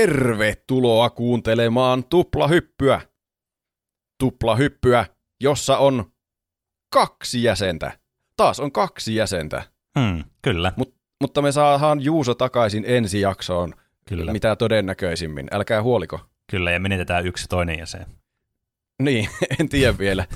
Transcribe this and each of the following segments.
Tervetuloa kuuntelemaan Tuplahyppyä. Tuplahyppyä, jossa on kaksi jäsentä. Taas on kaksi jäsentä. Hmm, kyllä. Mut, mutta me saadaan Juuso takaisin ensi jaksoon, Kyllä. mitä todennäköisimmin. Älkää huoliko. Kyllä, ja menetetään yksi toinen jäsen. Niin, en tiedä vielä.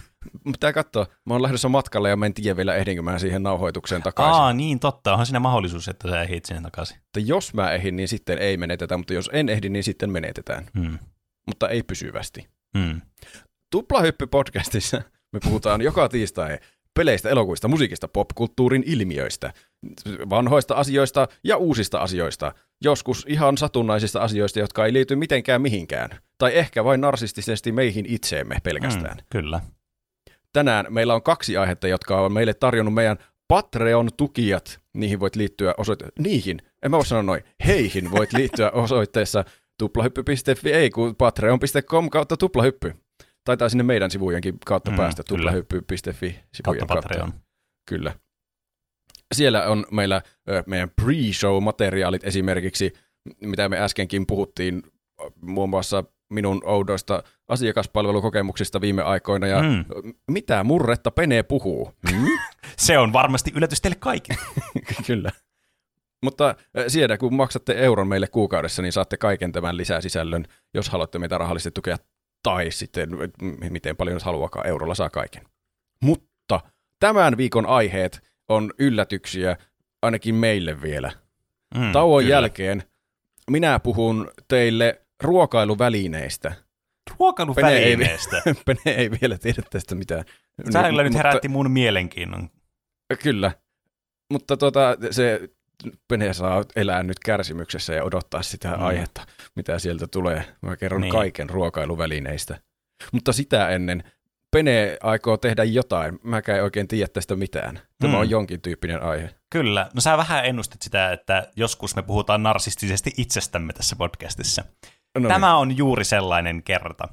Pitää katsoa. Mä oon lähdössä matkalle ja mä en tiedä vielä ehdinkö mä siihen nauhoitukseen takaisin. Aa, niin totta. Onhan siinä mahdollisuus, että sä ehdit sinne takaisin. Että jos mä ehdin, niin sitten ei menetetä, mutta jos en ehdi, niin sitten menetetään. Hmm. Mutta ei pysyvästi. Hmm. Tuplahyppy-podcastissa me puhutaan joka tiistai peleistä, elokuvista, musiikista, popkulttuurin ilmiöistä, vanhoista asioista ja uusista asioista, joskus ihan satunnaisista asioista, jotka ei liity mitenkään mihinkään, tai ehkä vain narsistisesti meihin itseemme pelkästään. Hmm, kyllä. Tänään meillä on kaksi aihetta, jotka on meille tarjonnut meidän Patreon-tukijat. Niihin voit liittyä osoite... Niihin, en mä voi sanoa noin. Heihin voit liittyä osoitteessa tuplahyppy.fi, ei kun patreon.com kautta tuplahyppy. Taitaa sinne meidän sivujenkin kautta Mm, päästä kyllä. tuplahyppy.fi sivujen Kautta kautta. Patreon. Kyllä. Siellä on meillä ö, meidän pre-show-materiaalit esimerkiksi, mitä me äskenkin puhuttiin, muun muassa minun oudoista asiakaspalvelukokemuksista viime aikoina, ja Mm. mitä murretta Pene puhuu. Mm? Se on varmasti yllätys teille kaikille. Kyllä. Mutta siellä, kun maksatte euron meille kuukaudessa, niin saatte kaiken tämän lisäsisällön, jos haluatte meitä rahallisesti tukea, tai sitten miten paljon jos haluakaan, eurolla saa kaiken. Mutta tämän viikon aiheet on yllätyksiä, ainakin meille vielä. Hmm, Tauon kyllä. jälkeen minä puhun teille ruokailuvälineistä. Ruokailuvälineestä. Pene ei vielä tiedä tästä mitään. Sä kyllä nyt mutta- herätti mun mielenkiinnon. Kyllä, mutta tota, se Pene saa elää nyt kärsimyksessä ja odottaa sitä Mm. aihetta, mitä sieltä tulee. Mä kerron Niin. niin. kaiken ruokailuvälineistä. Mutta sitä ennen Pene aikoo tehdä jotain. Mä en oikein tiedä tästä mitään. Tämä Mm. on jonkin tyyppinen aihe. Kyllä. No sä vähän ennustit sitä, että joskus me puhutaan narsistisesti itsestämme tässä podcastissa. No Tämä on juuri sellainen kerta.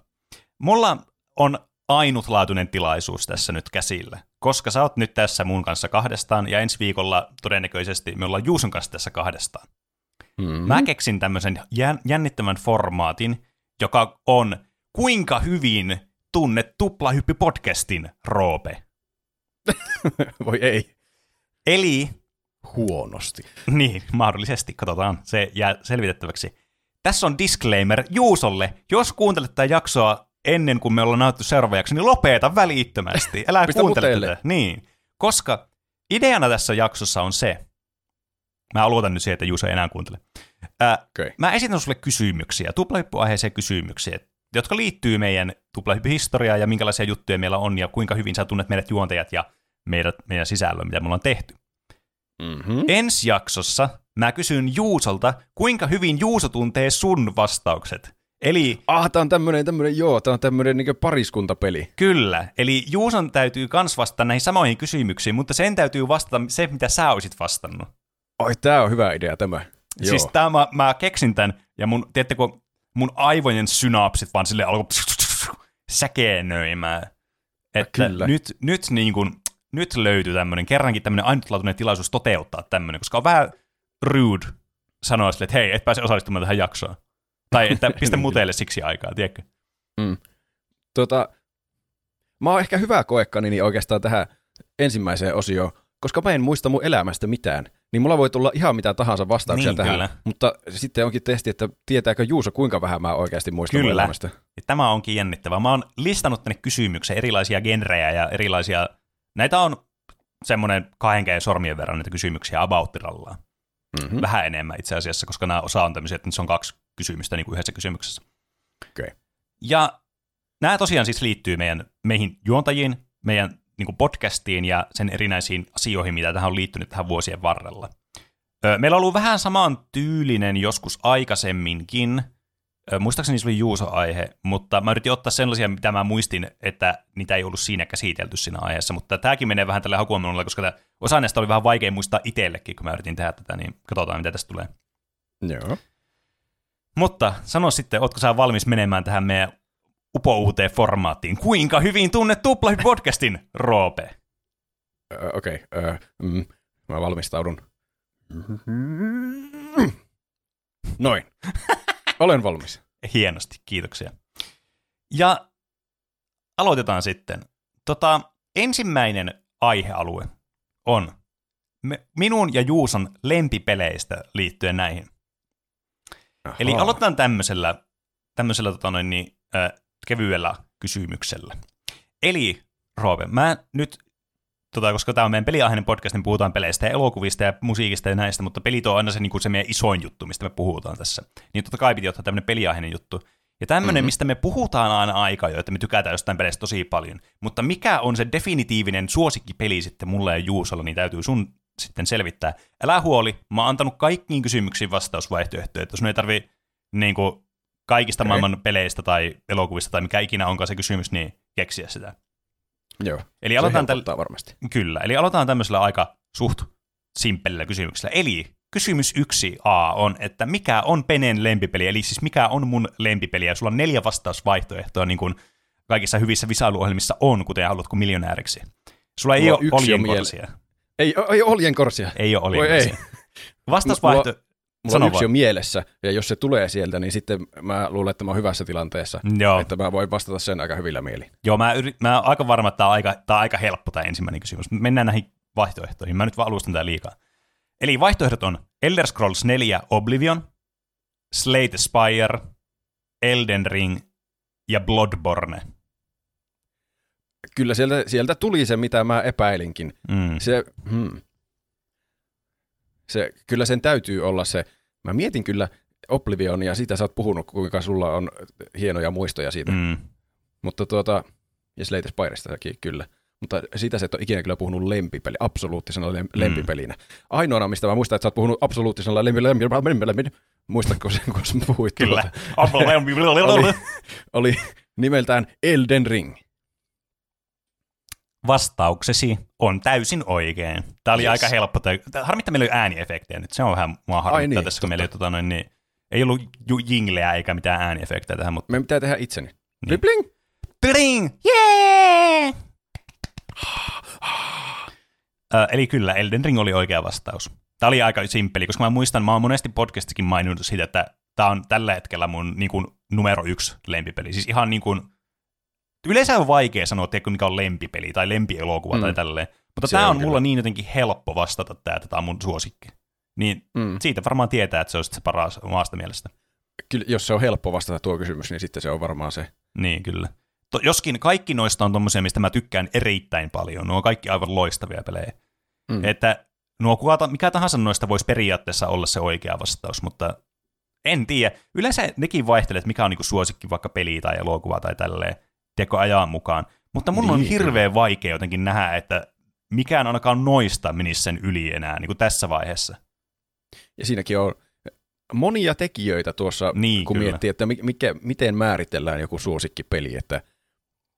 Mulla on ainutlaatuinen tilaisuus tässä nyt käsillä, koska sä oot nyt tässä mun kanssa kahdestaan, ja ensi viikolla todennäköisesti me ollaan Juuson kanssa tässä kahdestaan. Mm. Mä keksin tämmöisen jän- jännittävän formaatin, joka on kuinka hyvin tunnet Tuplahyppi-podcastin Roope. Voi ei. Eli Huonosti. Niin, mahdollisesti. Katsotaan. Se jää selvitettäväksi. Tässä on disclaimer Juusolle. Jos kuuntelet tätä jaksoa ennen kuin me ollaan nautettu seuraava jakso, niin lopeta välittömästi. Älä kuuntele muteille. tätä. Niin. Koska ideana tässä jaksossa on se, mä aloitan nyt siihen, että Juuso ei enää kuuntele. Ää, Okay. mä esitän sulle kysymyksiä, tuplahyppyaiheeseen kysymyksiä, jotka liittyy meidän tuplahyppyhistoriaan ja minkälaisia juttuja meillä on ja kuinka hyvin sä tunnet meidät juontajat ja meidät, meidän sisällön, mitä me ollaan tehty. Mm-hmm. Ensi jaksossa mä kysyn Juusolta, kuinka hyvin Juuso tuntee sun vastaukset. Eli Ah, tää on tämmönen, tämmönen, joo, tää on tämmönen niin pariskuntapeli. kyllä, eli Juuson täytyy kans vastata näihin samoihin kysymyksiin, mutta sen täytyy vastata se, mitä sä olisit vastannut. Oi, tää on hyvä idea tämä. Joo. Siis tää mä, mä keksin tän, ja mun, tiedättekö, mun aivojen synapsit vaan sille alkoi säkeenöimään. Että Kyllä. nyt, nyt, niin kun, nyt löytyy tämmönen, kerrankin tämmönen ainutlaatuinen tilaisuus toteuttaa tämmönen, koska on vähän rude sanoa sille, että hei, et pääse osallistumaan tähän jaksoon. Tai että pistä muteille siksi aikaa, tiedätkö? Tota, mä oon ehkä hyvä koekanini oikeastaan tähän ensimmäiseen osioon, koska mä en muista mun elämästä mitään. Niin mulla voi tulla ihan mitä tahansa vastauksia Niin, tähän. kyllä. Mutta sitten onkin testi, että tietääkö Juuso, kuinka vähän mä oikeasti muistan Kyllä. elämästä. Ja tämä onkin jännittävää. Mä oon listannut tänne kysymyksiä, erilaisia genrejä ja erilaisia... Näitä on semmoinen kahden käden sormien verran näitä kysymyksiä abouttirallaan. Mm-hmm. Vähän enemmän itse asiassa, koska nämä osa on tämmöisiä, että niissä on kaksi kysymystä niin kuin yhdessä kysymyksessä. Okei. Ja nämä tosiaan siis liittyy meidän, meihin juontajiin, meidän niin kuin podcastiin ja sen erinäisiin asioihin, mitä tähän on liittynyt tähän vuosien varrella. Meillä on ollut vähän saman tyylinen joskus aikaisemminkin. Muistaakseni se oli Juuso-aihe, mutta mä yritin ottaa sellaisia, mitä mä muistin, että niitä ei ollut siinä käsitelty siinä aiheessa, mutta tämäkin menee vähän tälle hakuamulla, koska tämä, osa näistä oli vähän vaikea muistaa itsellekin, kun mä yritin tehdä tätä, niin katsotaan, mitä tästä tulee. Joo. Mutta sano sitten, ootko sä valmis menemään tähän meidän upouuteen formaattiin? Kuinka hyvin tunnet Tuplahyppi-podcastin, Roope? Okei, okay. mm, mä valmistaudun. Noin. Olen valmis. Hienosti, kiitoksia. Ja aloitetaan sitten. Tota, ensimmäinen aihealue on me, minun ja Juuson lempipeleistä liittyen näihin. Aha. Eli aloitetaan tämmöisellä, tämmöisellä tota noin, niin, äh, kevyellä kysymyksellä. Eli Roope, mä nyt, tota, koska tämä on meidän peliaiheinen podcast, niin puhutaan peleistä ja elokuvista ja musiikista ja näistä, mutta pelit on aina se, niin kuin se meidän isoin juttu, mistä me puhutaan tässä. Niin totta kai piti ottaa tämmöinen peliaiheinen juttu. Ja tämmöinen, mm-hmm. mistä me puhutaan aina aika jo, että me tykätään jostain peleistä tosi paljon. Mutta mikä on se definitiivinen suosikkipeli sitten mulle ja Juusolla, niin täytyy sun sitten selvittää. Älä huoli, mä oon antanut kaikkiin kysymyksiin vastausvaihtoehtoja, että sun ei tarvi niin kuin, kaikista okay. maailman peleistä tai elokuvista tai mikä ikinä onkaan se kysymys, niin keksiä sitä. Joo, eli aloitetaan täl... varmasti. Kyllä, eli aloitetaan tämmöisellä aika suht simppelillä kysymyksellä. Eli kysymys yksi A on, että mikä on Penen lempipeli, eli siis mikä on mun lempipeli, ja sulla on neljä vastausvaihtoehtoa, niin kuin kaikissa hyvissä visailuohjelmissa on, kuten haluatko miljonääriksi. Sulla ei ole oljenkorsia. Ei, ei ole oljenkorsia. Ei ole oljenkorsia. Vastausvaihto... Mulla Sano on yksi vaan. jo mielessä, ja jos se tulee sieltä, niin sitten mä luulen, että mä oon hyvässä tilanteessa, Joo. että mä voin vastata sen aika hyvillä mieli. Joo, mä, yrit, mä oon aika varma, että tämä on aika, tää on aika helppo tämä ensimmäinen kysymys. Mennään näihin vaihtoehtoihin. Mä nyt vaan alustan tää liikaa. Eli vaihtoehdot on Elder Scrolls 4 Oblivion, Slate Spire, Elden Ring ja Bloodborne. Kyllä sieltä, sieltä tuli se, mitä mä epäilinkin. Mm. Se, hmm. Se, kyllä sen täytyy olla se. Mä mietin kyllä Oblivionia, ja siitä sä oot puhunut, kuinka sulla on hienoja muistoja siitä. Mm. Mutta tuota, ja Slate Spirestakin kyllä. Mutta sitä se et ole ikinä kyllä puhunut lempipeli, absoluuttisena lem- mm. lempipelinä. Ainoana, mistä mä muistan, että sä oot puhunut absoluuttisena lempipeli, muistatko sen, kun sä puhuit? Kyllä. oli, oli nimeltään Elden Ring. Vastauksesi on täysin oikein. Tämä oli yes. aika helppo. Harmi, että meillä oli ääniefektejä nyt. Se on vähän mua harmittaa niin, tässä, kun meillä ei, tota, noin, niin, ei ollut jingleä eikä mitään ääniefektejä tähän. Mutta... Me pitää tehdä itseni. Niin. Bling! Bling! Yeah! Ö, eli kyllä, Elden Ring oli oikea vastaus. Tämä oli aika simppeli, koska mä muistan, mä oon monesti podcastikin maininnut siitä, että tämä on tällä hetkellä mun niin kuin, numero yksi lempipeli. Siis ihan niin kuin, yleensä on vaikea sanoa, tiedätkö, mikä on lempipeli tai lempielokuva mm. tai tälleen. Mutta tämä on, on mulla niin jotenkin helppo vastata tämä, että tämä on mun suosikki. Niin mm. siitä varmaan tietää, että se on se paras omasta mielestä. Kyllä, jos se on helppo vastata tuo kysymys, niin sitten se on varmaan se. Niin, kyllä. To, joskin kaikki noista on tommosia, mistä mä tykkään erittäin paljon. Nuo on kaikki aivan loistavia pelejä. Mm. Että nuo kuvata, mikä tahansa noista voisi periaatteessa olla se oikea vastaus, mutta en tiedä. Yleensä nekin vaihtelee, mikä on niinku suosikki vaikka peli tai elokuva tai tälleen, tiedätkö, ajan mukaan. Mutta mun niin, on hirveän vaikea jotenkin nähdä, että mikään ainakaan noista menisi sen yli enää niin kuin tässä vaiheessa. Ja siinäkin on monia tekijöitä tuossa, niin, kun kyllä. miettii, että mikä, miten määritellään joku suosikkipeli, että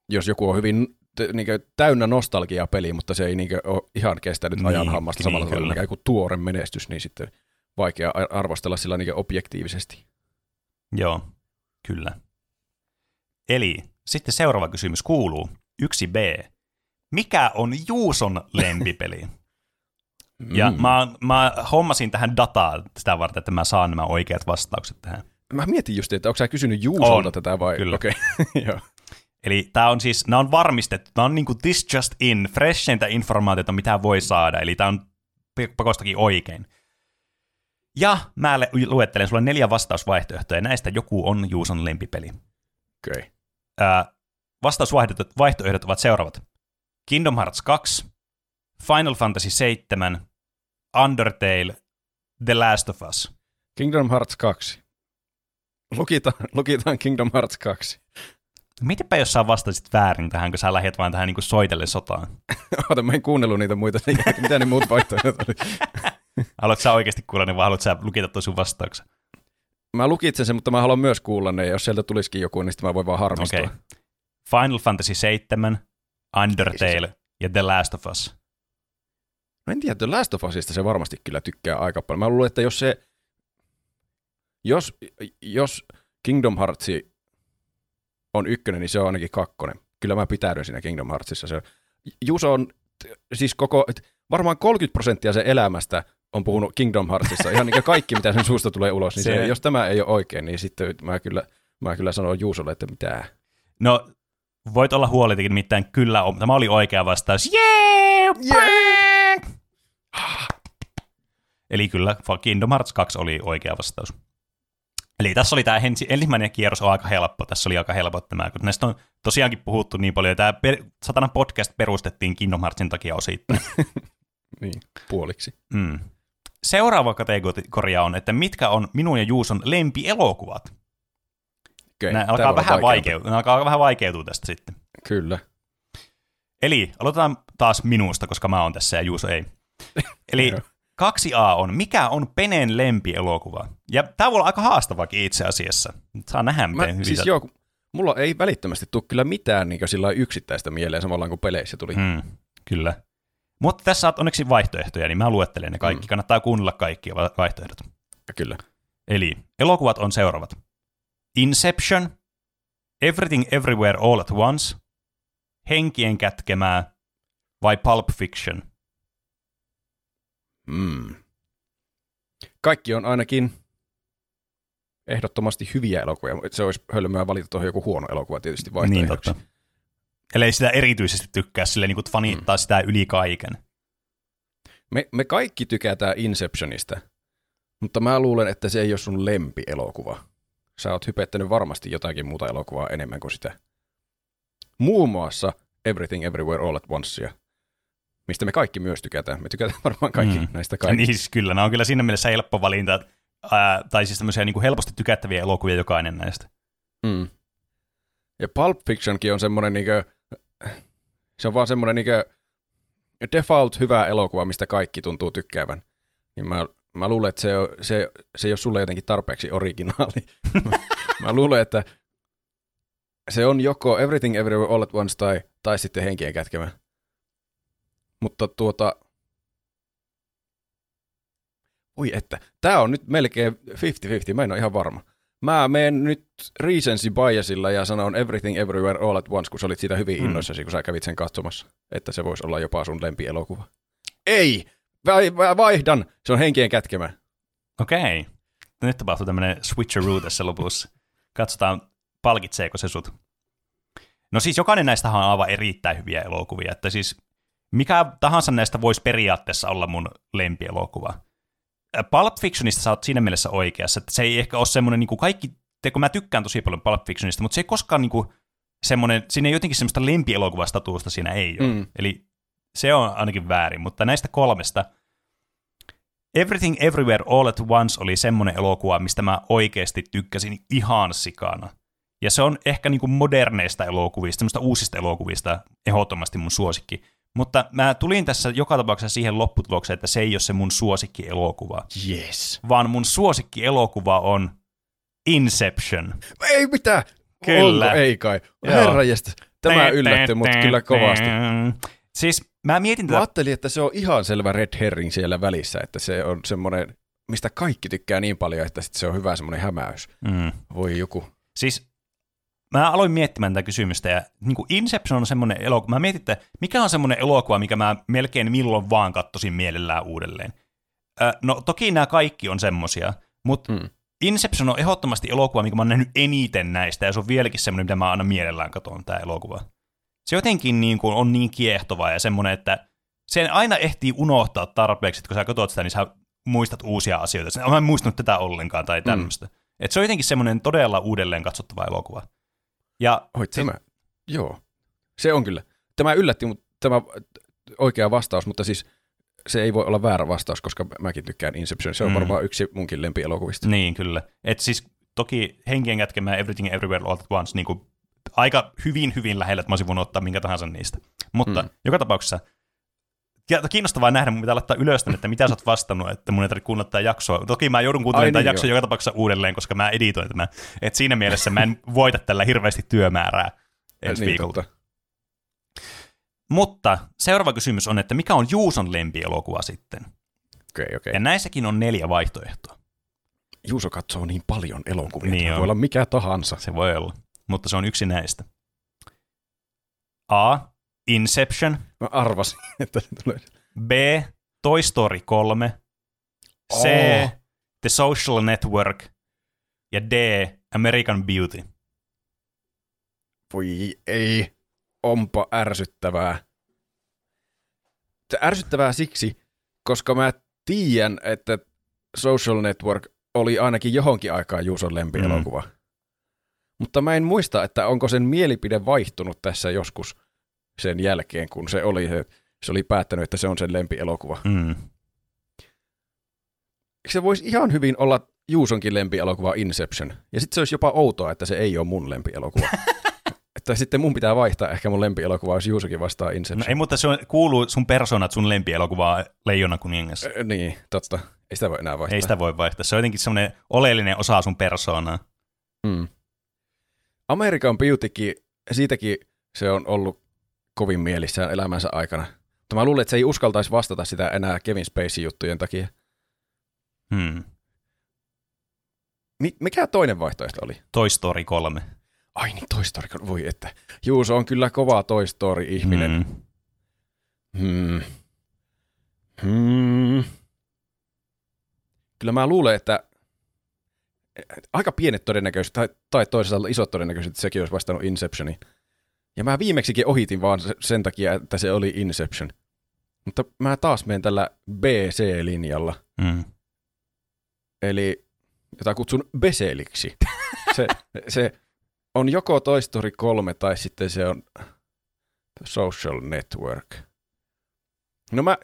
jos joku on hyvin niin täynnä nostalgia peli, mutta se ei niin ole ihan kestänyt niin, ajan hammasta niin, samalla tavalla, mikä joku tuore menestys, niin sitten vaikea arvostella sillä niin objektiivisesti. Joo, kyllä. Eli sitten seuraava kysymys kuuluu, 1b. Mikä on Juuson lempipeli? Mm. Ja mä, mä hommasin tähän dataa sitä varten, että mä saan nämä oikeat vastaukset tähän. Mä mietin just, että onko sä kysynyt Juusolta on, tätä vai? Kyllä. Okay. Eli tämä on siis, nämä on varmistettu, tämä on niin kuin this just in, freshintä informaatiota, mitä voi saada, eli tämä on pakostakin oikein. Ja mä luettelen sulle neljä vastausvaihtoehtoja, ja näistä joku on Juuson lempipeli. Okei. Okay. Vastausvaihtoehdot ovat seuraavat. Kingdom Hearts 2, Final Fantasy 7, Undertale, The Last of Us. Kingdom Hearts 2. Lukitaan, lukitaan Kingdom Hearts 2. Mitäpä jos sä vastasit väärin tähän, kun sä lähdet vaan tähän niin soitelle sotaan? Ota, mä en kuunnellut niitä muita, mitä ne muut vaihtoehdot oli. Haluatko sä oikeasti kuulla ne, vai haluatko sä lukita tuon sun vastauksen? Mä lukitsen sen, mutta mä haluan myös kuulla ne, jos sieltä tulisikin joku, niin sitten mä voin vaan harmistua. Okay. Final Fantasy 7, Undertale ja The Last of Us. No en tiedä, The Last of Usista se varmasti kyllä tykkää aika paljon. Mä luulen, että jos se, jos, jos Kingdom Hearts on ykkönen, niin se on ainakin kakkonen. Kyllä mä pitäydyn siinä Kingdom Heartsissa. Se on, Juuso on siis koko, varmaan 30 prosenttia se elämästä on puhunut Kingdom Heartsissa ihan niin kaikki, mitä sen suusta tulee ulos, niin se, Se- jos tämä ei ole oikein, niin sitten mä kyllä, mä kyllä sanon Juusolle, että mitä. No, voit olla huolitikin, nimittäin kyllä, on- tämä oli oikea vastaus. Yeah! yeah! Eli kyllä, Kingdom Hearts 2 oli oikea vastaus. Eli tässä oli tämä ensi- ensimmäinen kierros on aika helppo. Tässä oli aika helppo tämä, kun näistä on tosiaankin puhuttu niin paljon. Tämä per, satana podcast perustettiin Kingdom Heartsin takia osittain. Niin, puoliksi. Mm. Seuraava kategoria on, että mitkä on minun ja Juuson lempielokuvat. Okay, Nämä alkaa, vähän vaikeutua, nämä alkaa vähän vaikeutua tästä sitten. Kyllä. Eli aloitetaan taas minusta, koska mä oon tässä ja Juuso ei. Eli Joo. 2A on, mikä on Penen lempielokuva? Ja tämä voi olla aika haastavakin itse asiassa. Saa nähdä, miten Mä, hyvin siis sä- joo, mulla ei välittömästi tule kyllä mitään niin sillä yksittäistä mieleen samalla kuin peleissä tuli. Mm, kyllä. Mutta tässä on onneksi vaihtoehtoja, niin mä luettelen ne kaikki. Mm. Kannattaa kuunnella kaikki va- vaihtoehdot. Kyllä. Eli elokuvat on seuraavat. Inception, Everything Everywhere All at Once, Henkien kätkemää vai Pulp Fiction? Mm. Kaikki on ainakin ehdottomasti hyviä elokuvia. Se olisi hölmöä valita tuohon joku huono elokuva tietysti Niin vaihtoehdoksi. totta. Eli sitä erityisesti tykkää, sille niin fanittaa mm. sitä yli kaiken. Me, me kaikki tykätään Inceptionista, mutta mä luulen, että se ei ole sun lempielokuva. Sä oot hypettänyt varmasti jotakin muuta elokuvaa enemmän kuin sitä. Muun muassa Everything Everywhere All at Oncea, mistä me kaikki myös tykätään. Me tykätään varmaan kaikki Mm. näistä kaikista. niin siis kyllä, nämä on kyllä siinä mielessä helppo valinta, ää, tai siis tämmöisiä niin kuin helposti tykättäviä elokuvia jokainen näistä. Mm. Ja Pulp Fictionkin on semmoinen niinkö, se on vaan semmoinen niinkö default hyvä elokuva, mistä kaikki tuntuu tykkäävän. Niin mä, mä luulen, että se, on, se, se ei ole sulle jotenkin tarpeeksi originaali. mä, mä luulen, että se on joko Everything Everywhere All at Once tai, tai sitten Henkien kätkemä. Mutta tuota... Oi että, tää on nyt melkein 50-50, mä en ole ihan varma. Mä menen nyt recency biasilla ja sanon Everything Everywhere All at Once, kun sä olit siitä hyvin Mm. innoissasi, kun sä kävit sen katsomassa, että se voisi olla jopa sun lempielokuva. Ei! Vai- vai- Vaihdan! Se on henkien kätkemä. Okei. Nyt tapahtuu tämmöinen switcheroo tässä lopussa. Katsotaan, palkitseeko se sut. No siis jokainen näistä on aivan erittäin hyviä elokuvia, että siis mikä tahansa näistä voisi periaatteessa olla mun lempielokuva. Ä, Pulp Fictionista sä oot siinä mielessä oikeassa, että se ei ehkä ole semmoinen niin kuin kaikki, te, kun mä tykkään tosi paljon Pulp Fictionista, mutta se ei koskaan niin kuin semmoinen, siinä ei jotenkin semmoista lempielokuvastatuusta siinä ei ole. Mm. Eli se on ainakin väärin, mutta näistä kolmesta Everything Everywhere All at Once oli semmoinen elokuva, mistä mä oikeasti tykkäsin ihan sikana. Ja se on ehkä niinku moderneista elokuvista, semmoista uusista elokuvista ehdottomasti mun suosikki. Mutta mä tulin tässä joka tapauksessa siihen lopputulokseen, että se ei ole se mun suosikki-elokuva, Yes. vaan mun suosikki-elokuva on Inception. Ei mitään! Kyllä. Onko? Ei kai. Joo. Herra jästä. Tämä yllätti mut kyllä kovasti. Siis mä mietin Mä tätä ajattelin, että se on ihan selvä red herring siellä välissä, että se on semmoinen, mistä kaikki tykkää niin paljon, että sit se on hyvä semmoinen hämäys. Mm. Voi joku. Siis mä aloin miettimään tätä kysymystä ja niin kuin Inception on semmoinen elokuva. Mä mietin, että mikä on semmoinen elokuva, mikä mä melkein milloin vaan kattosin mielellään uudelleen. Ö, no toki nämä kaikki on semmosia, mutta Mm. Inception on ehdottomasti elokuva, mikä mä oon nähnyt eniten näistä, ja se on vieläkin semmoinen, mitä mä aina mielellään katon, tämä elokuva. Se jotenkin niin kuin on niin kiehtova ja semmoinen, että sen aina ehtii unohtaa tarpeeksi, että kun sä katsot sitä, niin sä muistat uusia asioita. Mä en muistanut tätä ollenkaan tai tämmöistä. Mm. Et se on jotenkin semmoinen todella uudelleen katsottava elokuva. Ja Oi, Siis- tämä. Joo. Se on kyllä. Tämä yllätti mut tämä oikea vastaus, mutta siis se ei voi olla väärä vastaus, koska mäkin tykkään Inception. Se on Mm. varmaan yksi munkin lempielokuvista. Niin, kyllä. Et siis toki henkien kätkemään Everything Everywhere All at Once niin kuin aika hyvin, hyvin lähellä, että mä olisin voinut ottaa minkä tahansa niistä. Mutta mm. Joka tapauksessa kiinnostavaa nähdä, mun pitää laittaa ylös että mitä sä oot vastannut, että mun ei tarvitse kuunnella tätä jaksoa. Toki mä joudun kuuntelemaan Ai tämän niin, jakson joo. joka tapauksessa uudelleen, koska mä editoin tämän. Et siinä mielessä mä en voita tällä hirveästi työmäärää ensi Niin, viikolla. totta. Mutta seuraava kysymys on, että mikä on Juuson lempielokuva sitten? Okei, okei. Ja näissäkin on neljä vaihtoehtoa. Juuso katsoo niin paljon elokuvia, Niin niin on. voi olla mikä tahansa. Se voi olla, mutta se on yksi näistä. A. Inception. Mä arvasin, että se tulee. B. Toy Story 3. C. Oh. The Social Network. Ja D. American Beauty. Voi ei, onpa ärsyttävää. Se ärsyttävää siksi, koska mä tiedän, että Social Network oli ainakin johonkin aikaan Juuson lempielokuva. Mm. Mutta mä en muista, että onko sen mielipide vaihtunut tässä joskus sen jälkeen, kun se oli, se oli päättänyt, että se on sen lempielokuva. Mm. Se voisi ihan hyvin olla Juusonkin lempielokuva Inception? Ja sitten se olisi jopa outoa, että se ei ole mun lempielokuva. että sitten mun pitää vaihtaa ehkä mun lempielokuva, jos Juusokin vastaa Inception. No ei, mutta se on, kuuluu sun persoonat sun lempielokuvaa Leijona kuningas. Ö, Niin, totta. Ei sitä voi enää vaihtaa. Ei sitä voi vaihtaa. Se on jotenkin semmoinen oleellinen osa sun persoonaa. Mm. Amerikan Beautykin, siitäkin se on ollut kovin mielissään elämänsä aikana. Mutta mä luulen, että se ei uskaltaisi vastata sitä enää Kevin Spacey-juttujen takia. Hmm. Mi- mikä toinen vaihtoehto oli? Toy Story 3. Ai niin, Toy Story. Voi että. Juuso on kyllä kova Toy Story-ihminen. Mm. Hmm. Hmm. Kyllä mä luulen, että aika pienet todennäköisyydet, tai, tai toisaalta isot todennäköisyydet, että sekin olisi vastannut Inceptioniin. Ja mä viimeksikin ohitin vaan se- sen takia, että se oli Inception. Mutta mä taas menen tällä BC-linjalla, Mm. eli jota kutsun Beseliksi. Se, se on joko Toy Story 3 tai sitten se on Social Network. No mä,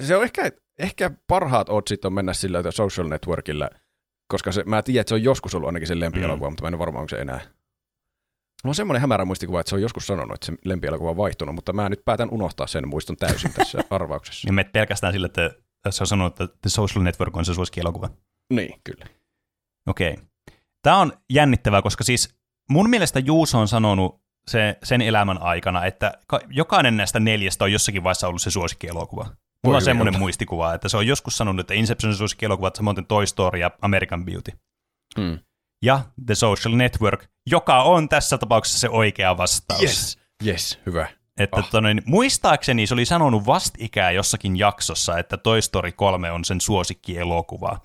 se on ehkä, ehkä parhaat otsit on mennä sillä että Social Networkilla, koska se, mä tiedän, että se on joskus ollut ainakin sen lempielokuva, mm. mutta mä en ole varma, onko se enää. Mulla on semmoinen hämärä muistikuva, että se on joskus sanonut, että se lempielokuva on vaihtunut, mutta mä nyt päätän unohtaa sen muiston täysin tässä arvauksessa. Ja menet pelkästään sillä, että se on sanonut, että The Social Network on se suosikkielokuva. niin, kyllä. Okei. Tämä on jännittävää, koska siis mun mielestä Juuso on sanonut se, sen elämän aikana, että ka- jokainen näistä neljästä on jossakin vaiheessa ollut se suosikkielokuva. Mulla Voi on semmoinen muistikuva, että se on joskus sanonut, että Inception on suosikkielokuvat, samoin Toy Story ja American Beauty. Mm. Ja The Social Network, joka on tässä tapauksessa se oikea vastaus. Yes, yes, hyvä. Että Ah. oh. tonne, muistaakseni se oli sanonut vastikään jossakin jaksossa, että Toy Story 3 on sen suosikkielokuva.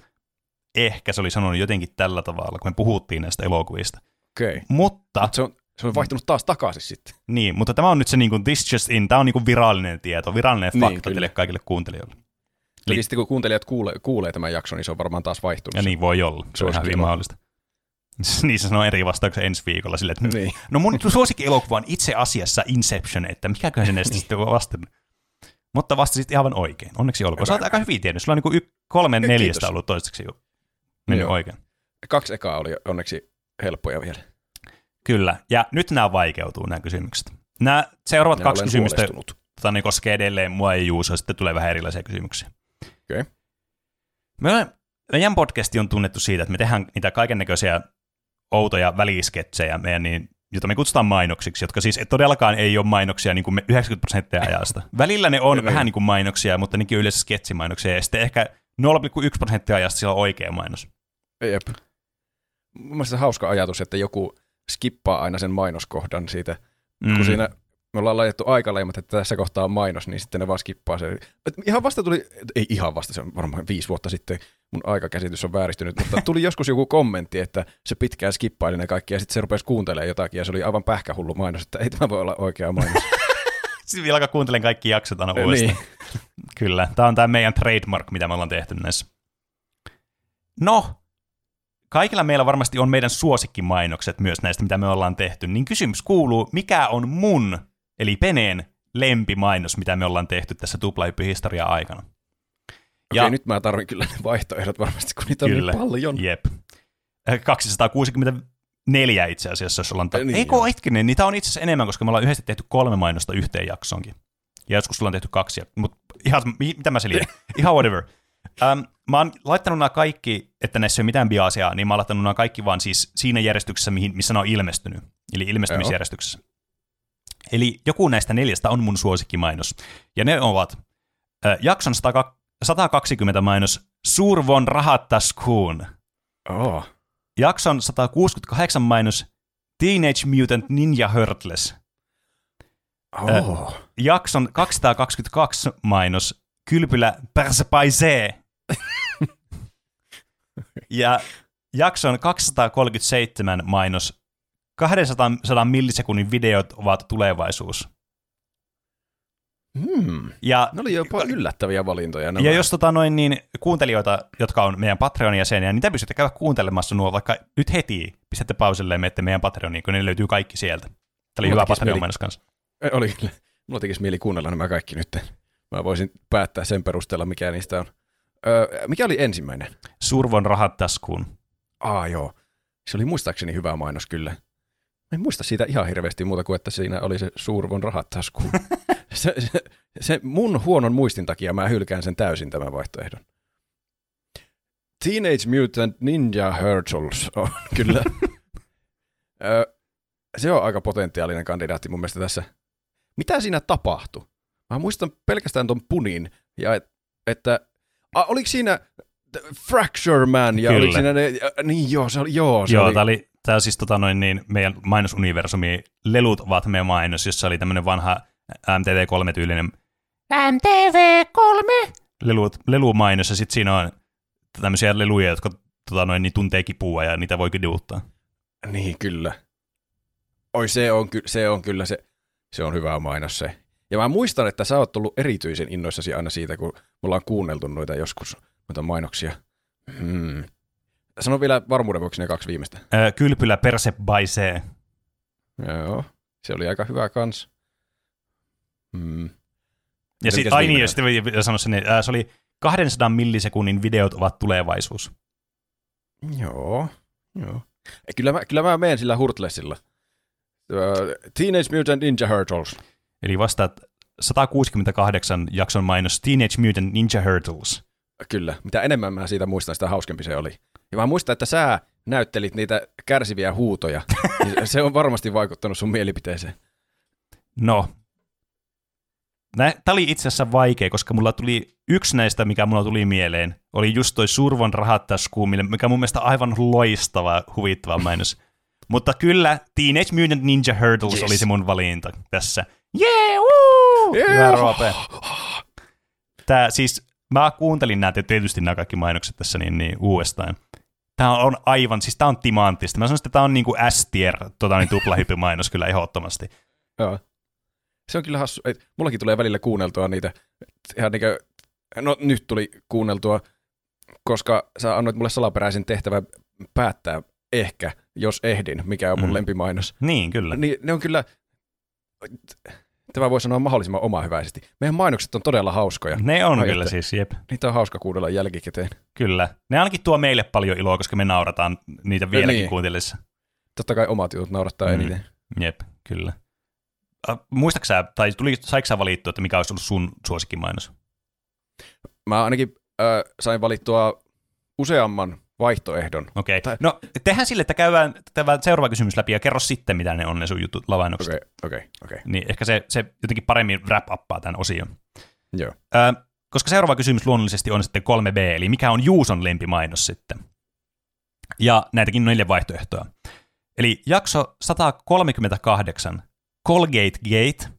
Ehkä se oli sanonut jotenkin tällä tavalla, kun me puhuttiin näistä elokuvista. Okei. Okay. Mutta, Se on, se on vaihtunut taas takaisin sitten. niin, mutta tämä on nyt se niin kuin, this just in, tämä on niin kuin virallinen tieto, virallinen Niin, fakta kyllä. teille kaikille kuuntelijoille. Eli sitten kun kuuntelijat kuulee, kuulee tämän jakson, niin se on varmaan taas vaihtunut. Ja se. niin voi olla, se on ihan mahdollista. niin se sanoo eri vastauksen ensi viikolla silleen, että Niin. no mun suosikkielokuva on itse asiassa Inception, että mikäköhän se näistä sitten on vastannut. Mutta vastasit ihan oikein. Onneksi olkoon. Sä oot aika hyvin tiennyt. Sulla on niin y- kolme Kiitos. neljästä ollut toistaiseksi jo mennyt Joo. oikein. Kaksi ekaa oli onneksi helppoja vielä. Kyllä. Ja nyt nämä vaikeutuu, nämä kysymykset. Nämä seuraavat kaksi kysymystä tota, ne koskee edelleen mua ja Juusoa, sitten tulee vähän erilaisia kysymyksiä. Okei. Me olemme, meidän podcasti on tunnettu siitä, että me tehdään niitä kaiken näköisiä outoja välisketsejä, meidän niin, jota me kutsutaan mainoksiksi, jotka siis todellakaan ei ole mainoksia niin kuin me 90 prosenttia ajasta. Välillä ne on vähän niin kuin mainoksia, mutta nekin on yleensä sketsimainoksia, ja sitten ehkä 0,1 prosenttia ajasta siellä on oikea mainos. Jep. Mun mielestä se hauska ajatus, että joku skippaa aina sen mainoskohdan siitä, mm. kun siinä me ollaan laitettu aikaleimat, että tässä kohtaa on mainos, niin sitten ne vaan skippaa sen. Et Ihan vasta tuli, ei ihan vasta, se on varmaan viisi vuotta sitten, mun aikakäsitys on vääristynyt, mutta tuli joskus joku kommentti, että se pitkään skippaili ne kaikki, ja sitten se rupesi kuuntelemaan jotakin, ja se oli aivan pähkähullu mainos, että ei tämä voi olla oikea mainos. Siis vielä alkaa kuuntelen kaikki jaksot aina uudestaan. niin. Kyllä, tämä on tämä meidän trademark, mitä me ollaan tehty näissä. No, kaikilla meillä varmasti on meidän suosikkimainokset myös näistä, mitä me ollaan tehty. Niin kysymys kuuluu, mikä on mun, eli Peneen lempimainos, mitä me ollaan tehty tässä tuplahyppyhistorian aikana? Okei, okay, nyt mä tarvin kyllä ne vaihtoehdot varmasti, kun niitä on Kyllä. niin paljon. Jep. Äh, 264 itse asiassa, jos ollaan... Ta- Niin, Eikö hetkinen, niitä on itse asiassa enemmän, koska me ollaan yhdessä tehty kolme mainosta yhteen jaksonkin. Ja joskus ollaan tehty kaksi, mutta ihan, mi- mitä mä selitän? ihan whatever. Um, mä oon laittanut nämä kaikki, että näissä ei ole mitään biasiaa, niin mä oon laittanut nämä kaikki vaan siis siinä järjestyksessä, mihin, missä ne on ilmestynyt. Eli ilmestymisjärjestyksessä. Eli joku näistä neljästä on mun suosikkimainos. Ja ne ovat äh, jakson 100, 120 mainos Survon rahattaskuun. Oh. Jakson 168 mainos Teenage Mutant Ninja Turtles. Oh. Jakson 222 mainos Kylpylä Persepaisee. Ja jakson 237 mainos 200 millisekunnin videot ovat tulevaisuus. Hmm. Ja, Ne oli jopa yllättäviä valintoja. Nämä. ja jos tota noin, niin kuuntelijoita, jotka on meidän Patreonin jäseniä, niin te pystytte käydä kuuntelemassa nuo vaikka nyt heti. Pistätte pauselle ja menette meidän Patreoniin, kun ne löytyy kaikki sieltä. Tämä oli Mulla hyvä Patreon mieli- mainos kanssa. Oli kyllä. Mulla tekisi mieli kuunnella nämä kaikki nyt. Mä voisin päättää sen perusteella, mikä niistä on. Öö, mikä oli ensimmäinen? Survon rahat taskuun. Aa joo. Se oli muistaakseni hyvä mainos kyllä. En muista siitä ihan hirveästi muuta kuin, että siinä oli se suurvon rahat taskuun. se, se, se, mun huonon muistin takia mä hylkään sen täysin tämän vaihtoehdon. Teenage Mutant Ninja Turtles on kyllä. Se on aika potentiaalinen kandidaatti mun mielestä tässä. Mitä siinä tapahtui? Mä muistan pelkästään ton punin, ja et, että a, oliko siinä Fracture Man, ja Kyllä. oliko siinä ne, ja, niin joo, se oli, joo, se Joo, oli, tämä oli tää siis tota noin, niin, meidän mainosuniversumi. Lelut ovat meidän mainos, jossa oli tämmöinen vanha MTV3-tyylinen MTV3 lelut, lelumainos, ja sitten siinä on tämmöisiä leluja, jotka tota noin, niin tuntee kipua ja niitä voi kiduuttaa. Niin, kyllä. Oi, se on, ky- se on kyllä se, se on hyvä mainos se. Ja mä muistan, että sä oot ollut erityisen innoissasi aina siitä, kun me ollaan kuunneltu noita joskus, noita mainoksia. Hmm. Sano vielä varmuuden vuoksi ne kaksi viimeistä. Ö, kylpylä perse baisee. Joo, se oli aika hyvä kans. Hmm. Ja sitten, ai niin, ja sitten sanoa sen, että, ää, se oli 200 millisekunnin videot ovat tulevaisuus. Joo, joo. Kyllä mä, kyllä mä menen sillä Hurtlesilla. Öö, Teenage Mutant Ninja Turtles. Eli vastaat 168 jakson mainos Teenage Mutant Ninja Turtles. Kyllä, mitä enemmän mä siitä muistan, sitä hauskempi se oli. Ja mä muistan, että sä näyttelit niitä kärsiviä huutoja. Se on varmasti vaikuttanut sun mielipiteeseen. No, tämä oli itse asiassa vaikea, koska mulla tuli yksi näistä, mikä mulla tuli mieleen, oli just toi Survon rahat taskuun, mille- mikä mun mielestä aivan loistava, huvittava mainos. Mutta kyllä, Teenage Mutant Ninja Turtles Yes. oli se mun valinta tässä. Yeah, woo! Yeah! Hyvä Roope. Tää, siis, mä kuuntelin nämä tietysti nämä kaikki mainokset tässä niin, niin uudestaan. Tämä on aivan, siis tämä on timanttista. Mä sanoisin, että tämä on niinku S-tier, tota, niin tuplahyppymainos kyllä ehdottomasti. Joo. Se on kyllä hassu. Ei, mullakin tulee välillä kuunneltua niitä. Ihan niin kuin, no nyt tuli kuunneltua, koska sä annoit mulle salaperäisen tehtävän päättää ehkä, jos ehdin, mikä on mun Mm. mm. lempimainos. Niin, kyllä. Niin ne on kyllä, tämä voi sanoa mahdollisimman omahyväisesti. Meidän mainokset on todella hauskoja. Ne on Ai kyllä siis, jep. Niitä on hauska kuunnella jälkikäteen. Kyllä. Ne ainakin tuo meille paljon iloa, koska me naurataan niitä vieläkin niin. kuuntellessa. Totta kai omat jutut naurattaa mm. eniten. Jep, kyllä. Äh, muistatko sä, tai tuli, saiko sä valittua, että mikä olisi ollut sun suosikkimainos? Mä ainakin äh, sain valittua useamman vaihtoehdon. Okei. Tai- No, tehdään sille, että käydään tämä seuraava kysymys läpi ja kerro sitten, mitä ne on ne sun jutut lavainnokset. Okei, okei, okei. Niin ehkä se, se jotenkin paremmin wrap-uppaa tämän osion. Joo. Ö, koska seuraava kysymys luonnollisesti on sitten 3B, eli mikä on Juuson lempimainos sitten? Ja näitäkin on neljä vaihtoehtoa. Eli jakso 138, Colgate Gate,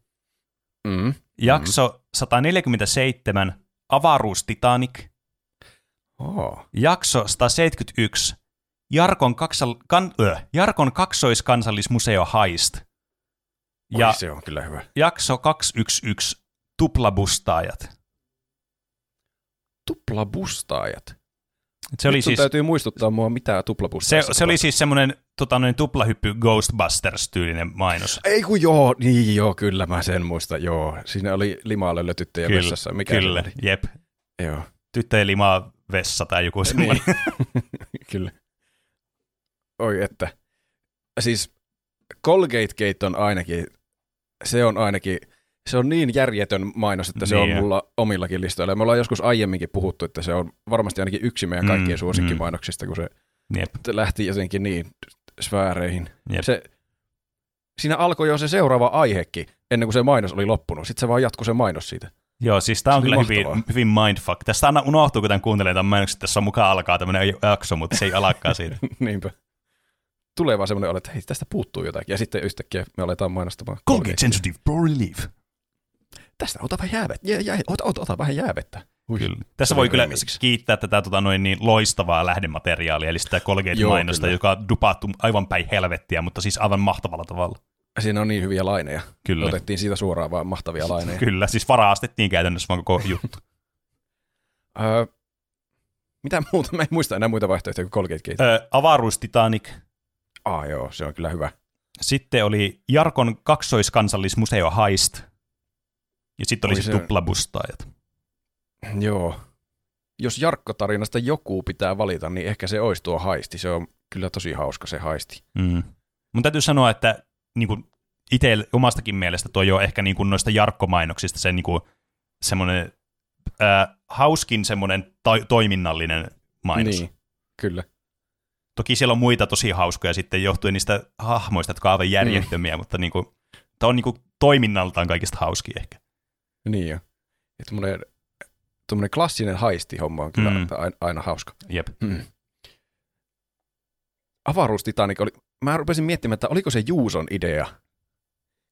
Mm. jakso 147, Avaruus Titanic, Oh. jakso 171, Jarkon, kaksal, kan, ö, Jarkon kaksoiskansallismuseo Ja ja se on kyllä hyvä. jakso 211, Tuplabustaajat. Tuplabustaajat. Se oli Nyt siis... täytyy muistuttaa mua, mitä Se, tuplabustaajassa se oli siis semmoinen tota, noin tuplahyppy Ghostbusters-tyylinen mainos. Ei kun joo, niin joo, kyllä mä sen muistan, joo. Siinä oli limalöllö tyttöjä Kyllä, vessassa. Mikä se Kyllä, oli? jep. Joo, Tyttöjen limaa vessa tai joku semmoinen. niin. kyllä. Oi että. Siis Colgate Gate on ainakin, se on ainakin, se on niin järjetön mainos, että se Niin on mulla omillakin listoilla. Me ollaan joskus aiemminkin puhuttu, että se on varmasti ainakin yksi meidän kaikkien Mm, suosikkimainoksista, kun se Jep, lähti jotenkin niin sfääreihin. jep. Se, siinä alkoi jo se seuraava aihekin, ennen kuin se mainos oli loppunut. Sitten se vaan jatkui se mainos siitä. Joo, siis tää on kyllä hyvin, hyvin mindfuck. Tästä aina unohtuu, kun tämän kuuntelee tämän mainoksen, että tässä on mukaan alkaa tämmöinen jakso, mutta se ei alakaan siitä. Niinpä. Tulee vaan semmoinen olo, että hei, tästä puuttuu jotakin. Ja sitten yhtäkkiä me aletaan mainostamaan. Colgate Sensitive Pro Relief. Tästä ota vähän jäävettä. Jää, jää, ota, ota, ota vähän jäävettä. Ui, Kyllä. Tässä voi kyllä remix. kiittää tätä tota, noin niin loistavaa lähdemateriaalia, eli sitä Colgate-mainosta, joka on dupattu aivan päin helvettiä, mutta siis aivan mahtavalla tavalla. Siinä on niin hyviä laineja. Kyllä. Otettiin siitä suoraan vaan mahtavia laineja. Kyllä, siis varaastettiin käytännössä vaan koko juttu. Öö, mitä muuta? Mä en muista enää muita vaihtoehtoja kuin Colgate Gate. Ö, avaruus Titanic. Ah joo, se on kyllä hyvä. Sitten oli Jarkon kaksoiskansallismuseo Heist. Ja sitten oli Oi se se- tuplabustaajat. Joo. Jos Jarkko-tarinasta joku pitää valita, niin ehkä se olisi tuo haisti. Se on kyllä tosi hauska se haisti. Mm. Mun täytyy sanoa, että niin kuin itse omastakin mielestä tuo jo ehkä niin kuin noista Jarkko-mainoksista se niin kuin semmoinen ää, hauskin semmoinen to- toiminnallinen mainos. Niin, kyllä. Toki siellä on muita tosi hauskoja sitten johtuen niistä hahmoista, jotka ovat järjettömiä, mm. mutta niin kuin, tämä on niin kuin toiminnaltaan kaikista hauski ehkä. Niin jo. Tuommoinen, tuommoinen klassinen haisti-homma on kyllä Mm. aina, aina hauska. Jep. Mm. Avaruus Titanic oli, mä rupesin miettimään, että oliko se Juuson idea.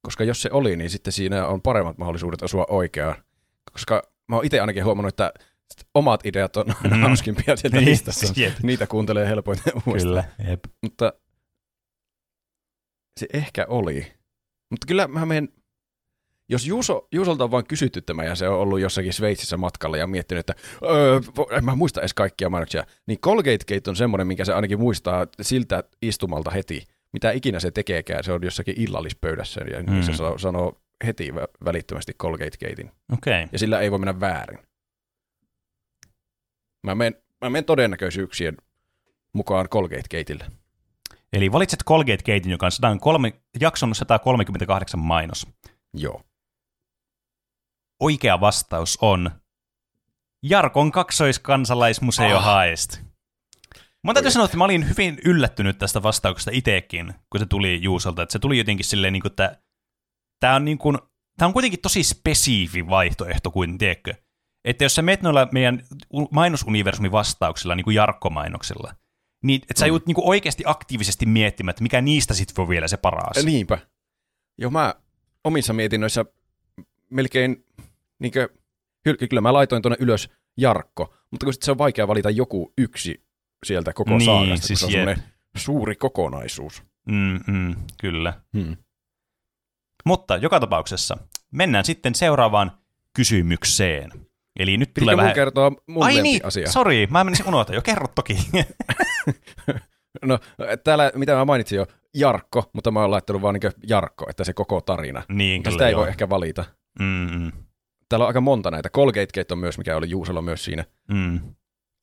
Koska jos se oli, niin sitten siinä on paremmat mahdollisuudet osua oikeaan. Koska mä oon itse ainakin huomannut, että omat ideat on aina Mm. hauskimpia sieltä Niin, listassa. jep. Niitä kuuntelee helpoiten uudestaan. Kyllä, jep. Mutta se ehkä oli. Mutta kyllä mä menen, jos Juuso, Juusolta on vaan kysytty tämä ja se on ollut jossakin Sveitsissä matkalla ja miettinyt, että öö, en mä muista edes kaikkia mainoksia, niin Colgate Gate on semmoinen, minkä se ainakin muistaa siltä istumalta heti. Mitä ikinä se tekeekään, se on jossakin illallispöydässä ja mm. se sa- sanoo heti vä- välittömästi Colgate Gatein. Okay. Ja sillä ei voi mennä väärin. Mä menen, mä menen todennäköisyyksien mukaan Colgate Gateille. Eli valitset Colgate Gatein, joka on 103, jakson 138 mainos. Joo. Oikea vastaus on Jarkon kaksoiskansalaismuseo Ah. Heist. Mä täytyy sanoa, että mä olin hyvin yllättynyt tästä vastauksesta itsekin, kun se tuli Juusolta. Että se tuli jotenkin silleen, niin kuin, että tämä on, niin kuin, tämä on kuitenkin tosi spesifi vaihtoehto kuin, tiedätkö? Että jos sä menet noilla meidän mainosuniversumin vastauksilla, niin kuin Jarkko-mainoksilla, niin että sä Mm. joudut niin kuin oikeasti aktiivisesti miettimään, että mikä niistä sitten on vielä se paras. Niinpä. Joo, mä omissa mietinnöissä melkein, niinkö, ky- kyllä mä laitoin tuonne ylös Jarkko, mutta kun sit se on vaikea valita joku yksi sieltä koko Niin, saagasta, siis kun se on jep. suuri kokonaisuus. Mm, mm, kyllä. Hmm. Mutta joka tapauksessa mennään sitten seuraavaan kysymykseen. Eli nyt Pitikö tulee vähän... kertoa mun Ai niin, lempiasia? sori, mä menisin unohtaa jo, kerro toki. No, täällä, mitä mä mainitsin jo, Jarkko, mutta mä oon laittanut vaan niinkö Jarkko, että se koko tarina. niin, kyllä sitä ei joo. voi ehkä valita. Mm, mm, Täällä on aika monta näitä. Colgate Gate on myös, mikä oli Juusolla myös siinä. mm.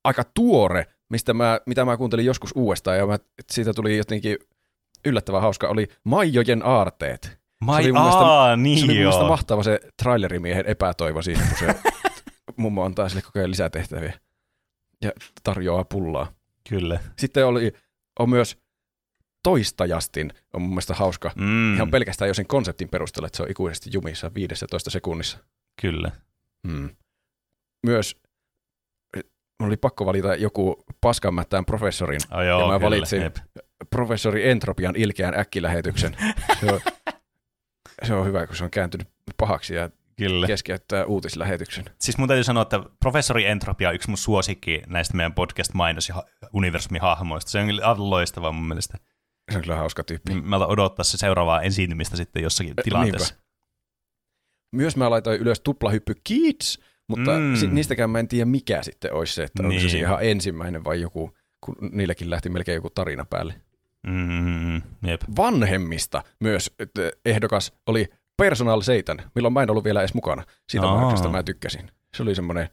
aika tuore, mistä mä, mitä mä kuuntelin joskus uudestaan, ja mä, siitä tuli jotenkin yllättävän hauska, oli Maijojen aarteet. Mai, oli mun mielestä- aa, niin se oli mun mielestä mahtava se trailerimiehen epätoivo siinä, kun se mummo antaa sille koko ajan lisätehtäviä ja tarjoaa pullaa. Kyllä. Sitten oli, on myös Toistajastin, on mun mielestä hauska. Mm, Ihan pelkästään jo sen konseptin perusteella, että se on ikuisesti jumissa 15 sekunnissa. kyllä. Hmm. Myös mun oli pakko valita joku paskanmättään professorin Oh, joo, Ja mä kyllä, valitsin- jep. professori Entropian ilkeän äkkilähetyksen. Se on, se on hyvä, kun se on kääntynyt pahaksi ja Kyllä. keskeyttää uutislähetyksen. Siis mun täytyy sanoa, että professori Entropia on yksi mun suosikki näistä meidän podcast-mainos- ja ha- universumin-hahmoista. Se on kyllä aivan loistava mun mielestä. Se on kyllä hauska tyyppi. Niin Mä odottaa se seuraavaa esiintymistä sitten jossakin tilanteessa. Myös mä laitoin ylös tuplahyppy Kids, mutta Mm. mm. si- niistäkään mä en tiedä mikä sitten olisi se, että niin. onko se ihan ensimmäinen vai joku, kun niilläkin lähti melkein joku tarina päälle. Mm, jep. Vanhemmista myös että ehdokas oli Personal Satan, milloin mä en ollut vielä edes mukana. Siitä Aa. markasta mä tykkäsin. Se oli semmoinen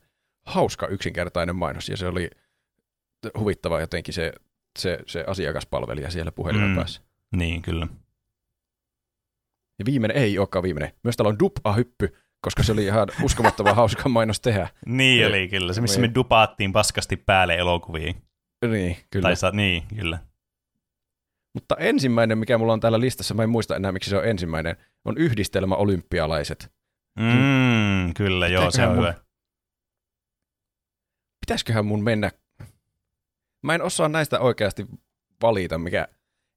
hauska yksinkertainen mainos ja se oli huvittava jotenkin se, se, se asiakaspalvelija siellä puhelimen Mm. päässä. Niin, kyllä. Ja viimeinen ei olekaan viimeinen. Myös täällä on dupa-hyppy, koska se oli ihan uskomattoman hauska mainos tehdä. Niin Se- oli kyllä. Se, missä niin. me dupaattiin paskasti päälle elokuviin. Niin, kyllä. Tai sa- niin, kyllä. Mutta ensimmäinen, mikä mulla on täällä listassa, mä en muista enää miksi se on ensimmäinen, on yhdistelmä olympialaiset. Mm, kyllä, joo, se on mun- hyvä. pitäisiköhän mun mennä, mä en osaa näistä oikeasti valita, mikä,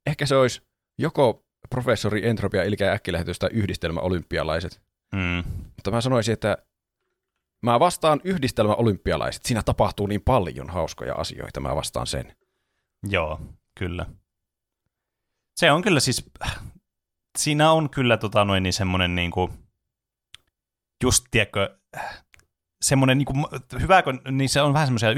ehkä se olisi joko professori Entropia Ilkeä äkkilähetys tai yhdistelmä olympialaiset. Mm. Mutta mä sanoisin, että Mä vastaan yhdistelmä olympialaiset. Siinä tapahtuu niin paljon hauskoja asioita. Mä vastaan sen. Joo, kyllä. Se on kyllä siis, siinä on kyllä tota noin niin semmoinen niinku, just tiedätkö, semmoinen niinku, hyvä, kun, niin se on vähän semmoisia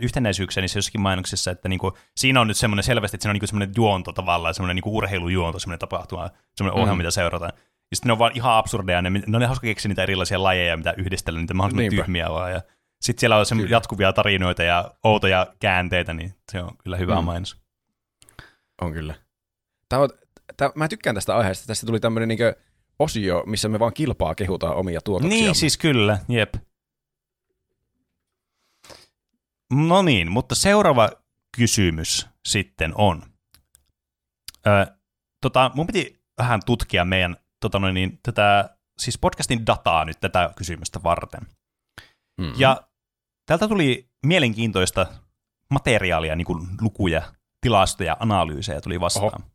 yhtenäisyyksiä niissä jossakin mainoksissa, että niinku, siinä on nyt semmoinen selvästi, että siinä on niinku semmoinen juonto tavallaan, semmoinen niinku urheilujuonto, semmoinen tapahtuma, semmoinen ohjelma, mm. mitä seurataan. Ja sitten ne on vaan ihan absurdeja, ne, ne on hauska keksiä niitä erilaisia lajeja, mitä yhdistellä, niitä mahdollisimman Niinpä. tyhmiä vaan. Ja sitten siellä on se jatkuvia tarinoita ja outoja käänteitä, niin se on kyllä hyvä mm. mainos. On kyllä. Tämä on, tämä, mä tykkään tästä aiheesta. Tästä tuli tämmöinen niin osio, missä me vaan kilpaa kehutaan omia tuotoksia. Niin, siis kyllä, jep. No niin, mutta seuraava kysymys sitten on. Ö, tota, mun piti vähän tutkia meidän tota noin, niin, tätä, siis podcastin dataa nyt tätä kysymystä varten. Mm-hmm. Ja täältä tuli mielenkiintoista materiaalia, niin kuin lukuja, tilastoja, analyysejä tuli vastaan. Oho.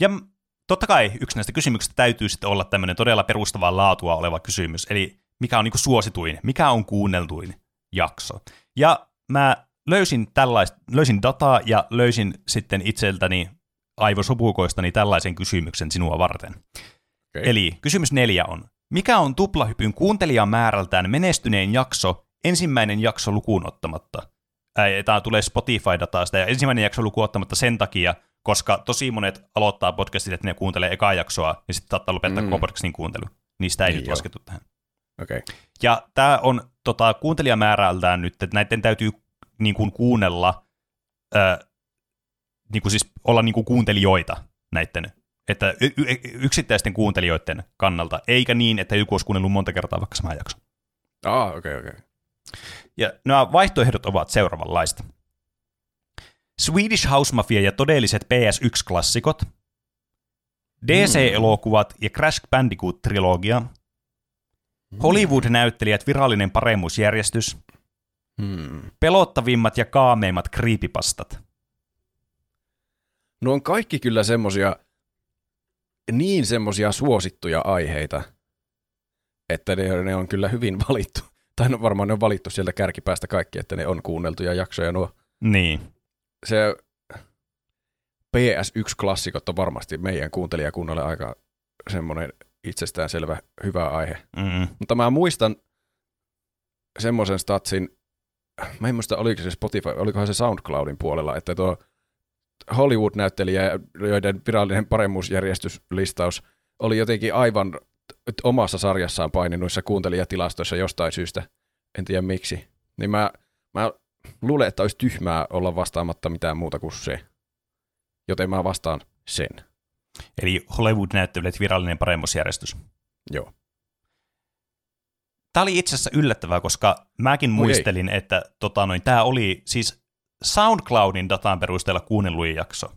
Ja totta kai yksi näistä kysymyksistä täytyy sitten olla tämmöinen todella perustavaa laatua oleva kysymys, eli mikä on niin kuin suosituin, mikä on kuunneltuin jakso. Ja mä löysin, tällaista, löysin dataa ja löysin sitten itseltäni aivosopukoistani tällaisen kysymyksen sinua varten. Okay. Eli kysymys neljä on, mikä on tuplahypyn kuuntelijamäärältään menestyneen jakso ensimmäinen jakso lukuun ottamatta? Tämä tulee Spotify-dataasta ja ensimmäinen jakso lukuun ottamatta sen takia, koska tosi monet aloittaa podcastit, että ne kuuntelee ekaa jaksoa ja sitten saattaa lopettaa mm. koko podcastin kuuntelu. Niistä ei niin nyt jo. laskettu tähän. Okay. Ja tämä on tota, kuuntelijamäärältään nyt, että näiden täytyy niin kuin, kuunnella, äh, niin kuin siis olla niin kuin kuuntelijoita näiden, että y- y- yksittäisten kuuntelijoiden kannalta, eikä niin, että joku olisi kuunnellut monta kertaa vaikka sama jakso. Ah, okei, okay, okei. Okay. Ja nämä vaihtoehdot ovat seuraavanlaista. Swedish House Mafia ja todelliset PS1-klassikot, DC-elokuvat ja Crash Bandicoot-trilogia, Hollywood-näyttelijät virallinen paremmuusjärjestys, hmm. pelottavimmat ja kaameimmat kriipipastat. No on kaikki kyllä semmosia, niin semmosia suosittuja aiheita, että ne, ne on kyllä hyvin valittu. Tai no varmaan ne on valittu sieltä kärkipäästä kaikki, että ne on kuunneltuja jaksoja nuo. Niin. Se PS1-klassikot on varmasti meidän kuuntelijakunnalle aika semmoinen itsestäänselvä hyvä aihe. Mm-hmm. Mutta mä muistan semmoisen statsin, mä en muista oliko se Spotify, olikohan se SoundCloudin puolella, että tuo Hollywood-näyttelijä, joiden virallinen paremmuusjärjestyslistaus oli jotenkin aivan omassa sarjassaan paininuissa kuuntelijatilastoissa jostain syystä, en tiedä miksi. Niin mä, mä luulen, että olisi tyhmää olla vastaamatta mitään muuta kuin se. Joten mä vastaan sen. Eli Hollywood-näyttelijät virallinen paremmuusjärjestys. Joo. Tämä oli itse asiassa yllättävää, koska mäkin muistelin, Oi että tota noin, tämä oli siis SoundCloudin datan perusteella kuunnelluin jakso.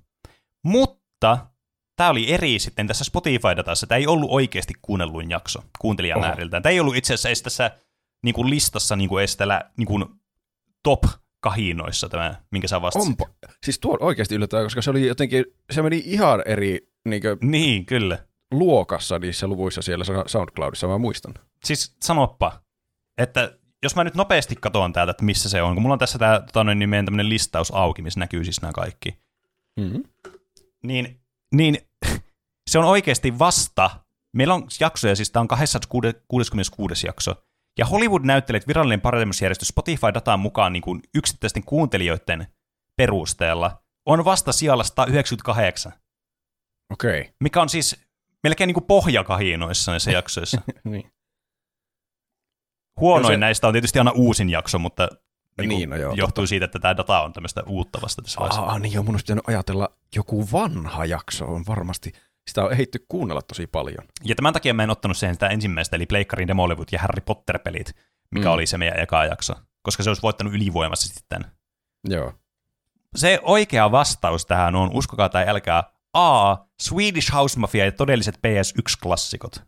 Mutta tämä oli eri sitten tässä Spotify-datassa. Tämä ei ollut oikeasti kuunnelluin jakso kuuntelijamääriltään. Tämä ei ollut itse asiassa edes tässä niin kuin listassa niin kuin edes täällä, niin kuin top kahinoissa tämä, minkä sä vastasit. Onpa. Siis tuo oikeasti yllättävää, koska se oli jotenkin, se meni ihan eri niin, kuin, niin kyllä. luokassa niissä luvuissa siellä SoundCloudissa, mä muistan. Siis sanoppa, että jos mä nyt nopeasti katson täältä, että missä se on, kun mulla on tässä tämä tota, niin meidän tämmöinen listaus auki, missä näkyy siis nämä kaikki, mm-hmm. niin, niin se on oikeasti vasta, meillä on jaksoja, siis tämä on 266. jakso, ja Hollywood-näyttelijät virallinen paremmusjärjestys Spotify-dataan mukaan niin kuin yksittäisten kuuntelijoiden perusteella on vasta sijalla 198. Okei. Okay. Mikä on siis melkein niin kuin pohjakahinoissa näissä jaksoissa. niin. Huonoin se... näistä on tietysti aina uusin jakso, mutta niin, niin no joo, johtuu totta. siitä, että tämä data on tämmöistä uutta vasta tässä vaiheessa. Ah, niin joo, mun olisi ajatella joku vanha jakso on varmasti sitä on ehitty kuunnella tosi paljon. Ja tämän takia mä en ottanut siihen sitä ensimmäistä, eli Pleikkarin Demolevut ja Harry Potter-pelit, mikä mm. oli se meidän eka jakso, koska se olisi voittanut ylivoimaisesti sitten. Joo. Se oikea vastaus tähän on, uskokaa tai älkää, A. Swedish House Mafia ja todelliset PS1-klassikot.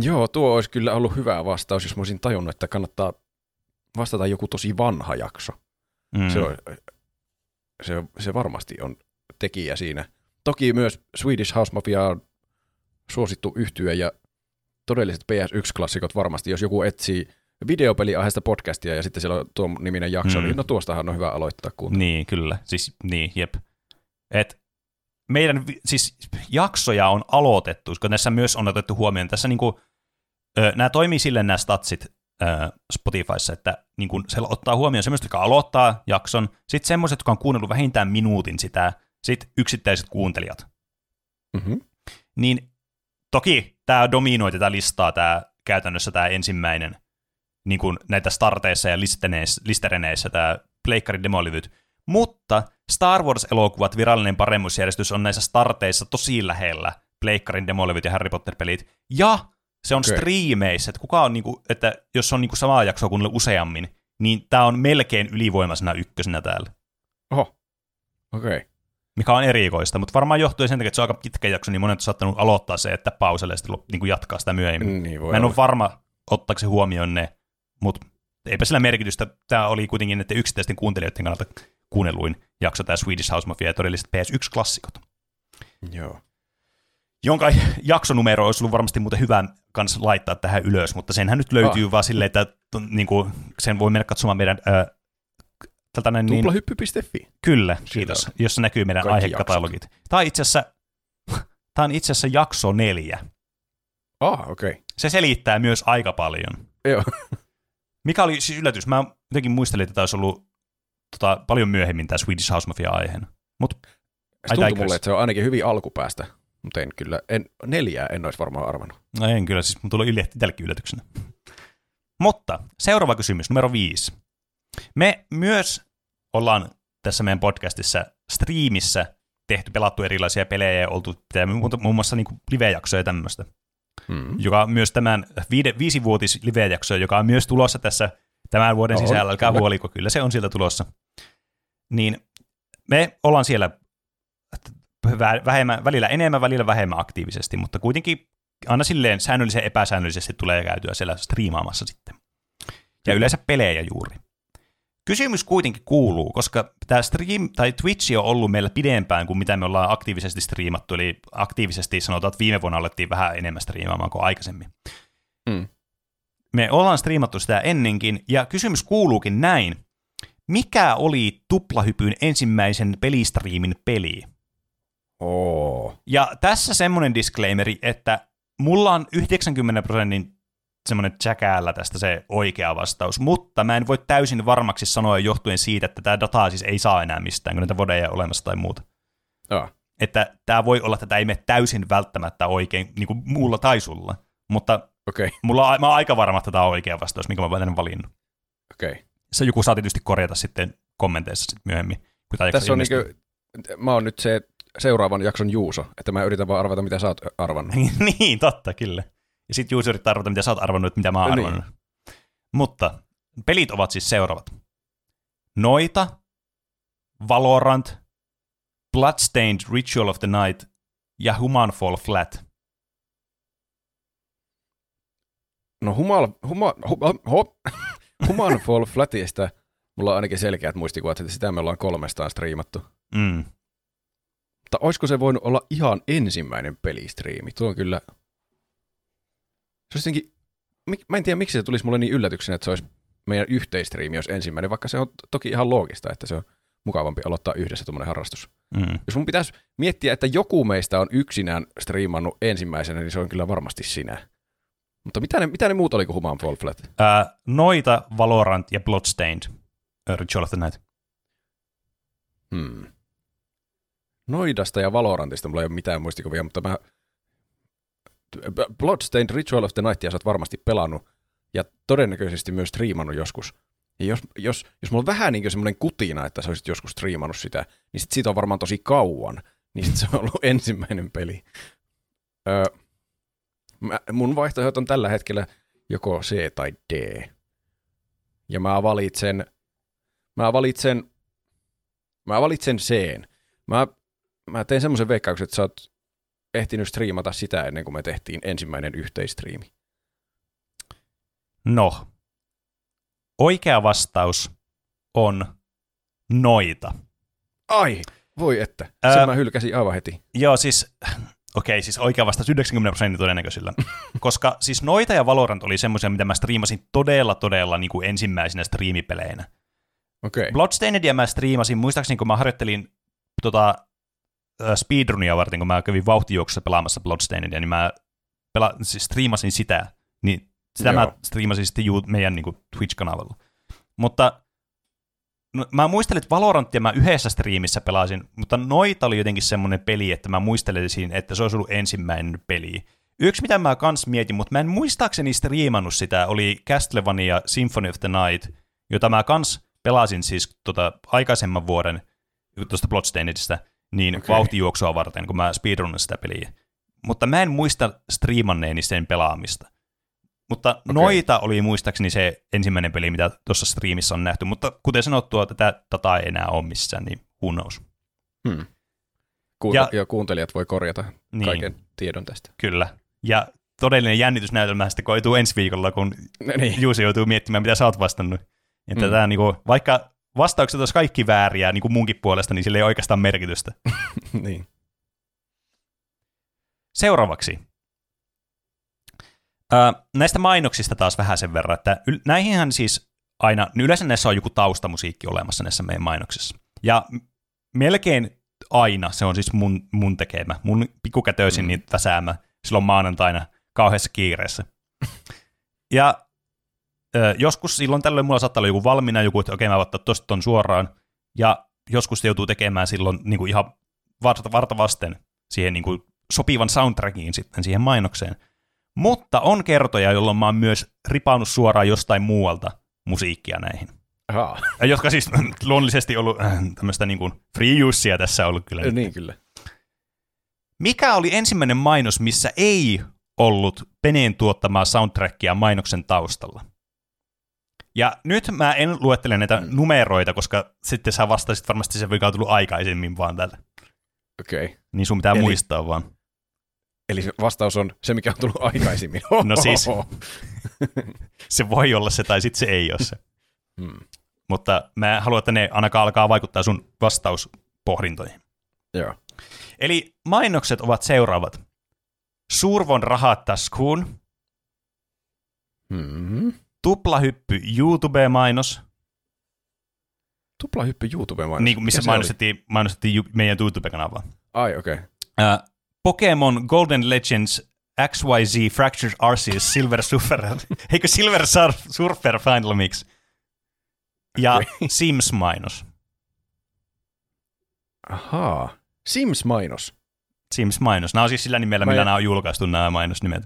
Joo, tuo olisi kyllä ollut hyvä vastaus, jos mä olisin tajunnut, että kannattaa vastata joku tosi vanha jakso. Mm. Se, on, se, se varmasti on tekijä siinä. Toki myös Swedish House Mafia on suosittu yhtyä ja todelliset PS1-klassikot varmasti, jos joku etsii videopeliaiheesta podcastia ja sitten siellä on tuo niminen jakso, Mm. niin no tuostahan on hyvä aloittaa kuuntelua. Niin, kyllä. Siis, niin, jep. Et meidän siis jaksoja on aloitettu, koska tässä myös on otettu huomioon. Tässä niinku, ö, nämä toimii silleen nämä statsit ö, Spotifyssa, että niinku, se ottaa huomioon semmoiset, jotka aloittaa jakson, sitten semmoiset, jotka on kuunnellut vähintään minuutin sitä, sitten yksittäiset kuuntelijat. Mm-hmm. Niin toki tämä dominoi tätä listaa, tämä käytännössä tämä ensimmäinen, niin kuin näitä starteissa ja listeneissä, listereneissä, tämä Pleikkarin demolivyt. Mutta Star Wars-elokuvat virallinen paremmuusjärjestys on näissä starteissa tosi lähellä Pleikkarin demolivyt ja Harry Potter-pelit. Ja se on okay. striimeissä, että kuka on niinku, että jos on niinku samaa jaksoa kuin useammin, niin tämä on melkein ylivoimaisena ykkösenä täällä. Oho, okei. Okay. mikä on erikoista, mutta varmaan johtuen sen takia, että se on aika pitkä jakso, niin monet on saattanut aloittaa se, että pauselle ja sitten niin jatkaa sitä myöhemmin. Niin voi Mä en olla. ole varma, ottaako se huomioon ne, mutta eipä sillä merkitystä. Tämä oli kuitenkin näiden yksittäisten kuuntelijoiden kannalta kuunnelluin jakso, tämä Swedish House Mafia ja todelliset PS1-klassikot, Joo. jonka jaksonumero olisi ollut varmasti muuten hyvä kanssa laittaa tähän ylös, mutta senhän nyt löytyy ah. vaan silleen, että niin kuin, sen voi mennä katsomaan meidän äh, tältä näin, niin, Tuplahyppy.fi. Kyllä, kiitos. on Jossa näkyy meidän kaikki aihekatalogit. Tämä on itse asiassa, tämä on itse asiassa jakso neljä. Ah, okei. Okay. Se selittää myös aika paljon. Joo. Mikä oli siis yllätys? Mä jotenkin muistelin, että tämä olisi ollut tota, paljon myöhemmin tämä Swedish House Mafia aiheena. Mut, Se digress. mulle, että se on ainakin hyvin alkupäästä. Mutta en kyllä, en, neljää en olisi varmaan arvannut. no en kyllä, siis mun tuli yllätti itsellekin yllätyksenä. Mutta seuraava kysymys, numero viisi. Me myös ollaan tässä meidän podcastissa striimissä tehty, pelattu erilaisia pelejä ja oltu muun muassa niin live-jaksoja ja tämmöistä. Mm. joka on myös tämän viide, viisivuotis live-jakso, joka on myös tulossa tässä tämän vuoden On, sisällä, älkää huoliko, kyllä se on sieltä tulossa. Niin me ollaan siellä vä- vähemmän, välillä enemmän, välillä vähemmän aktiivisesti, mutta kuitenkin aina silleen säännöllisen epäsäännöllisesti tulee käytyä siellä striimaamassa sitten. Ja yleensä pelejä juuri. Kysymys kuitenkin kuuluu, koska tämä stream, tai Twitch on ollut meillä pidempään kuin mitä me ollaan aktiivisesti striimattu, eli aktiivisesti sanotaan, että viime vuonna alettiin vähän enemmän striimaamaan kuin aikaisemmin. Mm. Me ollaan striimattu sitä ennenkin, ja kysymys kuuluukin näin. Mikä oli tuplahypyn ensimmäisen pelistriimin peli? Oo. Ja tässä semmoinen disclaimeri, että mulla on 90 prosentin semmoinen tsäkäällä tästä se oikea vastaus, mutta mä en voi täysin varmaksi sanoa johtuen siitä, että tämä dataa siis ei saa enää mistään, kun näitä vodeja on olemassa tai muuta. Ah. Että tämä voi olla, että tämä ei mene täysin välttämättä oikein, niin kuin muulla tai sulla, mutta Okei, okay. mulla on, mä oon aika varma, että tämä on oikea vastaus, minkä mä olen valinnut. okei. Okay. Se joku saa tietysti korjata sitten kommenteissa sitten myöhemmin. Kun tämä Tässä on niinku, mä oon nyt se seuraavan jakson Juuso, että mä yritän vaan arvata, mitä sä oot arvannut. niin, totta, kyllä. Ja sitten Juuso yrittää arvata, mitä sä oot arvannut, että mitä mä oon Niin. arvannut. Mutta pelit ovat siis seuraavat. Noita, Valorant, Bloodstained Ritual of the Night ja Human Fall Flat. No Humal, huma, hu, ho, Human Fall Flatista mulla on ainakin selkeät muistikuvat, että sitä me ollaan kolmestaan striimattu. Mm. Mutta olisiko se voinut olla ihan ensimmäinen pelistriimi? Tuo on kyllä... Se olisi jotenkin... Mä en tiedä, miksi se tulisi mulle niin yllätyksenä, että se olisi meidän yhteistriimi, jos ensimmäinen, vaikka se on toki ihan loogista, että se on mukavampi aloittaa yhdessä tuommoinen harrastus. Mm. Jos mun pitäisi miettiä, että joku meistä on yksinään striimannut ensimmäisenä, niin se on kyllä varmasti sinä. Mutta mitä ne, mitä ne muut oli kuin Human Fall Flat? Ää, Noita, Valorant ja Bloodstained Ritual of the Night. Hmm. Noidasta ja Valorantista mulla ei ole mitään muistikuvia, mutta mä... Bloodstained Ritual of the Nightia sä oot varmasti pelannut ja todennäköisesti myös striimannut joskus. Ja jos, jos, jos mulla on vähän niin semmoinen kutina, että sä olisit joskus striimannut sitä, niin sit siitä on varmaan tosi kauan. Niin sit se on ollut ensimmäinen peli. Öö, mä, mun vaihtoehdot on tällä hetkellä joko C tai D. Ja mä valitsen, mä valitsen, mä valitsen C. Mä, mä tein semmoisen veikkauksen, että sä oot ehtinyt striimata sitä ennen kuin me tehtiin ensimmäinen yhteistriimi. No, oikea vastaus on Noita. Ai, voi että. Sen Ää- mä hylkäsin aivan heti. Joo, siis Okei, siis oikea vasta 90 prosentin todennäköisillä. Koska siis noita ja Valorant oli semmoisia, mitä mä striimasin todella, todella niin kuin ensimmäisenä striimipeleinä. Okei. Okay. Bloodstainedia mä striimasin, muistaakseni kun mä harjoittelin tota, speedrunia varten, kun mä kävin vauhtijuoksussa pelaamassa Bloodstainedia, niin mä pela- siis striimasin sitä, niin sitä Joo. mä striimasin sitten meidän niin kuin Twitch-kanavalla. Mutta no, mä muistelin, että Valoranttia mä yhdessä striimissä pelasin, mutta noita oli jotenkin semmoinen peli, että mä muistelisin, että se olisi ollut ensimmäinen peli. Yksi, mitä mä kans mietin, mutta mä en muistaakseni striimannut sitä, oli Castlevania Symphony of the Night, jota mä kans pelasin siis tota, aikaisemman vuoden tuosta Bloodstainedista, niin okay. vauhtijuoksua varten, kun mä speedrunnan sitä peliä. Mutta mä en muista striimanneeni sen pelaamista. Mutta okay. noita oli muistaakseni se ensimmäinen peli, mitä tuossa striimissä on nähty, mutta kuten sanottua, tätä dataa ei enää ole missään, niin who knows. Hmm. Ku- ja, ja kuuntelijat voi korjata niin, kaiken tiedon tästä. Kyllä. Ja todellinen jännitysnäytelmä sitten koituu ensi viikolla, kun no niin. Juusi joutuu miettimään, mitä sä oot vastannut. Että hmm. tämä, niin kuin, vaikka vastaukset olisi kaikki vääriä niin kuin munkin puolesta, niin sillä ei oikeastaan merkitystä. niin. Seuraavaksi näistä mainoksista taas vähän sen verran, että näihinhän siis aina, yleensä näissä on joku taustamusiikki olemassa näissä meidän mainoksissa. Ja melkein aina se on siis mun, mun tekemä, mun pikkukätöisin mm. niitä väsäämä silloin maanantaina kauheassa kiireessä. ja ö, joskus silloin tällöin mulla saattaa olla joku valmiina, joku, että okei mä ottaa tosta ton suoraan, ja joskus se joutuu tekemään silloin niin kuin ihan varta, varta vasten siihen niin kuin sopivan soundtrackiin sitten siihen mainokseen. Mutta on kertoja, jolloin mä oon myös ripaunut suoraan jostain muualta musiikkia näihin. Aha. Jotka siis luonnollisesti ollut äh, tämmöistä niin kuin free usea tässä ollut kyllä. Niin kyllä. Mikä oli ensimmäinen mainos, missä ei ollut Peneen tuottamaa soundtrackia mainoksen taustalla? Ja nyt mä en luettele näitä mm. numeroita, koska sitten sä vastasit varmasti se vika tullut aikaisemmin vaan tällä. Okei. Okay. Niin sun pitää Eli, muistaa vaan. Eli vastaus on se, mikä on tullut aikaisemmin. no siis, se voi olla se tai sitten se ei ole se. Hmm. Mutta mä haluan, että ne ainakaan alkaa vaikuttaa sun vastauspohdintoihin. Joo. Eli mainokset ovat seuraavat. Suurvon rahat taskuun. Hmm. Tuplahyppy YouTube-mainos. Tuplahyppy YouTube-mainos? Niin, missä mainostettiin, mainostettiin meidän YouTube-kanavaa. Ai, okei. Okay. Pokemon Golden Legends XYZ Fractured Arceus Silver Surfer, eikö Silver Surfer Final Mix? Ja Sims-mainos. Ahaa, Sims-mainos. Sims-mainos. Nämä on siis sillä nimellä, millä nämä on julkaistu nämä mainosnimet.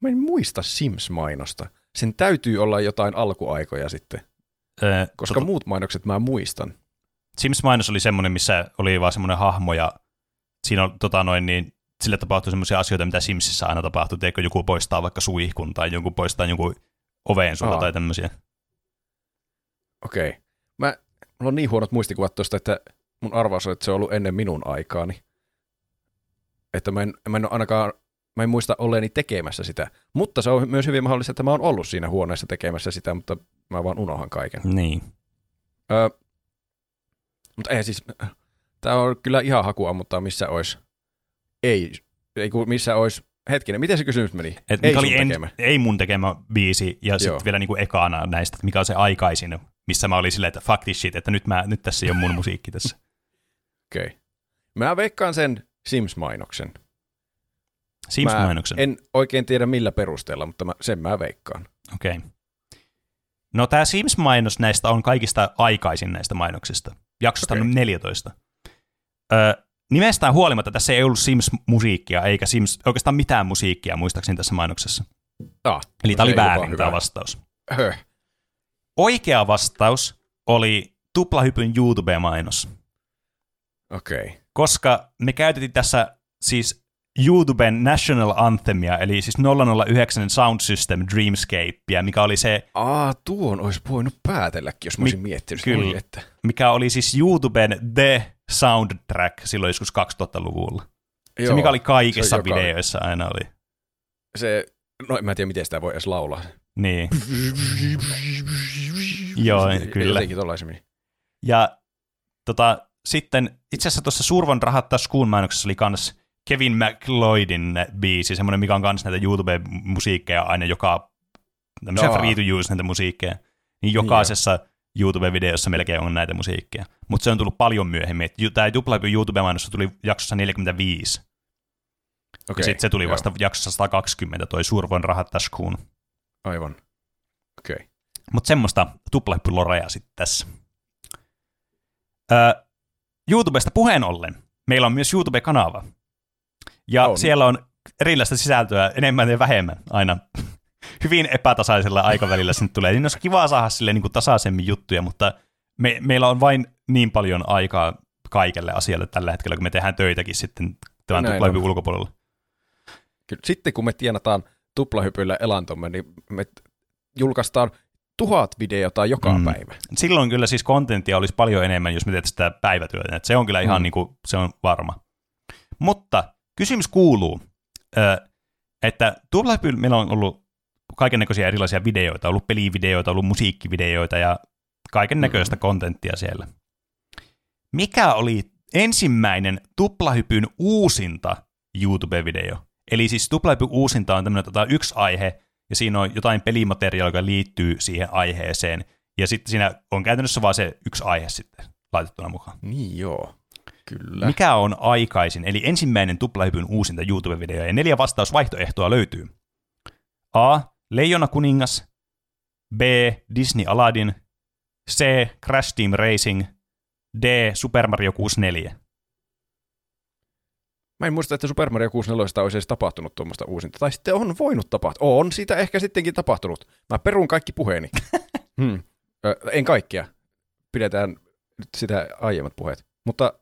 Mä en muista Sims-mainosta. Sen täytyy olla jotain alkuaikoja sitten, öö, koska tota, muut mainokset mä muistan. Sims-mainos oli semmoinen, missä oli vaan semmoinen hahmo ja siinä on tota noin, niin sille tapahtuu semmoisia asioita, mitä Simsissä aina tapahtuu, teikö joku poistaa vaikka suihkun tai joku poistaa jonkun oveen sulta tai tämmöisiä. Okei. Okay. Mä, mulla on niin huonot muistikuvat tuosta, että mun arvaus on, että se on ollut ennen minun aikaani. Että mä en, mä en ainakaan, mä en muista olleeni tekemässä sitä. Mutta se on myös hyvin mahdollista, että mä oon ollut siinä huoneessa tekemässä sitä, mutta mä vaan unohan kaiken. Niin. Öö, mutta ei siis, tää on kyllä ihan hakua, mutta missä olisi ei, ei missä olisi, hetkinen, miten se kysymys meni? Et ei, oli en, ei mun tekemä biisi, ja sitten vielä niinku ekana näistä, että mikä on se aikaisin, missä mä olin silleen, että fuck this shit, että nyt, mä, nyt tässä ei ole mun musiikki tässä. Okei. Okay. Mä veikkaan sen Sims-mainoksen. Sims-mainoksen? Mä en oikein tiedä millä perusteella, mutta mä, sen mä veikkaan. Okei. Okay. No tämä Sims-mainos näistä on kaikista aikaisin näistä mainoksista. Jaksosta okay. 14. Ö, nimestään huolimatta tässä ei ollut Sims-musiikkia, eikä Sims, oikeastaan mitään musiikkia muistaakseni tässä mainoksessa. Ah, Eli tämä oli väärin tämä vastaus. Höh. Oikea vastaus oli tuplahypyn YouTube-mainos. Okei. Okay. Koska me käytettiin tässä siis YouTuben National Anthemia, eli siis 009 Sound System Dreamscapea, mikä oli se... Aa, tuon olisi voinut päätelläkin, jos mä olisin mi- miettinyt. Kyllä, että... mikä oli siis YouTuben The soundtrack silloin joskus 2000-luvulla. Joo, se, mikä oli kaikissa joka... videoissa aina oli. Se, no en mä tiedä, miten sitä voi edes laulaa. Niin. Joo, kyllä. Ja tota, sitten itse asiassa tuossa Survon rahat taskuun mainoksessa oli kans Kevin McLeodin biisi, semmoinen, mikä on kanssa näitä YouTube-musiikkeja aina joka, tämmöisiä Jaa. free to use näitä musiikkeja, niin jokaisessa YouTube-videossa melkein on näitä musiikkeja. Mutta se on tullut paljon myöhemmin. Tämä Tuplahypyn YouTube-mainos tuli jaksossa 45, okay, ja sitten se tuli joo, vasta jaksossa 120, toi Survon rahat taskuun. Aivan. Okei. Okay. Mutta semmoista tuplahyppylorea sitten tässä. Öö, YouTubesta puheen ollen, meillä on myös YouTube-kanava. Ja On. siellä on erilaista sisältöä enemmän ja vähemmän aina. Hyvin epätasaisella aikavälillä sinne tulee. Niin olisi kiva saada sille niin kuin tasaisemmin juttuja, mutta me, meillä on vain niin paljon aikaa kaikelle asialle tällä hetkellä, kun me tehdään töitäkin sitten tämän Näin tuplahypyn on. ulkopuolella. Kyllä. Sitten kun me tienataan tuplahypyllä elantomme, niin me julkaistaan tuhat videota joka Mm. päivä. silloin kyllä siis kontenttia olisi paljon enemmän, jos me teet sitä päivätyötä. Et se on kyllä ihan Mm. niin kuin, se on varma. Mutta kysymys kuuluu, että tuplahypyllä meillä on ollut kaiken näköisiä erilaisia videoita, ollut pelivideoita, ollut musiikkivideoita ja kaiken näköistä Mm. kontenttia siellä. Mikä oli ensimmäinen tuplahypyn uusinta YouTube-video? Eli siis tuplahypyn uusinta on tämmöinen, että otetaan yksi aihe, ja siinä on jotain pelimateriaalia, joka liittyy siihen aiheeseen, ja sitten siinä on käytännössä vain se yksi aihe sitten laitettuna mukaan. Niin joo, kyllä. Mikä on aikaisin, eli ensimmäinen tuplahypyn uusinta YouTube-video, ja neljä vastausvaihtoehtoa löytyy. A. Leijona kuningas. B. Disney Aladdin. C. Crash Team Racing. D. Super Mario 64. Mä en muista, että Super Mario 64 olisi edes tapahtunut tuommoista uusinta. Tai sitten on voinut tapahtua. On siitä ehkä sittenkin tapahtunut. Mä perun kaikki puheeni. hmm. Ö, en kaikkia. Pidetään nyt sitä aiemmat puheet. Mutta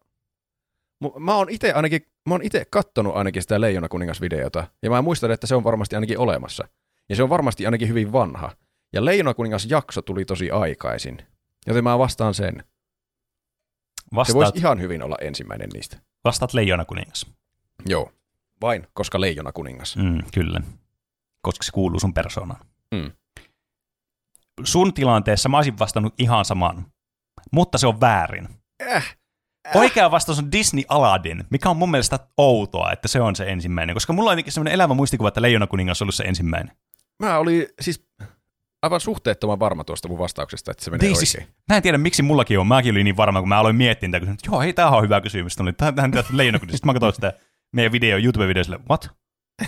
mu- mä oon itse ainakin, mä oon itse kattonut ainakin sitä Leijona kuningas-videota. Ja mä muistan, että se on varmasti ainakin olemassa. Ja se on varmasti ainakin hyvin vanha. Ja Leijona kuningas-jakso tuli tosi aikaisin. Joten mä vastaan sen. Se voisi Vastaat, ihan hyvin olla ensimmäinen niistä. vastaat Leijona kuningas. Joo. Vain, koska Leijona kuningas. Mm, kyllä. Koska se kuuluu sun persoonaan. Mm. Sun tilanteessa mä olisin vastannut ihan saman. Mutta se on väärin. Äh. Oikea vastaus on Disney Aladdin, mikä on mun mielestä outoa, että se on se ensimmäinen, koska mulla on jotenkin semmoinen elämä muistikuva, että Leijona kuningas on ollut se ensimmäinen. Mä olin siis aivan suhteettoman varma tuosta mun vastauksesta, että se menee Niin oikein. siis- Mä en tiedä, miksi mullakin on. Mäkin olin niin varma, kun mä aloin miettiä tätä, kun joo, hei, tämähän on hyvä kysymys. Tähän, tähän tähän Leijona kuningas. Sitten mä katsoin sitä meidän video, YouTube-video, sille, what?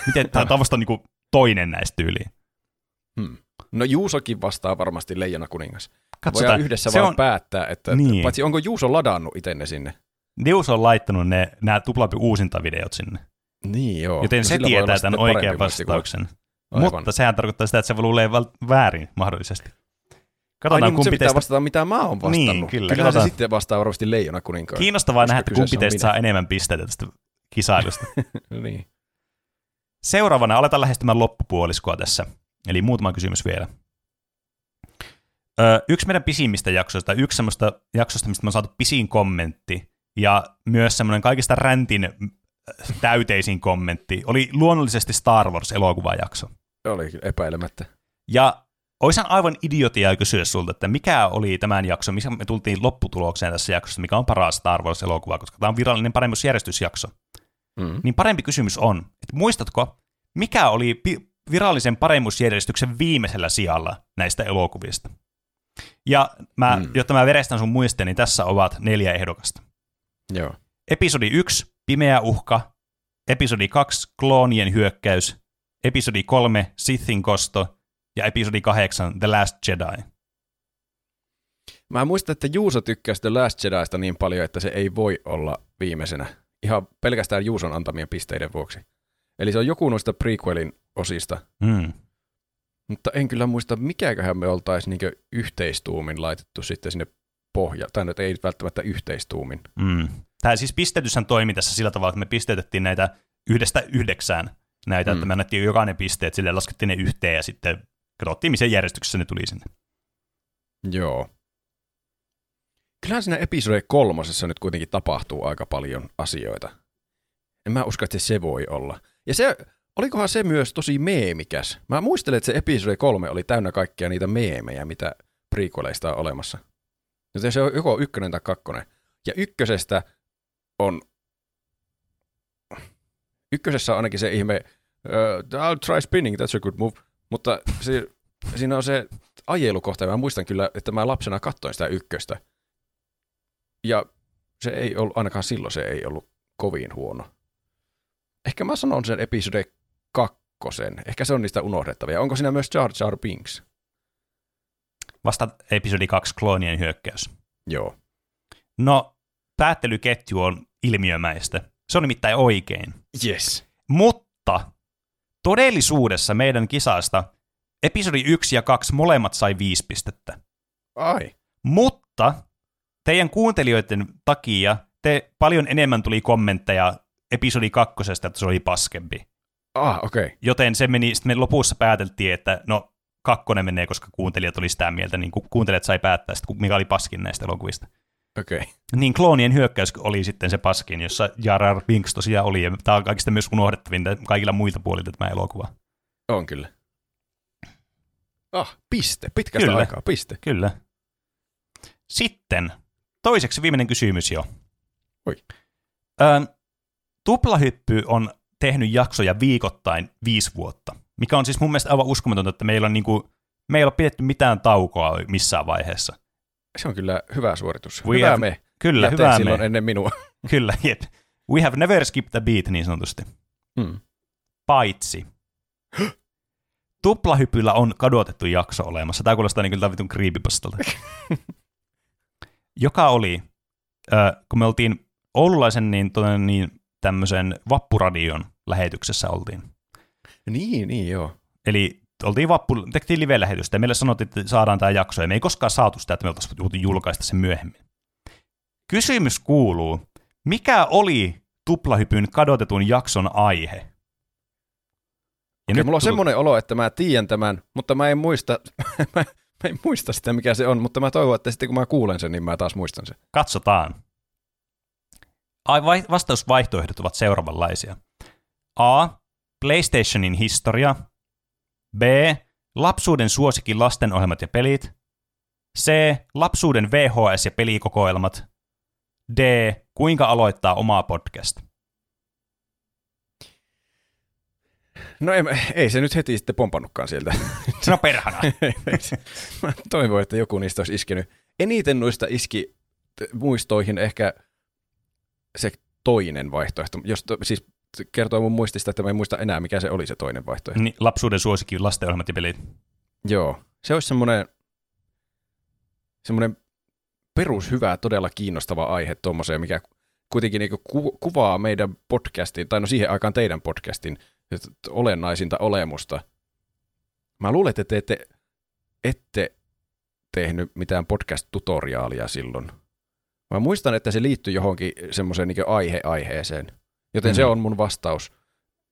Miten, tämä on vasta niinku toinen näistä tyyliin. Hmm. No Juusokin vastaa varmasti Leijona kuningas. Katsotaan, Voidaan yhdessä se vaan on, päättää, että Niin. paitsi onko Juuso ladannut itenne sinne. Neus on laittanut ne, nämä tuplapi uusinta videot sinne. Niin joo. Joten No se tietää tämän oikean vastauksen. Aivan. Mutta sehän tarkoittaa sitä, että se luulee väärin mahdollisesti. Ai Katsotaan, niin, mutta se kumpi pitää teistä... vastata, mitä mä oon vastannut. Niin, kyllä, katsotaan. se sitten vastaa varmasti Leijona kuninkaan. Kiinnostavaa nähdä, että kumpi teistä saa enemmän pisteitä tästä kisailusta. niin. Seuraavana aletaan lähestymään loppupuoliskoa tässä. Eli muutama kysymys vielä. Ö, yksi meidän pisimmistä jaksoista, yksi semmoista jaksosta, mistä me on saatu pisin kommentti, ja myös semmoinen kaikista räntin täyteisin kommentti, oli luonnollisesti Star Wars-elokuvajakso. Oli kyllä epäilemättä. Ja olisin aivan idiotia kysyä sulta, että mikä oli tämän jakson, missä me tultiin lopputulokseen tässä jaksossa, mikä on paras Star Wars-elokuva, koska tämä on virallinen paremmuusjärjestysjakso. Mm. Niin parempi kysymys on, että muistatko, mikä oli pi- virallisen paremmuusjärjestyksen viimeisellä sijalla näistä elokuvista? Ja mä, mm. jotta mä verestän sun muisteen, niin tässä ovat neljä ehdokasta. Joo. Episodi 1, Pimeä uhka. Episodi 2, Kloonien hyökkäys. Episodi 3, Sithin kosto. Ja episodi 8, The Last Jedi. Mä muistan, että Juuso tykkäsi The Last Jedista niin paljon, että se ei voi olla viimeisenä. Ihan pelkästään Juuson antamien pisteiden vuoksi. Eli se on joku noista prequelin osista. Mm. Mutta en kyllä muista, mikäköhän me oltaisiin niin yhteistuumin laitettu sitten sinne pohja. Tai nyt ei välttämättä yhteistuumin. Mm. Tämä siis pistetyshän toimi tässä sillä tavalla, että me pisteytettiin näitä yhdestä yhdeksään näitä, mm. Että me annettiin jokainen pisteet, sille laskettiin ne yhteen ja sitten katsottiin, missä järjestyksessä ne tuli sinne. Joo. Kyllähän siinä episode kolmosessa nyt kuitenkin tapahtuu aika paljon asioita. En mä usko, että se voi olla. Ja se, olikohan se myös tosi meemikäs? Mä muistelen, että se episode kolme oli täynnä kaikkia niitä meemejä, mitä prequeleista on olemassa. Joten se on joko ykkönen tai kakkonen. Ja ykkösestä on... ykkösessä on ainakin se ihme, uh, I'll try spinning, that's a good move, mutta se, siinä on se ajelukohta, ja mä muistan kyllä, että mä lapsena katsoin sitä ykköstä, ja se ei ollut, ainakaan silloin se ei ollut kovin huono. Ehkä mä sanon sen episode kakkosen, ehkä se on niistä unohdettavia. Onko siinä myös Jar Jar Binks? Vasta episodi 2, kloonien hyökkäys. Joo. No, päättelyketju on ilmiömäistä. Se on nimittäin oikein. Yes. Mutta todellisuudessa meidän kisasta episodi 1 ja 2 molemmat sai viisi pistettä. Ai. Mutta teidän kuuntelijoiden takia te paljon enemmän tuli kommentteja episodi kakkosesta, että se oli paskempi. Ah, okei. Okay. Joten se meni, sitten me lopussa pääteltiin, että no kakkonen menee, koska kuuntelijat oli sitä mieltä, niin kuuntelijat sai päättää, sitten, mikä oli paskin näistä elokuvista. Okei. Okay. Niin kloonien hyökkäys oli sitten se paskin, jossa Jar Binks tosiaan oli, ja tämä on kaikista myös unohdettavinta kaikilla muilta puolilta tämä elokuva. On kyllä. Ah, piste. Pitkästä Kyllä. aikaa, piste. Kyllä. Sitten toiseksi viimeinen kysymys jo. Oi. Ö, tuplahyppy on tehnyt jaksoja viikoittain viisi vuotta, mikä on siis mun mielestä aivan uskomatonta, että meillä on niinku, me ei ole pidetty mitään taukoa missään vaiheessa. Se on kyllä hyvä suoritus. We hyvä have- me. Kyllä, Ja hyvä silloin me. ennen minua. Kyllä, jep. We have never skipped a beat niin sanotusti. Hmm. Paitsi. Tuplahypyllä on kadotettu jakso olemassa. Tämä kuulostaa niin kyllä vitun creepypastalta. Joka oli, äh, kun me oltiin oululaisen niin, tuonne, niin tämmöisen vappuradion lähetyksessä oltiin. Niin, niin joo. Eli oltiin vappu, tehtiin live-lähetystä ja meille sanottiin, että saadaan tämä jakso ja me ei koskaan saatu sitä, että me oltaisiin julkaista sen myöhemmin. Kysymys kuuluu, mikä oli tuplahypyn kadotetun jakson aihe? Ja Okei, mulla on tuli- semmoinen olo, että mä tiedän tämän, mutta mä en muista, mä, mä en muista sitä, mikä se on, mutta mä toivon, että sitten kun mä kuulen sen, niin mä taas muistan sen. Katsotaan. Ai, vai- vastausvaihtoehdot ovat seuraavanlaisia. A. PlayStationin historia. B. Lapsuuden suosikin lastenohjelmat ja pelit. C. Lapsuuden VHS- ja pelikokoelmat. D. Kuinka aloittaa omaa podcast. No ei, ei se nyt heti sitten pompannutkaan sieltä. No perhana. mä toivon, että joku niistä olisi iskenyt. Eniten noista iski muistoihin ehkä se toinen vaihtoehto. Jos to, siis kertoo mun muistista, että mä en muista enää, mikä se oli se toinen vaihtoehto. Niin, lapsuuden suosikin lastenohjelmat ja pelit. Joo, se olisi semmoinen, semmoinen perushyvä, todella kiinnostava aihe tuommoiseen, mikä kuitenkin niin ku, kuvaa meidän podcastin, tai no siihen aikaan teidän podcastin olennaisinta olemusta. Mä luulen, että te ette, ette tehnyt mitään podcast-tutoriaalia silloin. Mä muistan, että se liittyy johonkin semmoiseen niin aihe-aiheeseen. Joten mm. se on mun vastaus.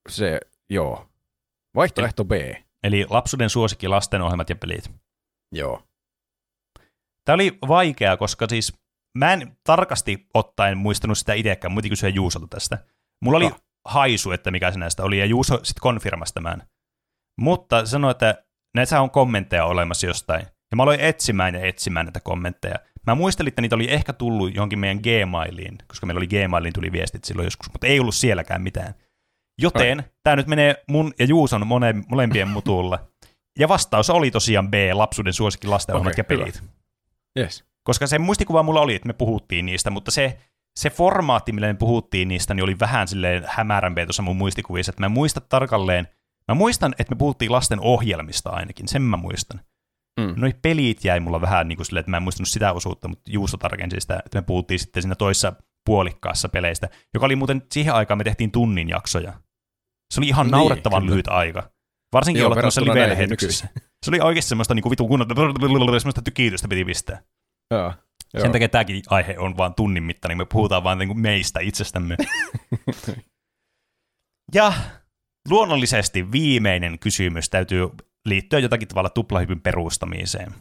Se, joo. Vaihtoehto B. Eli lapsuuden suosikin lastenohjelmat ja pelit. Joo. Tämä oli vaikeaa, koska siis mä en tarkasti ottaen muistanut sitä itsekään, muuten kysyä Juusolta tästä. Mulla oli Ah. haisu, että mikä se näistä oli, ja Juuso sitten konfirmasi tämän. Mutta sanoi, että näissä on kommentteja olemassa jostain. Ja mä aloin etsimään ja etsimään näitä kommentteja. Mä muistelin, että niitä oli ehkä tullut johonkin meidän Gmailiin, koska meillä oli Gmailiin tuli viestit silloin joskus, mutta ei ollut sielläkään mitään. Joten tämä nyt menee mun ja Juuson mone, molempien mutulle. Ja vastaus oli tosiaan B, lapsuuden suosikin lastenohjelmat Okei, ja hyvä. pelit. Yes. Koska se muistikuva mulla oli, että me puhuttiin niistä, mutta se, se formaatti, millä me puhuttiin niistä, niin oli vähän silleen hämärämpiä tuossa mun muistikuvissa, että mä en muista tarkalleen, mä muistan, että me puhuttiin lasten ohjelmista ainakin, sen mä muistan. Mm. Noi pelit jäi mulla vähän niin kuin silleen, että mä en muistanut sitä osuutta, mutta Juuso tarkensi sitä, että me puhuttiin sitten siinä toisessa puolikkaassa peleistä, joka oli muuten siihen aikaan me tehtiin tunnin jaksoja. Se oli ihan Niin, naurettavan kyllä. lyhyt aika. Varsinkin olla tuossa live-lähetyksessä. Se oli oikeasti semmoista niin kuin vitun kunnon, semmoista tykitystä piti pistää. Joo. Joo. Sen takia tämäkin aihe on vain tunnin mittainen, me puhutaan vain niin meistä itsestämme. ja luonnollisesti viimeinen kysymys täytyy liittyä jotakin tavalla tuplahypyn perustamiseen.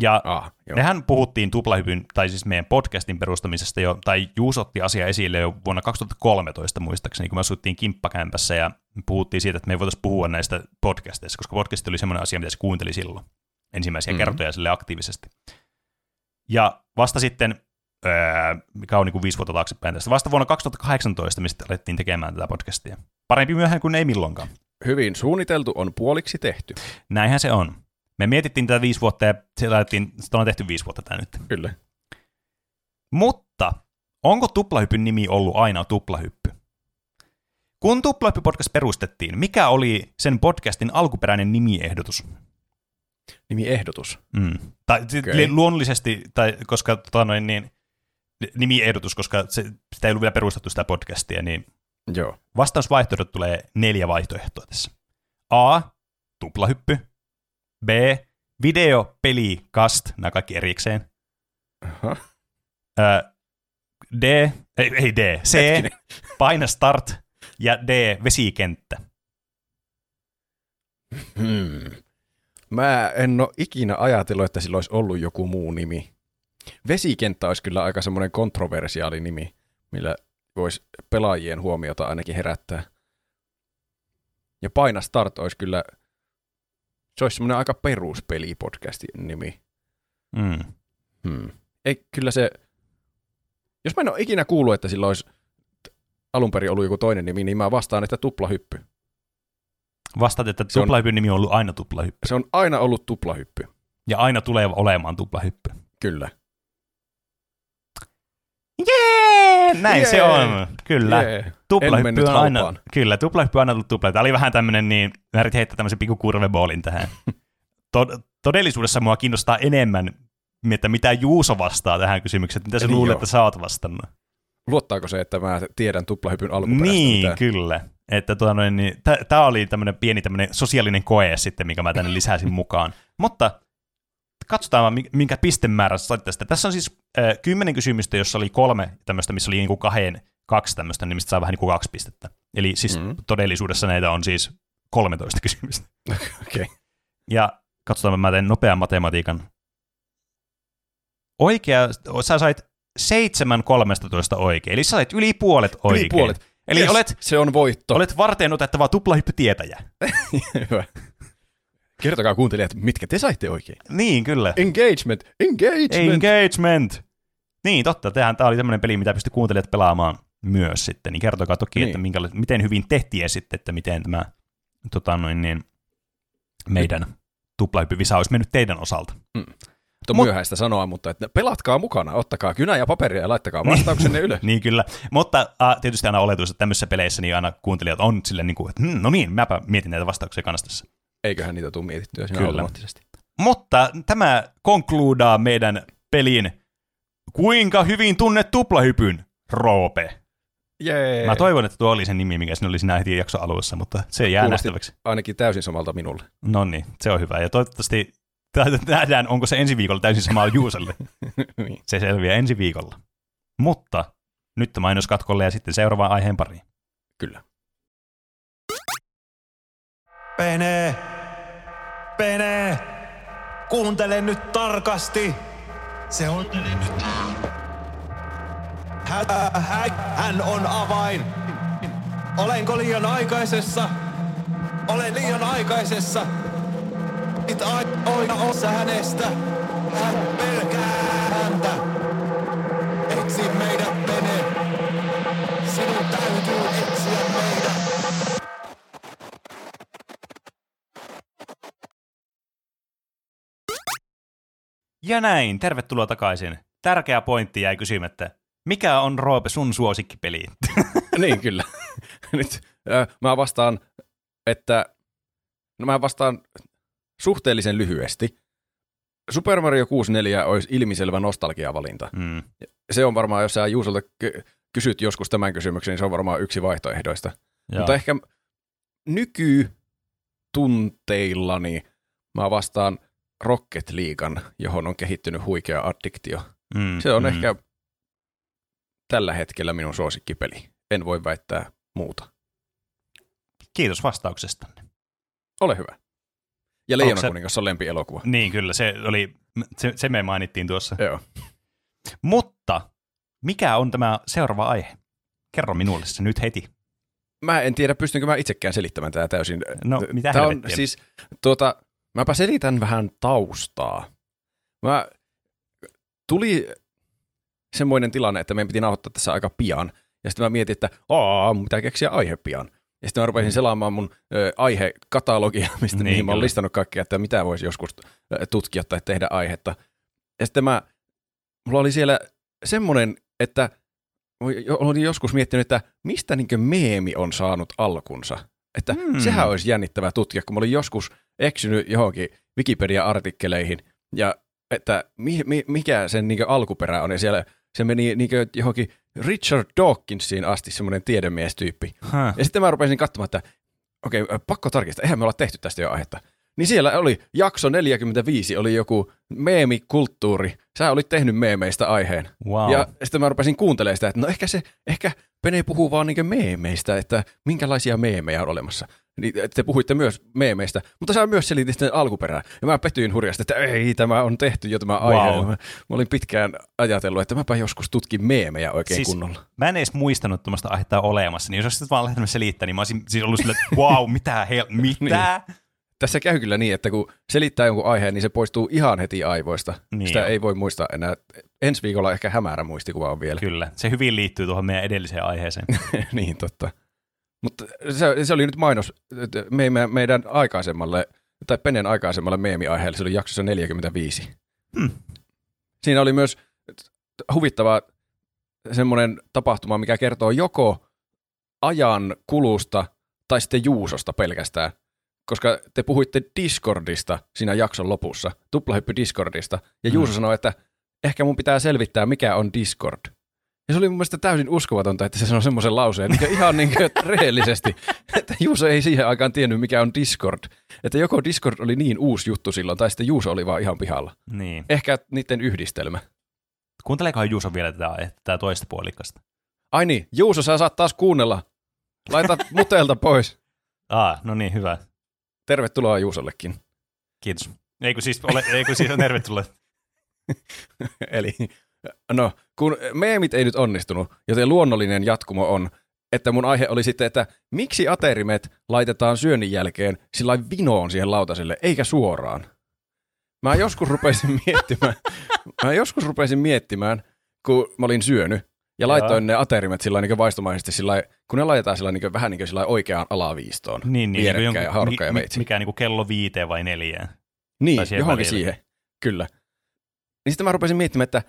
Ja Ah, joo. Mehän puhuttiin tuplahypyn, tai siis meidän podcastin perustamisesta jo, tai Juus otti asia esille jo vuonna 2013 muistaakseni, kun me asuttiin kimppakämpässä ja me puhuttiin siitä, että me ei voitaisiin puhua näistä podcasteista, koska podcast oli semmoinen asia, mitä se kuunteli silloin ensimmäisiä Mhm. mm-hmm. kertoja sille aktiivisesti. Ja vasta sitten öö, mikä on niin kuin viisi vuotta taaksepäin tästä. Vasta vuonna 2018 mistä alettiin tekemään tätä podcastia. Parempi myöhään kuin ei milloinkaan. Hyvin suunniteltu on puoliksi tehty. Näinhän se on. Me mietittiin tätä viisi vuotta ja se laitettiin, sitä on tehty viisi vuotta tämä nyt. Kyllä. Mutta onko Tuplahypyn nimi ollut aina Tuplahyppy? Kun Tuplahyppy-podcast perustettiin, mikä oli sen podcastin alkuperäinen nimiehdotus? Nimiehdotus. Mm. Tai okay. luonnollisesti, tai koska tota noin, niin, nimiehdotus, koska se, sitä ei ollut vielä perustettu sitä podcastia, niin Joo. vastausvaihtoehdot tulee neljä vaihtoehtoa tässä. A. Tuplahyppy. B. Video, peli, cast, nämä kaikki erikseen. Aha. Ö, D, ei, ei D, C, Hetkinen. paina start ja D, vesikenttä. Hmm. Mä en ole ikinä ajatellut, että sillä olisi ollut joku muu nimi. Vesikenttä olisi kyllä aika semmoinen kontroversiaali nimi, millä voisi pelaajien huomiota ainakin herättää. Ja Paina Start olisi kyllä, se olisi semmoinen aika peruspelipodcastin nimi. Mm. Hmm. Ei, kyllä se, jos mä en ole ikinä kuullut, että sillä olisi alun perin ollut joku toinen nimi, niin mä vastaan, että tuplahyppy. Vastaat, että tuplahyppyn nimi on ollut aina tuplahyppy. Se on aina ollut tuplahyppy. Ja aina tulee olemaan tuplahyppy. Kyllä. Jee! Näin Jee! se on. Kyllä. Jee. Tuplahyppy on aina, halpaan. kyllä, tuplahyppy on aina tullut tupla. Tämä oli vähän tämmöinen, niin mä yritin heittää tämmöisen pikku kurveboolin tähän. Tod- todellisuudessa mua kiinnostaa enemmän, että mitä Juuso vastaa tähän kysymykseen, mitä sä Niin luulet, joo. että sä oot vastannut. Luottaako se, että mä tiedän tuplahypyn alkuperäistä Niin, mitään? kyllä. Että tuota noin, niin, tämä oli tämmöinen pieni tämmöinen sosiaalinen koe sitten, mikä mä tänne lisäsin mukaan. Mutta katsotaan, minkä pistemäärä sä sait tästä. Tässä on siis äh, kymmenen kysymystä, jossa oli kolme tämmöistä, missä oli niin kuin kahden, kaksi tämmöistä, niin mistä saa vähän niin kuin kaksi pistettä. Eli siis Mm. todellisuudessa näitä on siis 13 kysymystä. Okei. Ja katsotaan, mä teen nopean matematiikan. Oikea, sä sait 7 13 oikein, eli sä sait yli puolet oikein. Yli puolet. Eli Yes, olet, Se on voitto. olet varteen otettava tuplahyppytietäjä. Hyvä. Kertokaa kuuntelijat, mitkä te saitte oikein. Niin, kyllä. Engagement, engagement. Engagement. Niin, totta. Tämähän tämä oli tämmöinen peli, mitä pystyi kuuntelijat pelaamaan myös sitten. Niin kertokaa toki, Niin. että minkä, miten hyvin te tiesitte, että miten tämä tota noin, niin, meidän tuplahyppyvisa olisi mennyt teidän osalta. on Mut- myöhäistä sanoa, mutta että pelatkaa mukana, ottakaa kynä ja paperia ja laittakaa vastauksenne ylös. Niin kyllä, mutta äh, tietysti aina oletus, että tämmöisissä peleissä niin aina kuuntelijat on silleen, niin kuin, että hm, no niin, mäpä mietin näitä vastauksia kanastassa. Eiköhän niitä tule mietittyä siinä Kyllä. automaattisesti. Mutta tämä konkluudaa meidän pelin Kuinka hyvin tunnet tuplahypyn, Roope? Jee. Mä toivon, että tuo oli se nimi, mikä siinä oli siinä heti jakson alussa, mutta se jää Kuulosti- nähtäväksi. Ainakin täysin samalta minulle. No niin, se on hyvä. Ja toivottavasti nähdään, onko se ensi viikolla täysin samaa Juuselle. niin. Se selviää ensi viikolla. Mutta nyt mainoskatkolle ja sitten seuraavaan aiheen pariin. Kyllä. Pene! Pene! Kuuntele nyt tarkasti! Se on hän on avain! Olenko liian aikaisessa? Olen liian aikaisessa! It aina osa hänestä! Hän pelkää häntä! Etsi meidät! Sinun täytyy etsiä meidät! Ja näin, tervetuloa takaisin. Tärkeä pointti jäi kysymättä. Mikä on Roope sun suosikkipeli? niin, kyllä. Nyt äh, mä vastaan, että no mä vastaan suhteellisen lyhyesti. Super Mario 64 olisi ilmiselvä nostalgiavalinta. mm. Se on varmaan, jos sä Juusolta ky- kysyt joskus tämän kysymyksen, niin se on varmaan yksi vaihtoehdoista. Joo. Mutta ehkä nykytunteillani mä vastaan Rocket Leaguean, johon on kehittynyt huikea addiktio. mm, Se on mm. ehkä tällä hetkellä minun suosikkipeli. En voi väittää muuta. Kiitos vastauksestanne. Ole hyvä. Ja Leijona se- kuningas on lempielokuva. Niin, kyllä, se, oli, se, se me mainittiin tuossa. Joo. Mutta mikä on tämä seuraava aihe? Kerro minulle se nyt heti. Mä en tiedä, pystynkö mä itsekään selittämään tämä täysin. No, mitä Tämä on siis, tuota, mäpä selitän vähän taustaa. Mä tuli semmoinen tilanne, että meidän piti nauhoittaa tässä aika pian. Ja sitten mä mietin, että aah, mun pitää keksiä aihe pian. Ja sitten mä rupesin selaamaan mun ö, aihekatalogia, mistä Niin, niin, mä oon listannut kaikkea, että mitä voisi joskus tutkia tai tehdä aihetta. Ja sitten mä, mulla oli siellä semmoinen, että olin joskus miettinyt, että mistä niinkö meemi on saanut alkunsa. Että hmm. sehän olisi jännittävää tutkia, kun mä olin joskus eksynyt johonkin Wikipedia-artikkeleihin, ja että mi, mi, mikä sen niinkö alkuperä on, ja siellä se meni niinkö johonkin Richard Dawkinsiin asti semmoinen tiedemiestyyppi. Huh. Ja sitten mä rupesin katsomaan, että okei, okay, pakko tarkistaa, eihän me olla tehty tästä jo aihetta. Niin siellä oli jakso 45, oli joku meemikulttuuri. Sä olit tehnyt meemeistä aiheen. Wow. Ja sitten mä rupesin kuuntelemaan sitä, että no ehkä se, ehkä Pene puhuu vaan niinkö meemeistä, että minkälaisia meemejä on olemassa. Niin te puhuitte myös meemeistä, mutta sä myös selitit sen alkuperää. Ja mä petyin hurjasti, että ei, tämä on tehty jo tämä aihe. Wow. Mä, mä olin pitkään ajatellut, että mäpä joskus tutkin meemejä oikein Siis- kunnolla. Mä en edes muistanut tuommoista aihetta olemassa, niin jos olisit vaan lähtenyt selittämään, niin mä olisin siis ollut silleen, että wow, mitä hel, mitä? Tässä käy kyllä niin, että kun selittää jonkun aiheen, niin se poistuu ihan heti aivoista. Niin Niin Sitä on. ei voi muistaa enää. Ensi viikolla ehkä hämärä muistikuva on vielä. Kyllä, se hyvin liittyy tuohon meidän edelliseen aiheeseen. niin, totta. Mutta se, se oli nyt mainos me, me, meidän aikaisemmalle, tai Penen aikaisemmalle meemiaiheelle, se oli jaksossa 45. Hmm. Siinä oli myös huvittava semmoinen tapahtuma, mikä kertoo joko ajan kulusta tai sitten Juusosta pelkästään. Koska te puhuitte Discordista siinä jakson lopussa, tuplahyppy Discordista, ja Juuso Hmm. sanoi, että ehkä mun pitää selvittää, mikä on Discord. Ja se oli mun mielestä täysin uskomatonta, että se sanoi semmoisen lauseen niin ihan niin kuin rehellisesti, että Juuso ei siihen aikaan tiennyt, mikä on Discord. Että joko Discord oli niin uusi juttu silloin, tai sitten Juuso oli vaan ihan pihalla. niin. Ehkä niiden yhdistelmä. Kuunteleekohan Juuso vielä tätä tätä toista puolikasta? Ai niin, Juuso, sä saat taas kuunnella. Laita mutelta pois. Ah, no niin, hyvä. Tervetuloa Juusollekin. Kiitos. Ei kun siis, ole, ei kun siis tervetuloa. Eli no, kun meemit ei nyt onnistunut, joten luonnollinen jatkumo on, että mun aihe oli sitten, että miksi aterimet laitetaan syönnin jälkeen sillä vinoon siihen lautaselle, eikä suoraan. Mä joskus rupesin miettimään, mä joskus rupesin miettimään, kun mä olin syönyt, ja laitoin ne aterimet sillä niin vaistomaisesti sillä kun ne laitetaan sillä niin vähän niin sillä oikeaan alaviistoon. Niin, niin. Vierekkäin jonkun- ja haarukka ja mi- veitsi. Mikä niin kuin kello viiteen vai neljään. Niin, johonkin välille. siihen. Kyllä. Niin sitten mä rupesin miettimään, että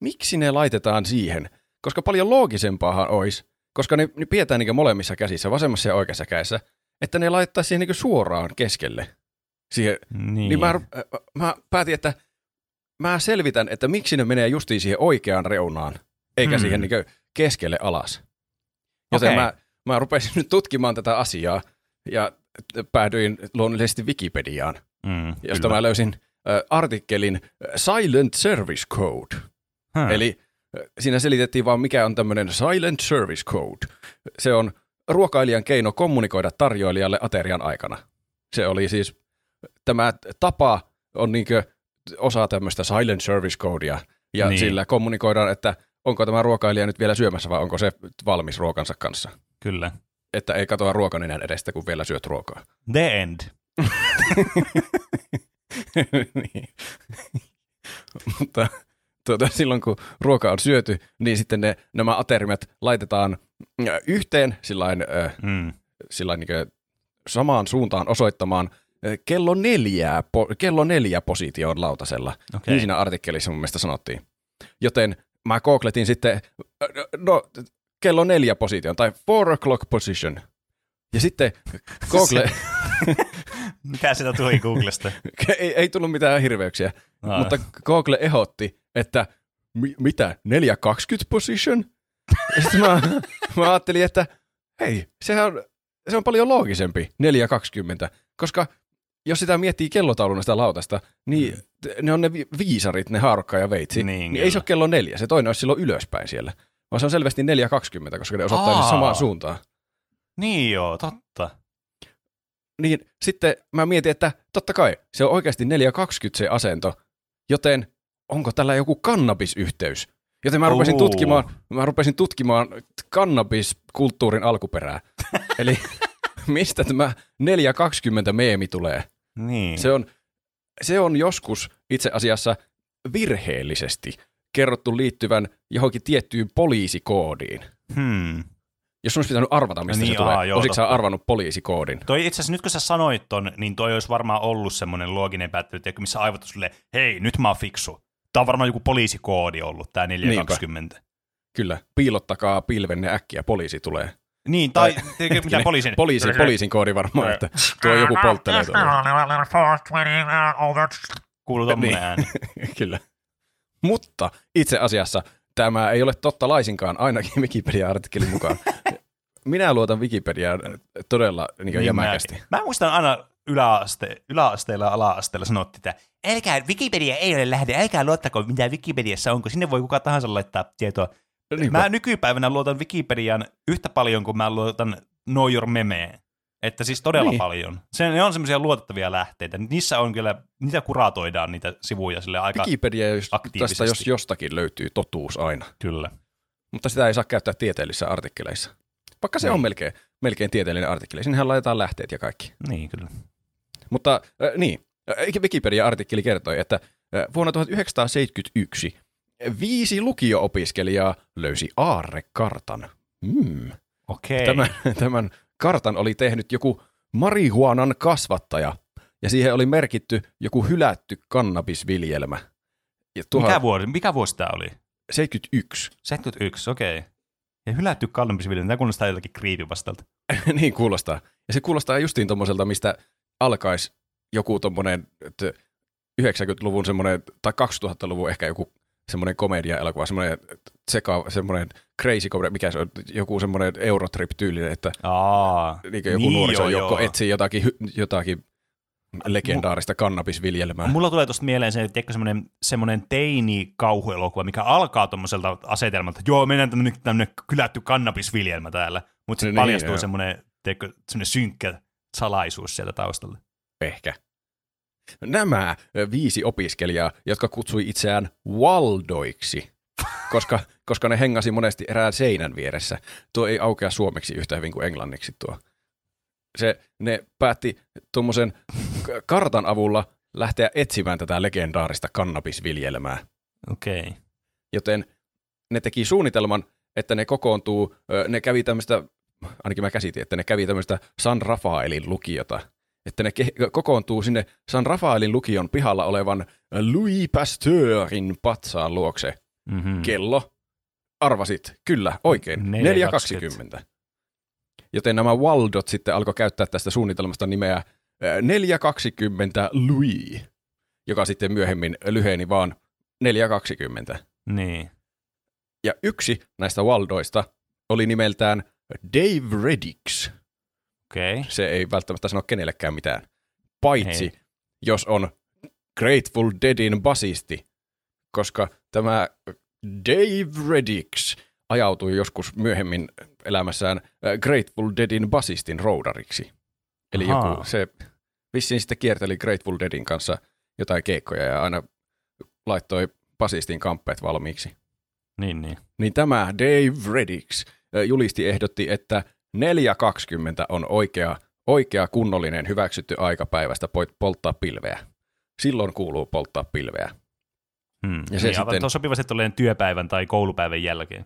miksi ne laitetaan siihen? Koska paljon loogisempaahan olisi, koska ne, ne pidetään niin molemmissa käsissä, vasemmassa ja oikeassa kädessä, että ne laittaa siihen niin suoraan keskelle. Siihen. Niin. Niin, mä, ru- äh, mä päätin, että mä selvitän, että miksi ne menee justiin siihen oikeaan reunaan, eikä Hmm. siihen niin keskelle alas. Joten Okei. mä, mä rupesin nyt tutkimaan tätä asiaa ja päädyin luonnollisesti Wikipediaan mm, josta kyllä. mä löysin äh, artikkelin äh, Silent Service Code. Huh. Eli siinä selitettiin vaan, mikä on tämmöinen Silent Service Code. Se on ruokailijan keino kommunikoida tarjoilijalle aterian aikana. Se oli siis, tämä tapa on niinkö osa tämmöistä Silent Service Codea, ja Niin. sillä kommunikoidaan, että onko tämä ruokailija nyt vielä syömässä vai onko se valmis ruokansa kanssa. Kyllä. Että ei katoa ruokanenän edestä, kun vielä syöt ruokaa. The end. niin. Mutta tuota, silloin kun ruoka on syöty, niin sitten ne, nämä aterimet laitetaan äh, yhteen sillain, äh, Mm. sillain niin samaan suuntaan osoittamaan äh, kello, neljää, po, kello neljä positioon lautasella. Okay. Niin siinä artikkelissa mun mielestä sanottiin. Joten mä googletin sitten, no kello neljä position tai four o'clock position. Ja sitten Google, Mikä sitä tuli Googlesta? ei, ei tullut mitään hirveyksiä, Ah. Mutta Google ehdotti, että mi- mitä, 420 position? Ja sitten mä, mä ajattelin, että hei, sehän on, se on paljon loogisempi, 420, koska jos sitä miettii kellotauluna sitä lautasta, niin t- ne on ne vi- viisarit, ne haarukka ja veitsi, Niin, niin, kyllä. ei se ole kello neljä, se toinen olisi silloin ylöspäin siellä, vaan se on selvästi 420, koska ne osoittaa Aa. Aa. samaan suuntaan. Niin joo, totta. Niin sitten mä mietin, että totta kai se on oikeasti 420 se asento, joten onko tällä joku kannabisyhteys? Joten mä rupesin, Oo. tutkimaan, mä rupesin tutkimaan kannabiskulttuurin alkuperää. Eli mistä tämä 420 meemi tulee? Niin. Se on, se on joskus itse asiassa virheellisesti kerrottu liittyvän johonkin tiettyyn poliisikoodiin. Hmm. Jos olisi pitänyt arvata, mistä Niin, se tulee, joo, olisitko sä arvannut poliisikoodin? Toi itse asiassa nyt kun sä sanoit ton, niin toi olisi varmaan ollut semmoinen looginen päättely, missä aivot on silleen, hei, nyt mä oon fiksu. Tää on varmaan joku poliisikoodi ollut, tää 420. Kyllä, piilottakaa pilvenne äkkiä, poliisi tulee. Niin, tai tiedätkö, mitä poliisin? Poliisin, poliisin koodi varmaan, että tuo joku polttelee. Kuuluu tommonen Niin. ääni. Kyllä. Mutta itse asiassa tämä ei ole totta laisinkaan, ainakin Wikipedia-artikkelin mukaan. Minä luotan Wikipediaan todella niin Niin jämäkästi. mäkin. Mä muistan aina yläaste, yläasteella ja ala-asteella sanottiin, että älkää, Wikipedia ei ole lähde, älkää luottako mitä Wikipediassa on, kun sinne voi kuka tahansa laittaa tietoa. Niinpä. Mä nykypäivänä luotan Wikipediaan yhtä paljon kuin mä luotan Know Your Memeen. Että siis todella Niin. paljon. Se, ne on semmoisia luotettavia lähteitä. Niissä on kyllä, niitä kuratoidaan niitä sivuja sille aika Wikipedia, jos, aktiivisesti. tästä jos jostakin löytyy totuus aina. kyllä. Mutta sitä ei saa käyttää tieteellisissä artikkeleissa. Vaikka se Niin. on melkein, melkein tieteellinen artikkeli. Sinnehän laitetaan lähteet ja kaikki. Niin, kyllä. Mutta äh, niin, Wikipedia-artikkeli kertoi, että vuonna 1971 viisi lukio-opiskelijaa löysi aarrekartan. Hmm. Okei. Tämän, tämän kartan oli tehnyt joku marihuanan kasvattaja, ja siihen oli merkitty joku hylätty kannabisviljelmä. Ja Mikä vuosi, mikä vuosi tämä oli? 71. 71, okei. Ja hylätty kannabisviljelmä, tämä kuulostaa jotenkin kriipipastalta. niin kuulostaa. Ja se kuulostaa justiin tommoselta, mistä alkaisi joku tommonen että 90-luvun semmoinen, tai 2000-luvun ehkä joku semmoinen komedia-elokuva, semmoinen seka, semmoinen crazy komedia, mikä se on, joku semmoinen Eurotrip-tyylinen, että Aa, niin joku Niin, nuorisojoukko joo, joo. etsii jotakin, jotakin legendaarista kannabisviljelmää. Mulla tulee tuosta mieleen se, että semmoinen, semmoinen teini-kauhuelokuva, mikä alkaa tuommoiselta asetelmalta, että joo, mennään tämmöinen, tämmöinen kylätty kannabisviljelmä täällä, mutta sitten Niin, paljastuu joo. semmoinen, semmoinen synkkä salaisuus sieltä taustalla. Ehkä. Nämä viisi opiskelijaa, jotka kutsui itseään Waldoiksi, koska, koska ne hengasi monesti erään seinän vieressä. Tuo ei aukea suomeksi yhtä hyvin kuin englanniksi tuo. Se, ne päätti tuommoisen kartan avulla lähteä etsimään tätä legendaarista kannabisviljelmää. Okei. Okay. Joten ne teki suunnitelman, että ne kokoontuu, ne kävi tämmöistä, ainakin mä käsitin, että ne kävi tämmöistä San Rafaelin lukiota. Että ne ke- kokoontuu sinne San Rafaelin lukion pihalla olevan Louis Pasteurin patsaan luokse. Mm-hmm. Kello, arvasit, kyllä, oikein, 4.20. Joten nämä Waldot sitten alkoi käyttää tästä suunnitelmasta nimeä ö, 420 Louis, joka sitten myöhemmin lyheni vaan 420. Niin. Ja yksi näistä Waldoista oli nimeltään Dave Reddix. Okay. Se ei välttämättä sano kenellekään mitään. Paitsi, Ei. jos on Grateful Deadin basisti, koska tämä Dave Reddix ajautui joskus myöhemmin elämässään äh, Grateful Deadin basistin roudariksi. Eli Ahaa. joku, se vissiin sitten kierteli Grateful Deadin kanssa jotain keikkoja ja aina laittoi basistin kamppeet valmiiksi. Niin, niin. Niin tämä Dave Reddix ö, julisti ehdotti, että 4.20 on oikea, oikea kunnollinen hyväksytty aika päivästä poit- polttaa pilveä. Silloin kuuluu polttaa pilveä. Hmm. Ja se niin, sitten- sitten... sopivasti tolleen työpäivän tai koulupäivän jälkeen.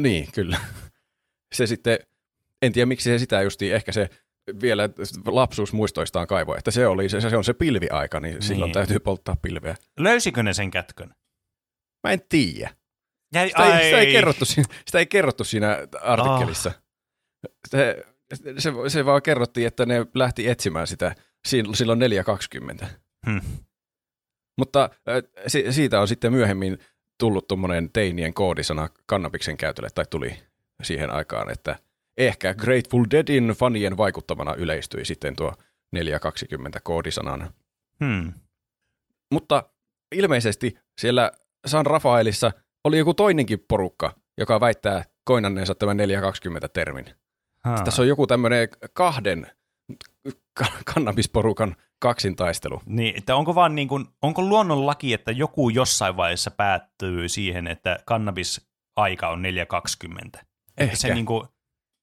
Niin, kyllä. Se sitten, en tiedä miksi se sitä justiin, ehkä se vielä lapsuusmuistoistaan kaivoi, että se, oli, se, se on se pilviaika, niin, niin. silloin täytyy polttaa pilveä. Löysikö ne sen kätkön? Mä en tiedä. Jäi, Sitä ei, sitä ei, kerrottu, siinä- sitä ei kerrottu siinä artikkelissa. Ah. Se, se, se vaan kerrottiin, että ne lähti etsimään sitä sil- silloin 4.20. Hmm. Mutta si- siitä on sitten myöhemmin tullut tuommoinen teinien koodisana kannabiksen käytölle, tai tuli siihen aikaan, että ehkä Grateful Deadin fanien vaikuttamana yleistyi sitten tuo 4.20 koodisanan. Hmm. Mutta ilmeisesti siellä San Rafaelissa oli joku toinenkin porukka, joka väittää koinanneensa tämän 420-termin. Tässä on joku tämmöinen kahden ka- kannabisporukan kaksintaistelu. Niin, että onko vaan niin kuin, onko luonnonlaki, että joku jossain vaiheessa päättyy siihen, että kannabisaika on 4.20? Että Ehkä. se, niin kuin,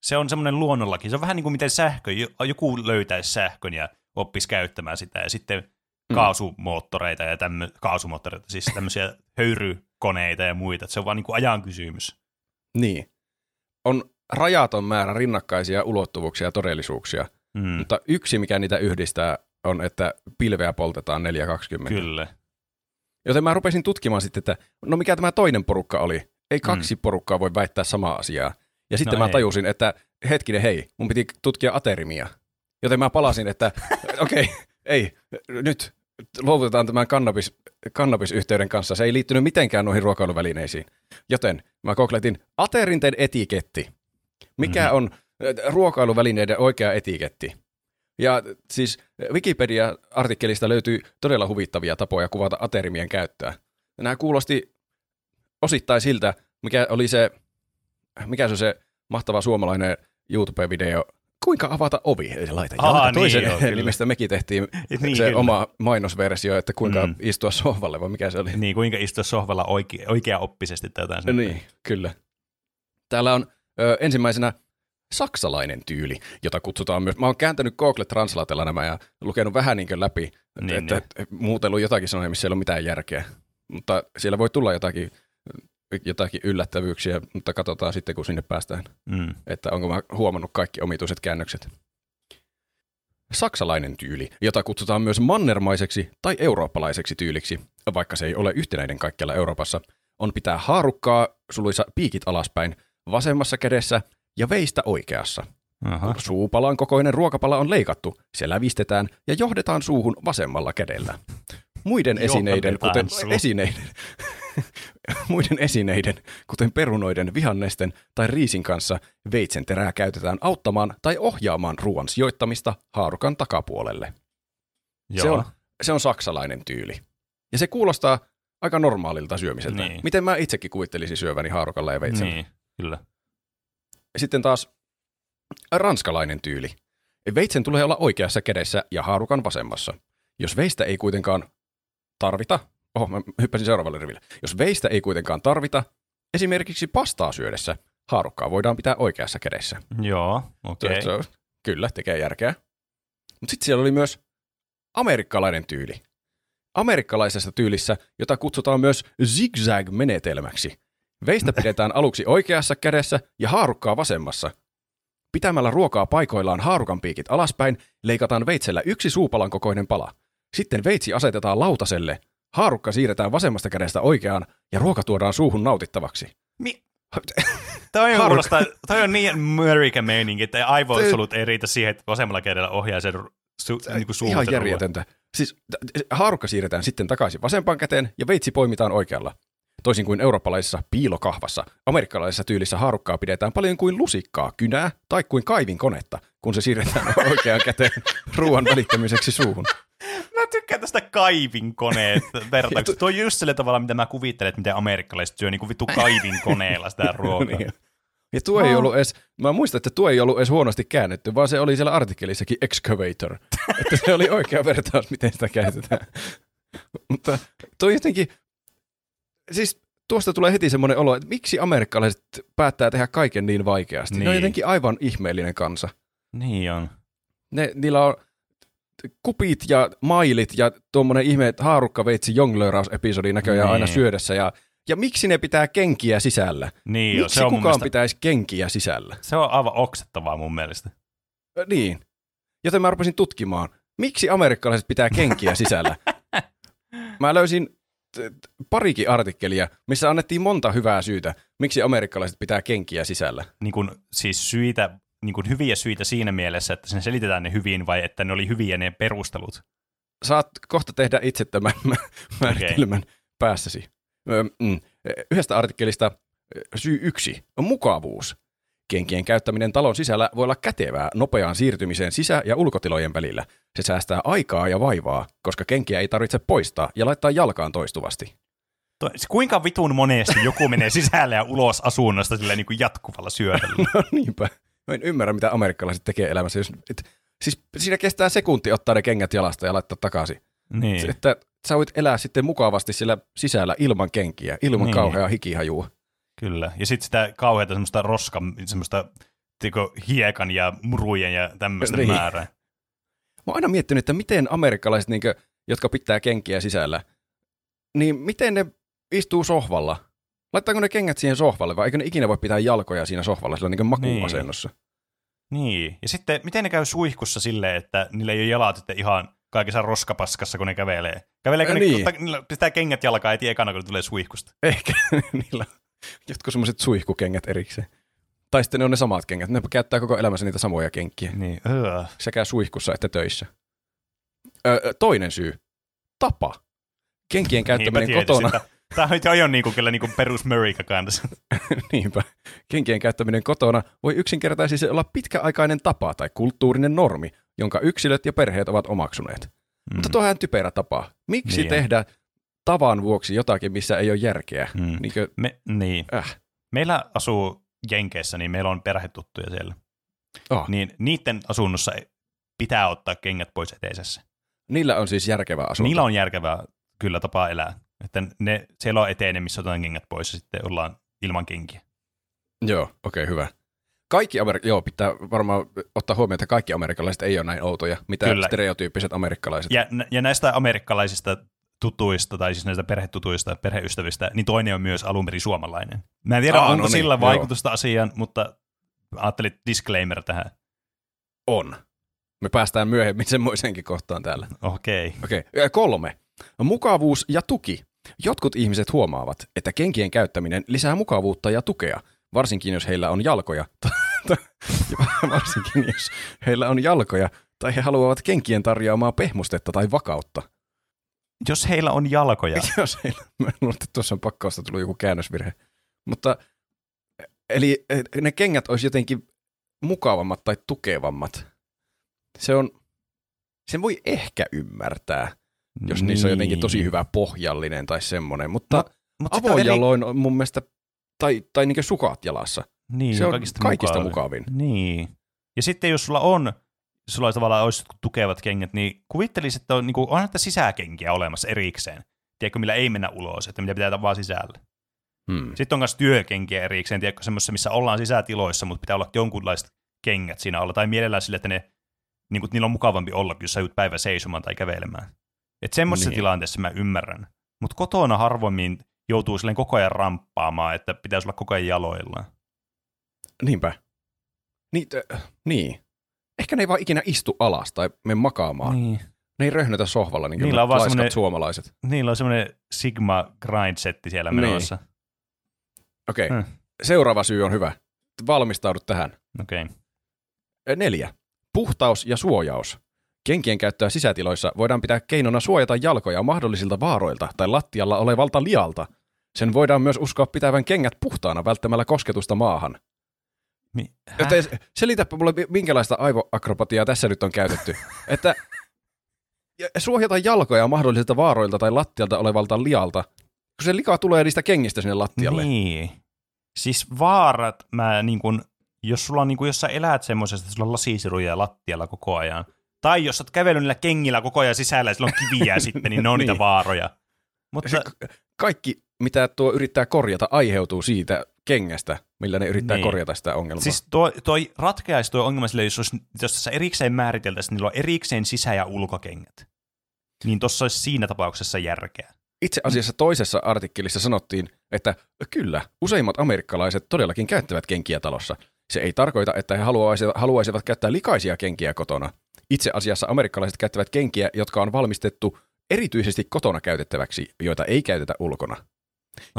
se on semmoinen luonnonlaki. Se on vähän niin kuin miten sähkö, jo- joku löytäisi sähkön ja oppisi käyttämään sitä, ja sitten Mm. kaasumoottoreita ja tämmö, kaasumoottoreita, siis tämmöisiä höyry, koneita ja muita, että se on vaan niin kuin ajan kysymys. Niin. On rajaton määrä rinnakkaisia ulottuvuuksia ja todellisuuksia, Mm. mutta yksi, mikä niitä yhdistää, on, että pilveä poltetaan 420. Kyllä. Joten mä rupesin tutkimaan sitten, että no mikä tämä toinen porukka oli. Ei kaksi mm. porukkaa voi väittää samaa asiaa. Ja sitten No no mä ei. tajusin, että hetkinen hei, mun piti tutkia aterimia. Joten mä palasin, että okei, okay, ei, nyt luovutetaan tämän kannabis, kannabisyhteyden kanssa. Se ei liittynyt mitenkään noihin ruokailuvälineisiin. Joten mä kokletin aterinten etiketti. Mikä Mhm. on äh, ruokailuvälineiden oikea etiketti? Ja siis Wikipedia-artikkelista löytyy todella huvittavia tapoja kuvata aterimien käyttöä. Nämä kuulosti osittain siltä, mikä oli se, mikä se on se mahtava suomalainen YouTube-video, kuinka avata ovi, eli laita Aa, jalka niin toisen, joo, mistä mekin tehtiin Niin, se kyllä. oma mainosversio, että kuinka Mm. istua sohvalle, vai mikä se oli. Niin, kuinka istua sohvalla oike- oikea-oppisesti tai jotain. Niin, kyllä. Täällä on ö, ensimmäisenä saksalainen tyyli, jota kutsutaan myös, mä oon kääntänyt Google Translatella nämä ja lukenut vähän niin läpi, Niin, niin, että, että muutellut jotakin sanoja, missä ei ole mitään järkeä. Mutta siellä voi tulla jotakin, jotakin yllättävyyksiä, mutta katsotaan sitten, kun sinne päästään, Mm. että onko mä huomannut kaikki omituiset käännökset. Saksalainen tyyli, jota kutsutaan myös mannermaiseksi tai eurooppalaiseksi tyyliksi, vaikka se ei ole yhtenäinen kaikkialla Euroopassa, on pitää haarukkaa, suluissa piikit alaspäin, vasemmassa kädessä ja veistä oikeassa. Aha. Suupalan kokoinen ruokapala on leikattu, se lävistetään ja johdetaan suuhun vasemmalla kädellä. Muiden esineiden, kuten esineiden, muiden esineiden, kuten perunoiden, vihannesten tai riisin kanssa, veitsen terää käytetään auttamaan tai ohjaamaan ruoan sijoittamista haarukan takapuolelle. Joo. Se on, se on saksalainen tyyli. Ja se kuulostaa aika normaalilta syömiseltä. Niin. Miten mä itsekin kuvittelisin syöväni haarukalla ja veitsellä. Niin, kyllä. Sitten taas ranskalainen tyyli. Veitsen tulee olla oikeassa kädessä ja haarukan vasemmassa. Jos veistä ei kuitenkaan tarvita, oho, mä hyppäsin seuraavalle riville. Jos veistä ei kuitenkaan tarvita, esimerkiksi pastaa syödessä, haarukkaa voidaan pitää oikeassa kädessä. Joo, okei. On- Kyllä, tekee järkeä. Mutta sitten siellä oli myös amerikkalainen tyyli. Amerikkalaisessa tyylissä, jota kutsutaan myös zigzag-menetelmäksi. Veistä pidetään aluksi oikeassa kädessä ja haarukkaa vasemmassa. Pitämällä ruokaa paikoillaan haarukan piikit alaspäin, leikataan veitsellä yksi suupalan kokoinen pala. Sitten veitsi asetetaan lautaselle, haarukka siirretään vasemmasta kädestä oikeaan ja ruoka tuodaan suuhun nautittavaksi. Mi- Toi on, kuulostaa, toi on niin American meininki, että aivosolut ei riitä siihen, että vasemmalla kädellä ohjaa sen su, niin kuin Ihan järjetöntä. Siis haarukka siirretään sitten takaisin vasempaan käteen ja veitsi poimitaan oikealla. Toisin kuin eurooppalaisessa piilokahvassa, amerikkalaisessa tyylissä haarukkaa pidetään paljon kuin lusikkaa, kynää tai kuin kaivinkonetta, kun se siirretään oikeaan käteen ruoan välittämiseksi suuhun. Mä tykkään tästä kaivinkoneet vertauksesta. Tuo on just sillä tavalla, mitä mä kuvittelen, että miten amerikkalaiset syö niin kuin vittu kaivinkoneella sitä ruokaa. Niin. Ja tuo ei ollut edes, mä muistan, että tuo ei ollut edes huonosti käännetty, vaan se oli siellä artikkelissakin excavator. että se oli oikea vertaus, miten sitä käytetään. Mutta tuo jotenkin, siis tuosta tulee heti semmoinen olo, että miksi amerikkalaiset päättää tehdä kaiken niin vaikeasti. Niin. Ne on Niin. jotenkin aivan ihmeellinen kansa. Niin on. Ne, niillä on kupit ja mailit ja tuommoinen ihme haarukkaveitsi jonglöörausepisodi näköjään Niin. aina syödessä. Ja, ja miksi ne pitää kenkiä sisällä? Niin Miksi se on kukaan mielestä, pitäisi kenkiä sisällä? se on aivan oksettavaa mun mielestä. Ö, Niin. Joten mä rupesin tutkimaan, miksi amerikkalaiset pitää kenkiä sisällä. Mä löysin parikin artikkelia, missä annettiin monta hyvää syytä, miksi amerikkalaiset pitää kenkiä sisällä. Niin kuin, siis syitä, niin kuin hyviä syitä siinä mielessä, että sen selitetään ne hyvin vai että ne oli hyviä ne perustelut. Saat kohta tehdä itse tämän mä- määritelmän päässäsi. Ö, mm. Yhdestä artikkelista syy yksi on mukavuus. Kenkien käyttäminen talon sisällä voi olla kätevää nopeaan siirtymiseen sisä- ja ulkotilojen välillä. Se säästää aikaa ja vaivaa, koska kenkiä ei tarvitse poistaa ja laittaa jalkaan toistuvasti. Kuinka vitun monesti joku menee sisälle ja ulos asunnosta sillä niin kuin jatkuvalla syödellä? No niinpä. Mä en ymmärrä, mitä amerikkalaiset tekee elämässä. Jos, et, siis siinä kestää sekunti ottaa ne kengät jalasta ja laittaa takaisin. niin. Se, Että sä voit elää sitten mukavasti siellä sisällä ilman kenkiä, ilman niin. kauheaa hikihajua. Kyllä. Ja sitten sitä kauheata semmoista roska, semmoista tiko, hiekan ja murujen ja tämmöistä Niin. määrää. Mä oon aina miettinyt, että miten amerikkalaiset, niin jotka pitää kenkiä sisällä, niin miten ne istuu sohvalla. Laittaako ne kengät siihen sohvalle vai eikö ne ikinä voi pitää jalkoja siinä sohvalla sillä niin makuasennossa? Niin. Ja sitten, miten ne käy suihkussa silleen, että niillä ei ole jalat sitten ihan kaikessa roskapaskassa, kun ne kävelee? Käveleekö Ä, ne, niin. niin. niillä pistää kengät jalkaan heti ekana, kun ne tulee suihkusta? Ehkä niillä jotkut semmoiset suihkukengät erikseen. Tai sitten ne on ne samat kengät. Ne käyttää koko elämänsä niitä samoja kenkiä. Niin. Öö. Sekä suihkussa että töissä. Ö, toinen syy. Tapa. Kenkien käyttäminen Niinpä kotona. että Tämä on jo niin kuin, kyllä niin kuin perus Murrayka kanssa. Niinpä. Kenkien käyttäminen kotona voi yksinkertaisesti olla pitkäaikainen tapa tai kulttuurinen normi, jonka yksilöt ja perheet ovat omaksuneet. Mm. Mutta tuohan on typerä tapa. Miksi Niin on. Tavan vuoksi jotakin, missä ei ole järkeä? Mm. Niinkö, Me, niin. äh. Meillä asuu Jenkeissä, niin meillä on perhetuttuja siellä. Oh. Niin niiden asunnossa pitää ottaa kengät pois eteisessä. Niillä on siis järkevä asunto. Niillä on järkevää kyllä tapa elää. Että ne, siellä on eteinen, missä otetaan kengät pois ja sitten ollaan ilman kenkiä. Joo, okei, okay, hyvä. Kaikki Amerik- joo, pitää varmaan ottaa huomioon, että kaikki amerikkalaiset ei ole näin outoja, mitä Kyllä. stereotyyppiset amerikkalaiset. Ja, ja näistä amerikkalaisista tutuista, tai siis näistä perhetutuista, perheystävistä, niin toinen on myös alun perin suomalainen. Mä en tiedä, Aa, onko no niin, sillä joo. vaikutusta asiaan, mutta ajattelin disclaimer tähän. On. Me päästään myöhemmin semmoiseenkin kohtaan täällä. Okei. Okei, okay. kolme. Mukavuus ja tuki. Jotkut ihmiset huomaavat, että kenkien käyttäminen lisää mukavuutta ja tukea, varsinkin jos heillä on jalkoja. Ja varsinkin jos heillä on jalkoja tai he haluavat kenkien tarjoamaa pehmustetta tai vakautta. Jos heillä on jalkoja. Jos heillä, mä luulen, että tuossa on pakkausta tullut joku käännösvirhe. Mutta, eli eh, ne kengät olisi jotenkin mukavammat tai tukevammat. Se on, sen voi ehkä ymmärtää, jos niissä on jotenkin tosi hyvä pohjallinen tai semmoinen, mutta Niin. Mut on eri- avojaloin on mun mielestä, tai, tai niin sukat jalassa. Niin, se on kaikista, kaikista mukavin. mukavin. Niin. Ja sitten jos sulla on, sulla olisi tavallaan olisi tukevat kengät, niin kuvittelisit, että on, niin kuin, on näitä sisäkenkiä olemassa erikseen. Tiedätkö, millä ei mennä ulos, että mitä pitää vaan sisällä. Hmm. Sitten on myös työkenkiä erikseen, tiedätkö, semmoisessa, missä ollaan sisätiloissa, mutta pitää olla jonkunlaiset kengät siinä alla. Tai mielellään sille, että ne, niin kuin, niillä on mukavampi olla, jos sä joudut päivä seisomaan tai kävelemään. Että semmoisessa Niin. tilanteessa mä ymmärrän. Mutta kotona harvemmin joutuu silleen koko ajan ramppaamaan, että pitäisi olla koko ajan jaloillaan. Niinpä. Niin, t- niin. Ehkä ne ei vaan ikinä istu alas tai mene makaamaan. Niin. Ne ei röhnötä sohvalla niin kuin Niillä on suomalaiset. Niillä on semmoinen Sigma grind-setti siellä Niin. menossa. Okei, Hmm. seuraava syy on hyvä. Valmistaudut tähän. Okei. Okay. Neljä. Puhtaus ja suojaus. Kenkien käyttöä sisätiloissa voidaan pitää keinona suojata jalkoja mahdollisilta vaaroilta tai lattialla olevalta lialta. Sen voidaan myös uskoa pitävän kengät puhtaana välttämällä kosketusta maahan. Mi- Joten selitäpä mulle, mi- minkälaista aivoakrobatiaa tässä nyt on käytetty. että ja- suojata jalkoja mahdollisilta vaaroilta tai lattialta olevalta lialta, kun se lika tulee niistä kengistä sinne lattialle. Niin. Siis vaarat, mä niin kun, jos sulla on niin kun, jos sä elät semmoisesta, että sulla on lasisiruja lattialla koko ajan, tai jos sä oot kävellyt niillä kengillä koko ajan sisällä ja sillä on kiviä sitten, niin ne on niitä Niin. vaaroja. Mutta Se, kaikki, mitä tuo yrittää korjata, aiheutuu siitä kengästä, millä ne yrittää Niin. korjata sitä ongelmaa. siis toi, toi ratkeaisi tuo ongelma sille, jos, olisi, jos tässä erikseen määriteltäisiin, niillä on erikseen sisä- ja ulkokengät. Niin tuossa olisi siinä tapauksessa järkeä. Itse asiassa toisessa artikkelissa sanottiin, että kyllä, useimmat amerikkalaiset todellakin käyttävät kenkiä talossa. Se ei tarkoita, että he haluaisivat, haluaisivat käyttää likaisia kenkiä kotona. Itse asiassa amerikkalaiset käyttävät kenkiä, jotka on valmistettu erityisesti kotona käytettäväksi, joita ei käytetä ulkona.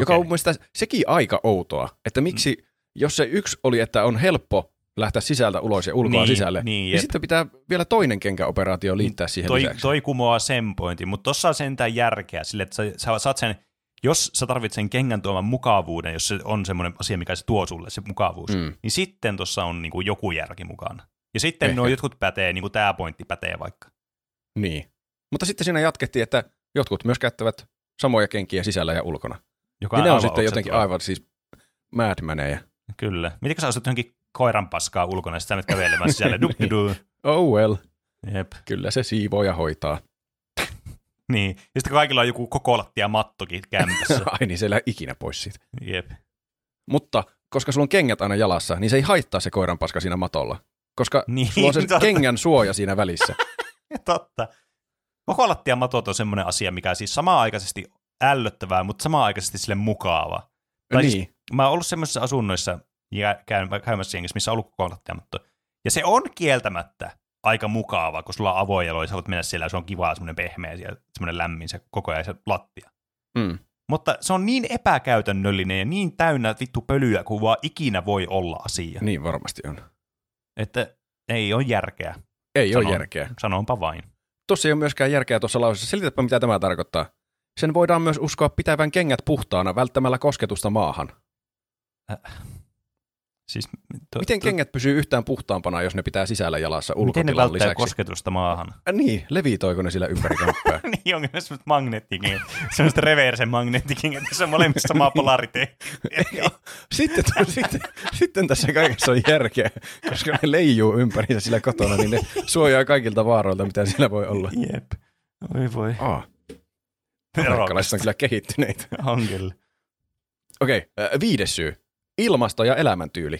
Joka Okei. on mun mielestä sekin aika outoa, että miksi, jos se yksi oli, että on helppo lähteä sisältä ulos ja ulkoa Niin, sisälle, niin, niin sitten pitää vielä toinen kenkäoperaatio liittää siihen toi, lisäksi. toi kumoaa sen pointin, mutta tuossa on sentään järkeä sille, että sä, sä saat sen, jos sä tarvitset sen kengän tuoman mukavuuden, jos se on semmoinen asia, mikä se tuo sulle, se mukavuus, Mm. mm. niin sitten tuossa on niinku joku järki mukana. Ja sitten Ehkä. nuo jotkut pätee, niin kuin tämä pointti pätee vaikka. Niin. Mutta sitten siinä jatkettiin, että jotkut myös käyttävät samoja kenkiä sisällä ja ulkona. Joka Ja ne on sitten jotenkin aivan siis madmaneja. Kyllä. Miten sä ostat johonkin koiran paskaa ulkona, ja sitten sä menet kävelemään sisälle. Duppidu. Oh well, Jep. kyllä se siivoo ja hoitaa. Niin. Ja sitten kaikilla on joku koko lattia mattokin kämpässä. Ai niin, se ei lähde ikinä pois siitä. Jep. Mutta koska sulla on kengät aina jalassa, niin se ei haittaa se koiranpaska siinä matolla. Koska Niin, sulla on se totta. kengän suoja siinä välissä. Totta. Koko lattia matot on semmoinen asia, mikä siis samaan aikaisesti ällöttävää, mutta samaan aikaisesti sille mukava. Tai siis niin. mä oon ollut semmoisissa asunnoissa ja käyn, käymässä jengissä, missä on ollut kontaktiamatto. Ja se on kieltämättä aika mukava, kun sulla on avojalo ja sä voit mennä siellä ja se on kiva, semmoinen pehmeä ja semmoinen lämmin se koko ajan se lattia. Mm. Mutta se on niin epäkäytännöllinen ja niin täynnä vittu pölyä kuin vaan ikinä voi olla asia. Niin varmasti on. Että ei ole järkeä. Ei Sanon. ole järkeä. Sanonpa vain. Tuossa ei ole myöskään järkeä tuossa lauseessa. Selitäpä, mitä tämä tarkoittaa. Sen voidaan myös uskoa pitävän kengät puhtaana välttämällä kosketusta maahan. Siis, to, Miten kengät pysyy yhtään puhtaampana, jos ne pitää sisällä jalassa miten ne ulkotilan välttää lisäksi? kosketusta maahan? Äh, niin, levitoiko ne sillä ympäri kämppää? niin onko ne semmoiset magneettikengät, semmoiset reverse magneettikengät, jossa on molemmissa sama polariteetti. sitten, sitten, sitten tässä kaikessa on järkeä, koska ne leijuu ympäriinsä sillä kotona, niin ne suojaa kaikilta vaaroilta, mitä siellä voi olla. Jep. Oi voi. Aa, amerikkalaiset on kyllä kehittyneitä. On kyllä. Okei, äh, viides syy. Ilmasto ja elämäntyyli.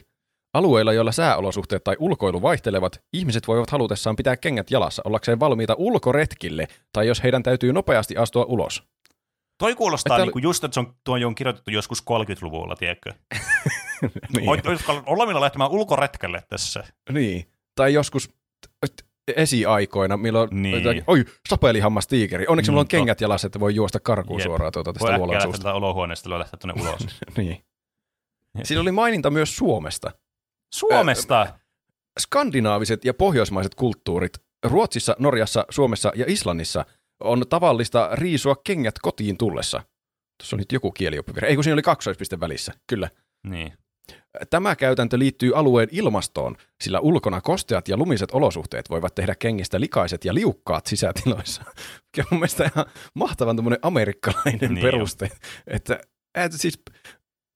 Alueilla, joilla sääolosuhteet tai ulkoilu vaihtelevat, ihmiset voivat halutessaan pitää kengät jalassa ollakseen valmiita ulkoretkille, tai jos heidän täytyy nopeasti astua ulos. Toi kuulostaa Että- niinku just, että se on, tuo on kirjoitettu joskus 30-luvulla, tiedätkö? niin. Oit, olisiko ollaan lähtemään ulkoretkelle tässä? niin. Tai joskus esiaikoina, milloin Niin. jotakin, oi, sapelihammas tiikeri. Onneksi Mm, mulla on kengät totta. jalassa, että voi juosta karkuun Jep. suoraan tuota Voi tästä äkkiä luolan lähteä suusta. tätä olohuoneesta lähteä tuonne ulos. niin. Siinä oli maininta myös Suomesta. Suomesta! skandinaaviset ja pohjoismaiset kulttuurit Ruotsissa, Norjassa, Suomessa ja Islannissa on tavallista riisua kengät kotiin tullessa. Tuossa on nyt joku kielioppivirhe. Ei kun siinä oli kaksoispiste välissä. Kyllä. Niin. Tämä käytäntö liittyy alueen ilmastoon, sillä ulkona kosteat ja lumiset olosuhteet voivat tehdä kengistä likaiset ja liukkaat sisätiloissa. Mikä on mun mielestä ihan mahtavan amerikkalainen Niin peruste. Että, että siis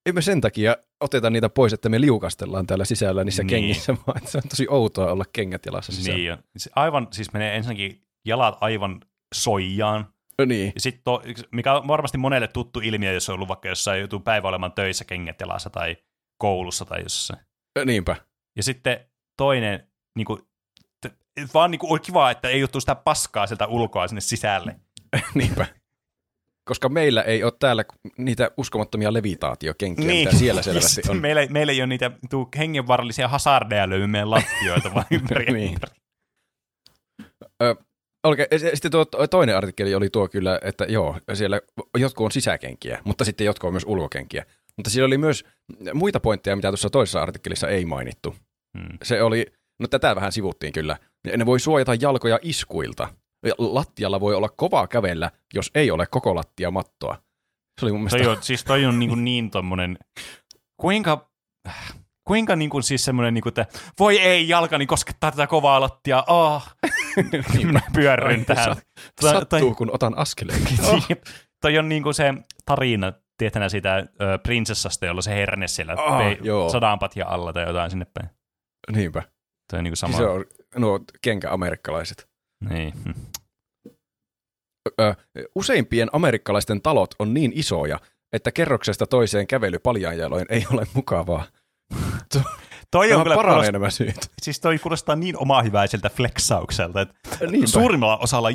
ei me sen takia oteta niitä pois, että me liukastellaan täällä sisällä niissä Niin. kengissä, vaan se on tosi outoa olla kengät jalassa sisällä. Niin. Se aivan, siis menee ensinnäkin jalat aivan soijaan. niin. Ja sit to, mikä on varmasti monelle tuttu ilmiö, jos on ollut vaikka jossain joutuu päivä olemaan töissä kengät jalassa tai koulussa tai jossain. Niinpä. Ja sitten toinen, niin kuin, vaan niin kuin, on kiva, että ei juttu sitä paskaa sieltä ulkoa sinne sisälle. Niinpä. Koska meillä ei ole täällä niitä uskomattomia levitaatiokenkiä, Niin. mitä siellä selvästi on. Meillä, meillä ei ole niitä tuu, hengenvaarallisia hasardeja löydy meidän lattioita vaan ympäri. Niin. Okei, ja sitten tuo to- toinen artikkeli oli tuo kyllä, että joo, siellä jotkut on sisäkenkiä, mutta sitten jotkut on myös ulkokenkiä. Mutta siellä oli myös muita pointteja, mitä tuossa toisessa artikkelissa ei mainittu. Hmm. Se oli, no tätä vähän sivuttiin kyllä. Ne voi suojata jalkoja iskuilta. Lattialla voi olla kovaa kävellä, jos ei ole koko lattia mattoa. Se oli mun mielestä... Toi on, siis toi on niin, kuin niin tommonen, kuinka, kuinka niin kuin siis semmoinen, niin kuin, että voi ei, jalkani koskettaa tätä kovaa lattiaa, ah, minä pyörryn Toi- Sattuu, kun otan askeleen. toi, toi on niin kuin se tarina, tietänä siitä ö, prinsessasta, jolla se herne siellä Ah, joo. sadanpatja alla tai jotain sinne päin. Niinpä. Toi on niin kuin sama. Se on nuo kenkä-amerikkalaiset. Niin. hm. Ö, useimpien amerikkalaisten talot on niin isoja, että kerroksesta toiseen kävely paljain jaloin ei ole mukavaa. Toi on kyllä paranee kuulost- nämä syyt. siis toi kuulostaa niin omahyväiseltä flexaukselta, että Niinpä. suurimmalla osalla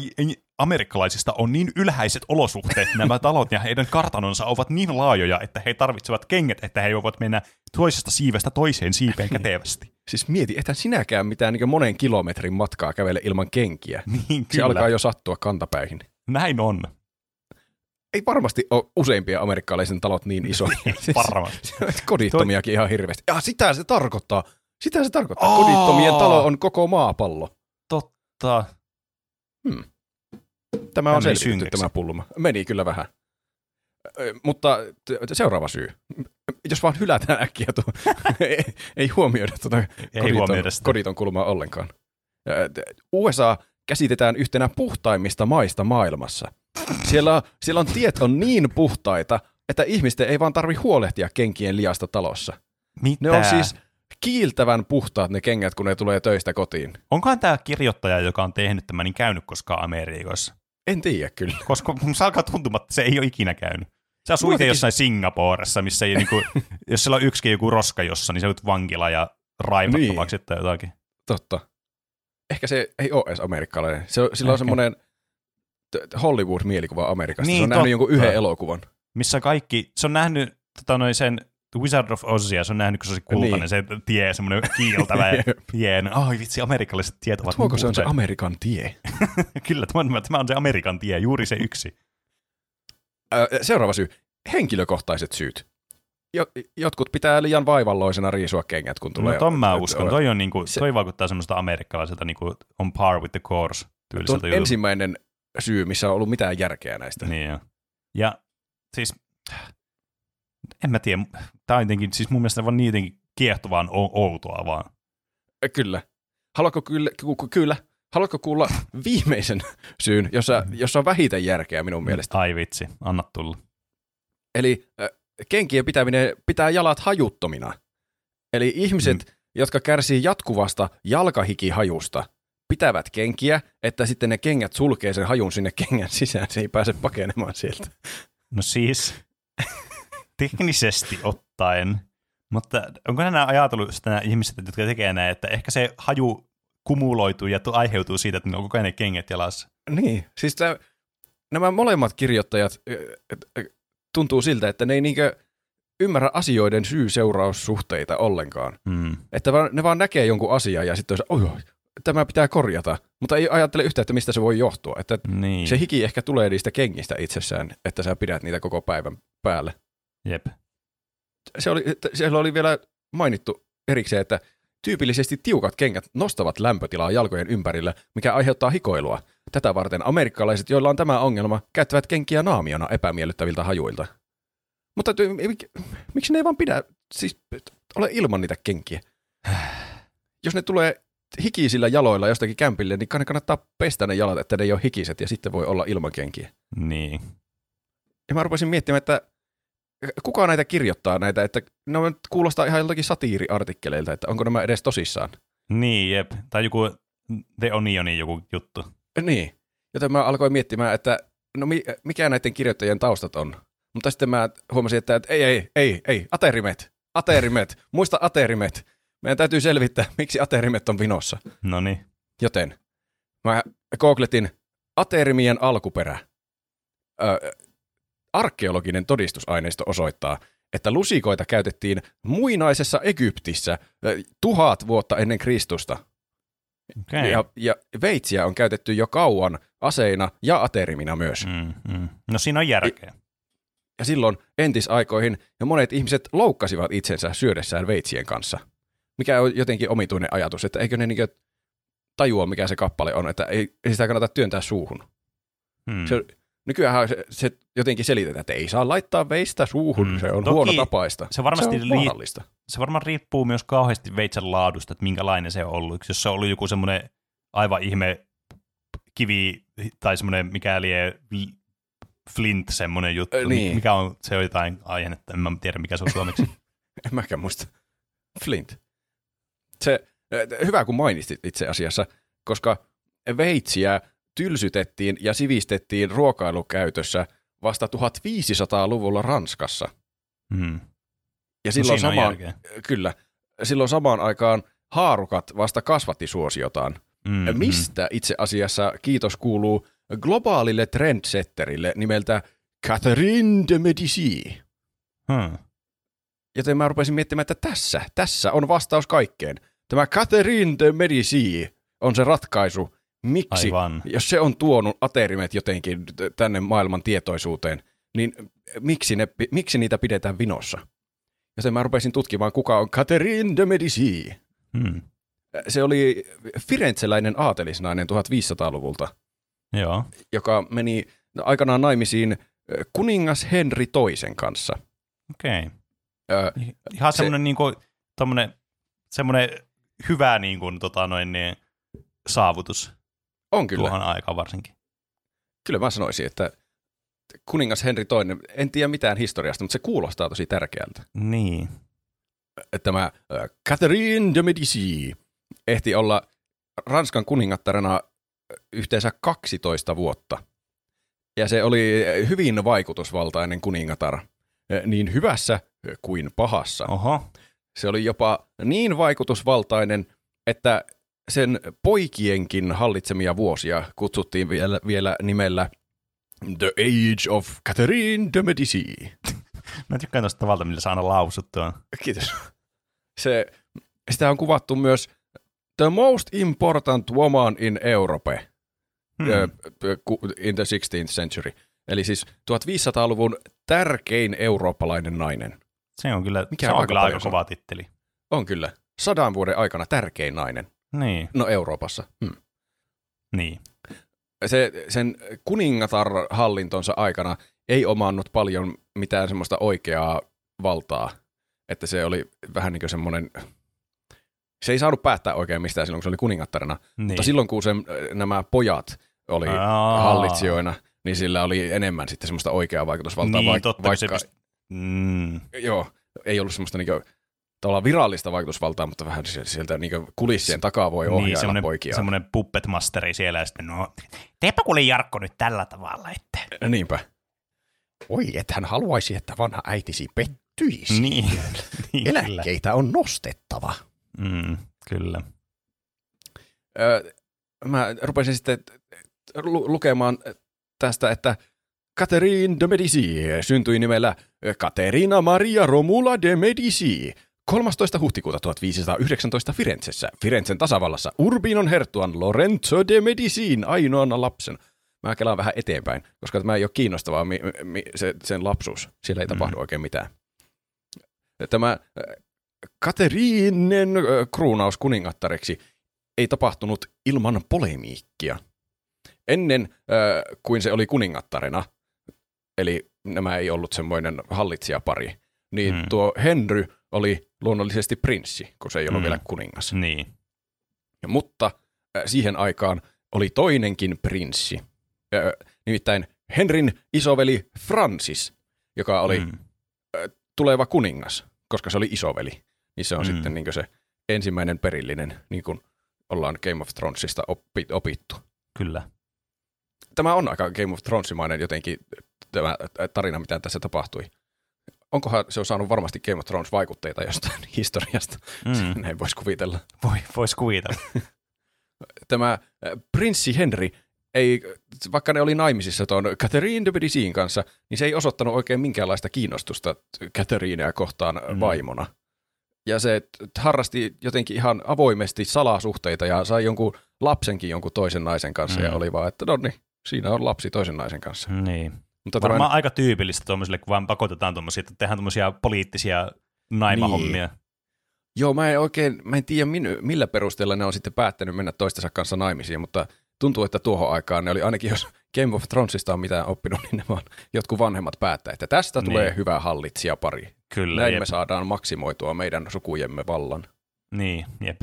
amerikkalaisista on niin ylhäiset olosuhteet, nämä talot ja heidän kartanonsa ovat niin laajoja, että he tarvitsevat kengät, että he voivat mennä toisesta siivestä toiseen siipeen kätevästi. Siis mieti, ethän sinäkään mitään niin monen kilometrin matkaa kävele ilman kenkiä. Niin Se kyllä, alkaa jo sattua kantapäihin. näin on. Ei varmasti ole useimpia amerikkalaisen talot niin isoja. Siis- Varmasti. Kodittomiakin ihan hirveästi. Ja sitä se tarkoittaa. Sitä se tarkoittaa. Aa. Kodittomien talo on koko maapallo. Totta. Tämä Hän on selvitetty tämä pulma. Meni kyllä vähän. Ö, Mutta seuraava syy. Jos vaan hylätään äkkiä tuo, ei, ei huomioida tuota Ei koditon, huomioida sitä. koditon kulmaa ollenkaan. USA käsitetään yhtenä puhtaimmista maista maailmassa. Siellä, siellä on tiet on niin puhtaita, että ihmisten ei vaan tarvi huolehtia kenkien liasta talossa. Mitä? Ne on siis kiiltävän puhtaat ne kengät, kun ne tulee töistä kotiin. Onkohan tämä kirjoittaja, joka on tehnyt tämän, niin käynyt koskaan Amerikassa? En tiedä kyllä. Koska se alkaa tuntumaan, että se ei ole ikinä käynyt. Se asuu itse jossain Singaporessa, missä ei niinku, jos siellä on yksikin joku roska jossa, niin se on vankila ja raivattavaksi niin. tai jotakin. Totta. Ehkä se ei ole edes amerikkalainen. Se, sillä Ehkä. on semmoinen Hollywood-mielikuva Amerikasta. Niin, se on nähnyt jonkun totta. yhden elokuvan. missä kaikki, se on nähnyt tota, noin sen Wizard of Ozia, se on nähnyt, kun se on se kultainen, Niin. se tie, semmoinen kiiltävä hieno. Ai vitsi, amerikkalaiset tiet ovat Tuoko se on se. Amerikan tie? Kyllä, tämä on, tämä on se Amerikan tie, juuri se yksi. Seuraava syy. Henkilökohtaiset syyt. Jo, jotkut pitää liian vaivalloisena riisua kengät, kun tulee... no ton mä uskon, toi, on niinku, Se- toi vaikuttaa semmoista amerikkalaiselta niinku on par with the course tyyliseltä jutulta. ensimmäinen syy, missä on ollut mitään järkeä näistä. Niin jo. Ja siis, en mä tiedä, tää on jotenkin, siis mun mielestä vaan niin jotenkin kiehtovaan outoa vaan. Kyllä. Haluatko kyllä, kyllä. Haluatko kuulla viimeisen syyn, jossa, jossa on vähiten järkeä minun mielestä? Ai vitsi, anna tulla. Eli äh, kenkien pitäminen pitää jalat hajuttomina. Eli ihmiset, mm. jotka kärsii jatkuvasta jalkahikihajusta, pitävät kenkiä, että sitten ne kengät sulkee sen hajun sinne kengän sisään, se ei pääse pakenemaan sieltä. No siis, teknisesti ottaen, mutta onko nämä ajatellut sitä nämä ihmiset, jotka tekee näin, että ehkä se haju kumuloituu ja tu- aiheutuu siitä, että ne on koko ajan ne kengät jalassa. Niin, siis tää, nämä molemmat kirjoittajat tuntuu siltä, että ne ei niinkö ymmärrä asioiden syy-seuraussuhteita ollenkaan. Mm. Että ne vaan näkee jonkun asian ja sitten on se, oi, tämä pitää korjata, mutta ei ajattele yhtään, että mistä se voi johtua. Että Niin, se hiki ehkä tulee niistä kengistä itsessään, että sä pidät niitä koko päivän päällä. jep. Se oli, siellä oli vielä mainittu erikseen, että tyypillisesti tiukat kengät nostavat lämpötilaa jalkojen ympärillä, mikä aiheuttaa hikoilua. Tätä varten amerikkalaiset, joilla on tämä ongelma, käyttävät kenkiä naamiona epämiellyttäviltä hajuilta. Mutta ty- mik- miksi ne ei vaan pidä, siis ole ilman niitä kenkiä? Jos ne tulee hikisillä jaloilla jostakin kämpille, niin kann- kannattaa pestä ne jalat, että ne ei ole hikiset ja sitten voi olla ilman kenkiä. Niin. Ja mä rupesin miettimään, että kuka näitä kirjoittaa näitä, että ne on- kuulostaa ihan joltakin satiiriartikkeleilta, että onko nämä edes tosissaan. Niin, jep. Tai joku The Onionin joku juttu. Niin, joten mä alkoin miettimään, että no mi- mikä näiden kirjoittajien taustat on. Mutta sitten mä huomasin, että, että ei, ei, ei, ei, aterimet, aterimet, muista aterimet. Meidän täytyy selvittää, miksi aterimet on vinossa. No niin. Joten mä googletin aterimien alkuperä. Ö, arkeologinen todistusaineisto osoittaa, että lusikoita käytettiin muinaisessa Egyptissä ö, tuhat vuotta ennen Kristusta. Okay. Ja, ja veitsiä on käytetty jo kauan aseina ja aterimina myös. Mm, mm. No siinä on järkeä. Ja silloin entisaikoihin ja monet ihmiset loukkasivat itsensä syödessään veitsien kanssa. Mikä on jotenkin omituinen ajatus, että eikö ne niinkö tajua, mikä se kappale on, että ei, ei sitä kannata työntää suuhun. Mm. Se, nykyään se, se jotenkin selitetään, että ei saa laittaa veistä suuhun, Mm. se on Toki huono tapaista. se varmasti se on vaarallista. se varmaan riippuu myös kauheasti veitsen laadusta, että minkälainen se on ollut. Jos se on ollut joku semmoinen aivan ihme kivi tai semmoinen mikä lie flint semmoinen juttu, Ö, niin. niin. mikä on, se on jotain aiennetta, en mä tiedä mikä se on suomeksi. En mäkään muista. Flint. Se, äh, hyvä kun mainitsit itse asiassa, koska veitsiä tylsytettiin ja sivistettiin ruokailukäytössä vasta 1500-luvulla Ranskassa. Hmm. Ja silloin siinä on samaan, kyllä, silloin samaan aikaan haarukat vasta kasvatti suosiotaan. Mm, Mistä itse asiassa kiitos kuuluu globaalille trendsetterille nimeltä Catherine de Medici. Mm. Hmm. Joten mä rupesin miettimään, että tässä, tässä on vastaus kaikkeen. Tämä Catherine de Medici on se ratkaisu, miksi, Aivan. jos se on tuonut aterimet jotenkin tänne maailman tietoisuuteen, niin miksi, ne, miksi niitä pidetään vinossa? Joten mä rupesin tutkimaan, kuka on Catherine de Medici. Hmm. Se oli firenzeläinen aatelisnainen 1500-luvulta, Joo. joka meni aikanaan naimisiin kuningas Henri toisen kanssa. Okei. Okay. Ö, Ihan Se- semmoinen niinku, tommonen, semmoinen hyvä niinku, tota, noin, niin, saavutus on kyllä. tuohon aikaan varsinkin. Kyllä mä sanoisin, että kuningas Henri II, en tiedä mitään historiasta, mutta se kuulostaa tosi tärkeältä. Niin. Että Tämä äh, Catherine de Medici ehti olla Ranskan kuningattarena yhteensä 12 vuotta. Ja se oli hyvin vaikutusvaltainen kuningatar, niin hyvässä kuin pahassa. Oho. Se oli jopa niin vaikutusvaltainen, että sen poikienkin hallitsemia vuosia kutsuttiin vielä, vielä nimellä The Age of Catherine de Medici. Mä tykkään tuosta tavalla, millä saa aina lausuttua. Kiitos. Se, sitä on kuvattu myös The Most Important Woman in Europe Hmm. in the 16th century. Eli siis 1500-luvun tärkein eurooppalainen nainen. Se on kyllä, Mikä se on kyllä aika kova titteli. On kyllä. Sadan vuoden aikana tärkein nainen. Niin, No Euroopassa. Hmm. niin. Se, sen kuningatar-hallintonsa aikana ei omannut paljon mitään semmoista oikeaa valtaa. Että se oli vähän niin kuin semmoinen... Se ei saanut päättää oikein mistään silloin, kun se oli kuningattarena. niin. Mutta silloin, kun se, nämä pojat oli Aa. hallitsijoina, niin sillä oli enemmän sitten semmoista oikeaa vaikutusvaltaa. niin, vaik- totta, kun se vaikka, pyst- mm, joo, ei ollut semmoista niinku, tavallaan virallista vaikutusvaltaa, mutta vähän sieltä, niinku kulissien takaa voi ohjailla niin, semmoinen, poikia. semmoinen puppet masteri siellä ja sitten no, teepä kuule Jarkko nyt tällä tavalla, että. Niinpä. Oi, että hän haluaisi, että vanha äitisi pettyisi. Niin, niin kyllä. Eläkkeitä on nostettava. Mm, kyllä. Öö, mä rupesin sitten lu- lukemaan tästä, että Catherine de Medici syntyi nimellä Caterina Maria Romula de Medici 13. huhtikuuta 1519 Firenzessä, Firenzen tasavallassa, Urbinon herttuan Lorenzo de Medicin ainoana lapsen. Mä kelaan vähän eteenpäin, koska tämä ei ole kiinnostavaa mi- mi- se, sen lapsuus. Siellä ei tapahdu oikein mitään. Tämä Katerinen äh, kruunaus kuningattareksi ei tapahtunut ilman polemiikkia. Ennen äh, kuin se oli kuningattarena, eli nämä ei ollut semmoinen hallitsijapari, niin Mm. tuo Henry oli luonnollisesti prinssi, kun se ei ollut Mm. vielä kuningas. Niin. Ja, mutta äh, siihen aikaan oli toinenkin prinssi, äh, nimittäin Henrin isoveli Francis, joka oli Mm. tuleva kuningas, koska se oli isoveli. Niin se on Mm. sitten niin se ensimmäinen perillinen, niin kuin ollaan Game of Thronesista oppi, opittu. Kyllä. Tämä on aika Game of Thronesimainen jotenkin tämä tarina, mitä tässä tapahtui. Onkohan se on saanut varmasti Game of Thrones vaikutteita jostain historiasta? Mm. Näin voisi kuvitella. Voi, vois kuvitella. Tämä prinssi Henry ei, vaikka ne oli naimisissa tuon Catherine de Medicin kanssa, niin se ei osoittanut oikein minkäänlaista kiinnostusta Catherinea kohtaan Mm. vaimona. Ja se harrasti jotenkin ihan avoimesti salasuhteita ja sai jonkun lapsenkin jonkun toisen naisen kanssa Mm. ja oli vaan, että no niin, siinä on lapsi toisen naisen kanssa. niin. Mutta Varmaan tämän, aika tyypillistä tuommoisille, kun vaan pakotetaan tuommoisia, että tehdään tuommoisia poliittisia naimahommia. joo, mä en oikein, mä en tiedä millä perusteella ne on sitten päättänyt mennä toistensa kanssa naimisiin, mutta tuntuu, että tuohon aikaan ne oli ainakin, jos Game of Thronesista on mitään oppinut, niin ne vaan jotkut vanhemmat päättää, että tästä Niin. tulee hyvä hallitsijapari. Kyllä, Näin jep. me saadaan maksimoitua meidän sukujemme vallan. Niin, jep.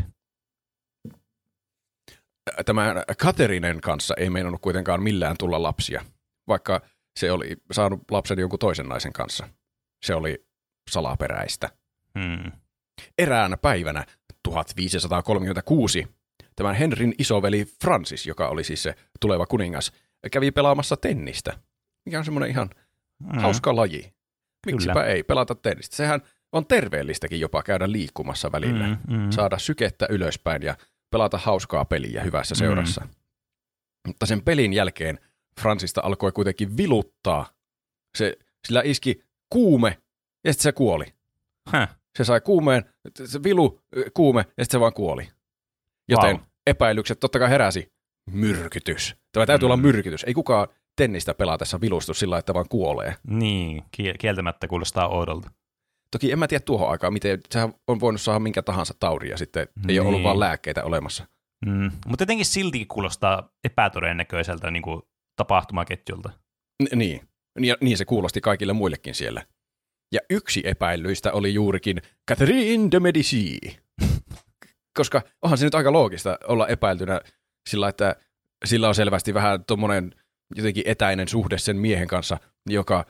Tämän Katerinen kanssa ei meinannut kuitenkaan millään tulla lapsia, vaikka se oli saanut lapsen jonkun toisen naisen kanssa. Se oli salaperäistä. Hmm. Eräänä päivänä 1536 tämän Henrin isoveli Francis, joka oli siis se tuleva kuningas, kävi pelaamassa tennistä, mikä on semmoinen ihan Mm. hauska laji. Miksipä Kyllä. ei pelata tennistä? Sehän on terveellistäkin jopa käydä liikkumassa välillä. Mm, mm. saada sykettä ylöspäin ja pelata hauskaa peliä hyvässä Mm. seurassa. Mutta sen pelin jälkeen Fransista alkoi kuitenkin viluttaa. Se, sillä iski kuume ja sitten se kuoli. Häh. Se sai kuumeen, se vilu, kuume ja sitten se vaan kuoli. Joten Vau. epäilykset totta kai heräsi. Myrkytys. Tämä täytyy Mm. olla myrkytys. Ei kukaan tennistä pelatessa vilustu sillä, että vaan kuolee. Niin, kie- kieltämättä kuulostaa oudolta. Toki en mä tiedä tuohon aikaan, miten sehän on voinut saada minkä tahansa tauria sitten. Ei ole ollut Niin. vaan lääkkeitä olemassa. Mm. Mutta jotenkin siltikin kuulostaa epätodennäköiseltä niin kuin tapahtumaketjulta. N- niin. niin. Niin se kuulosti kaikille muillekin siellä. Ja yksi epäilyistä oli juurikin Catherine de Medici. Koska onhan se nyt aika loogista olla epäiltynä sillä, että sillä on selvästi vähän tuommoinen jotenkin etäinen suhde sen miehen kanssa, joka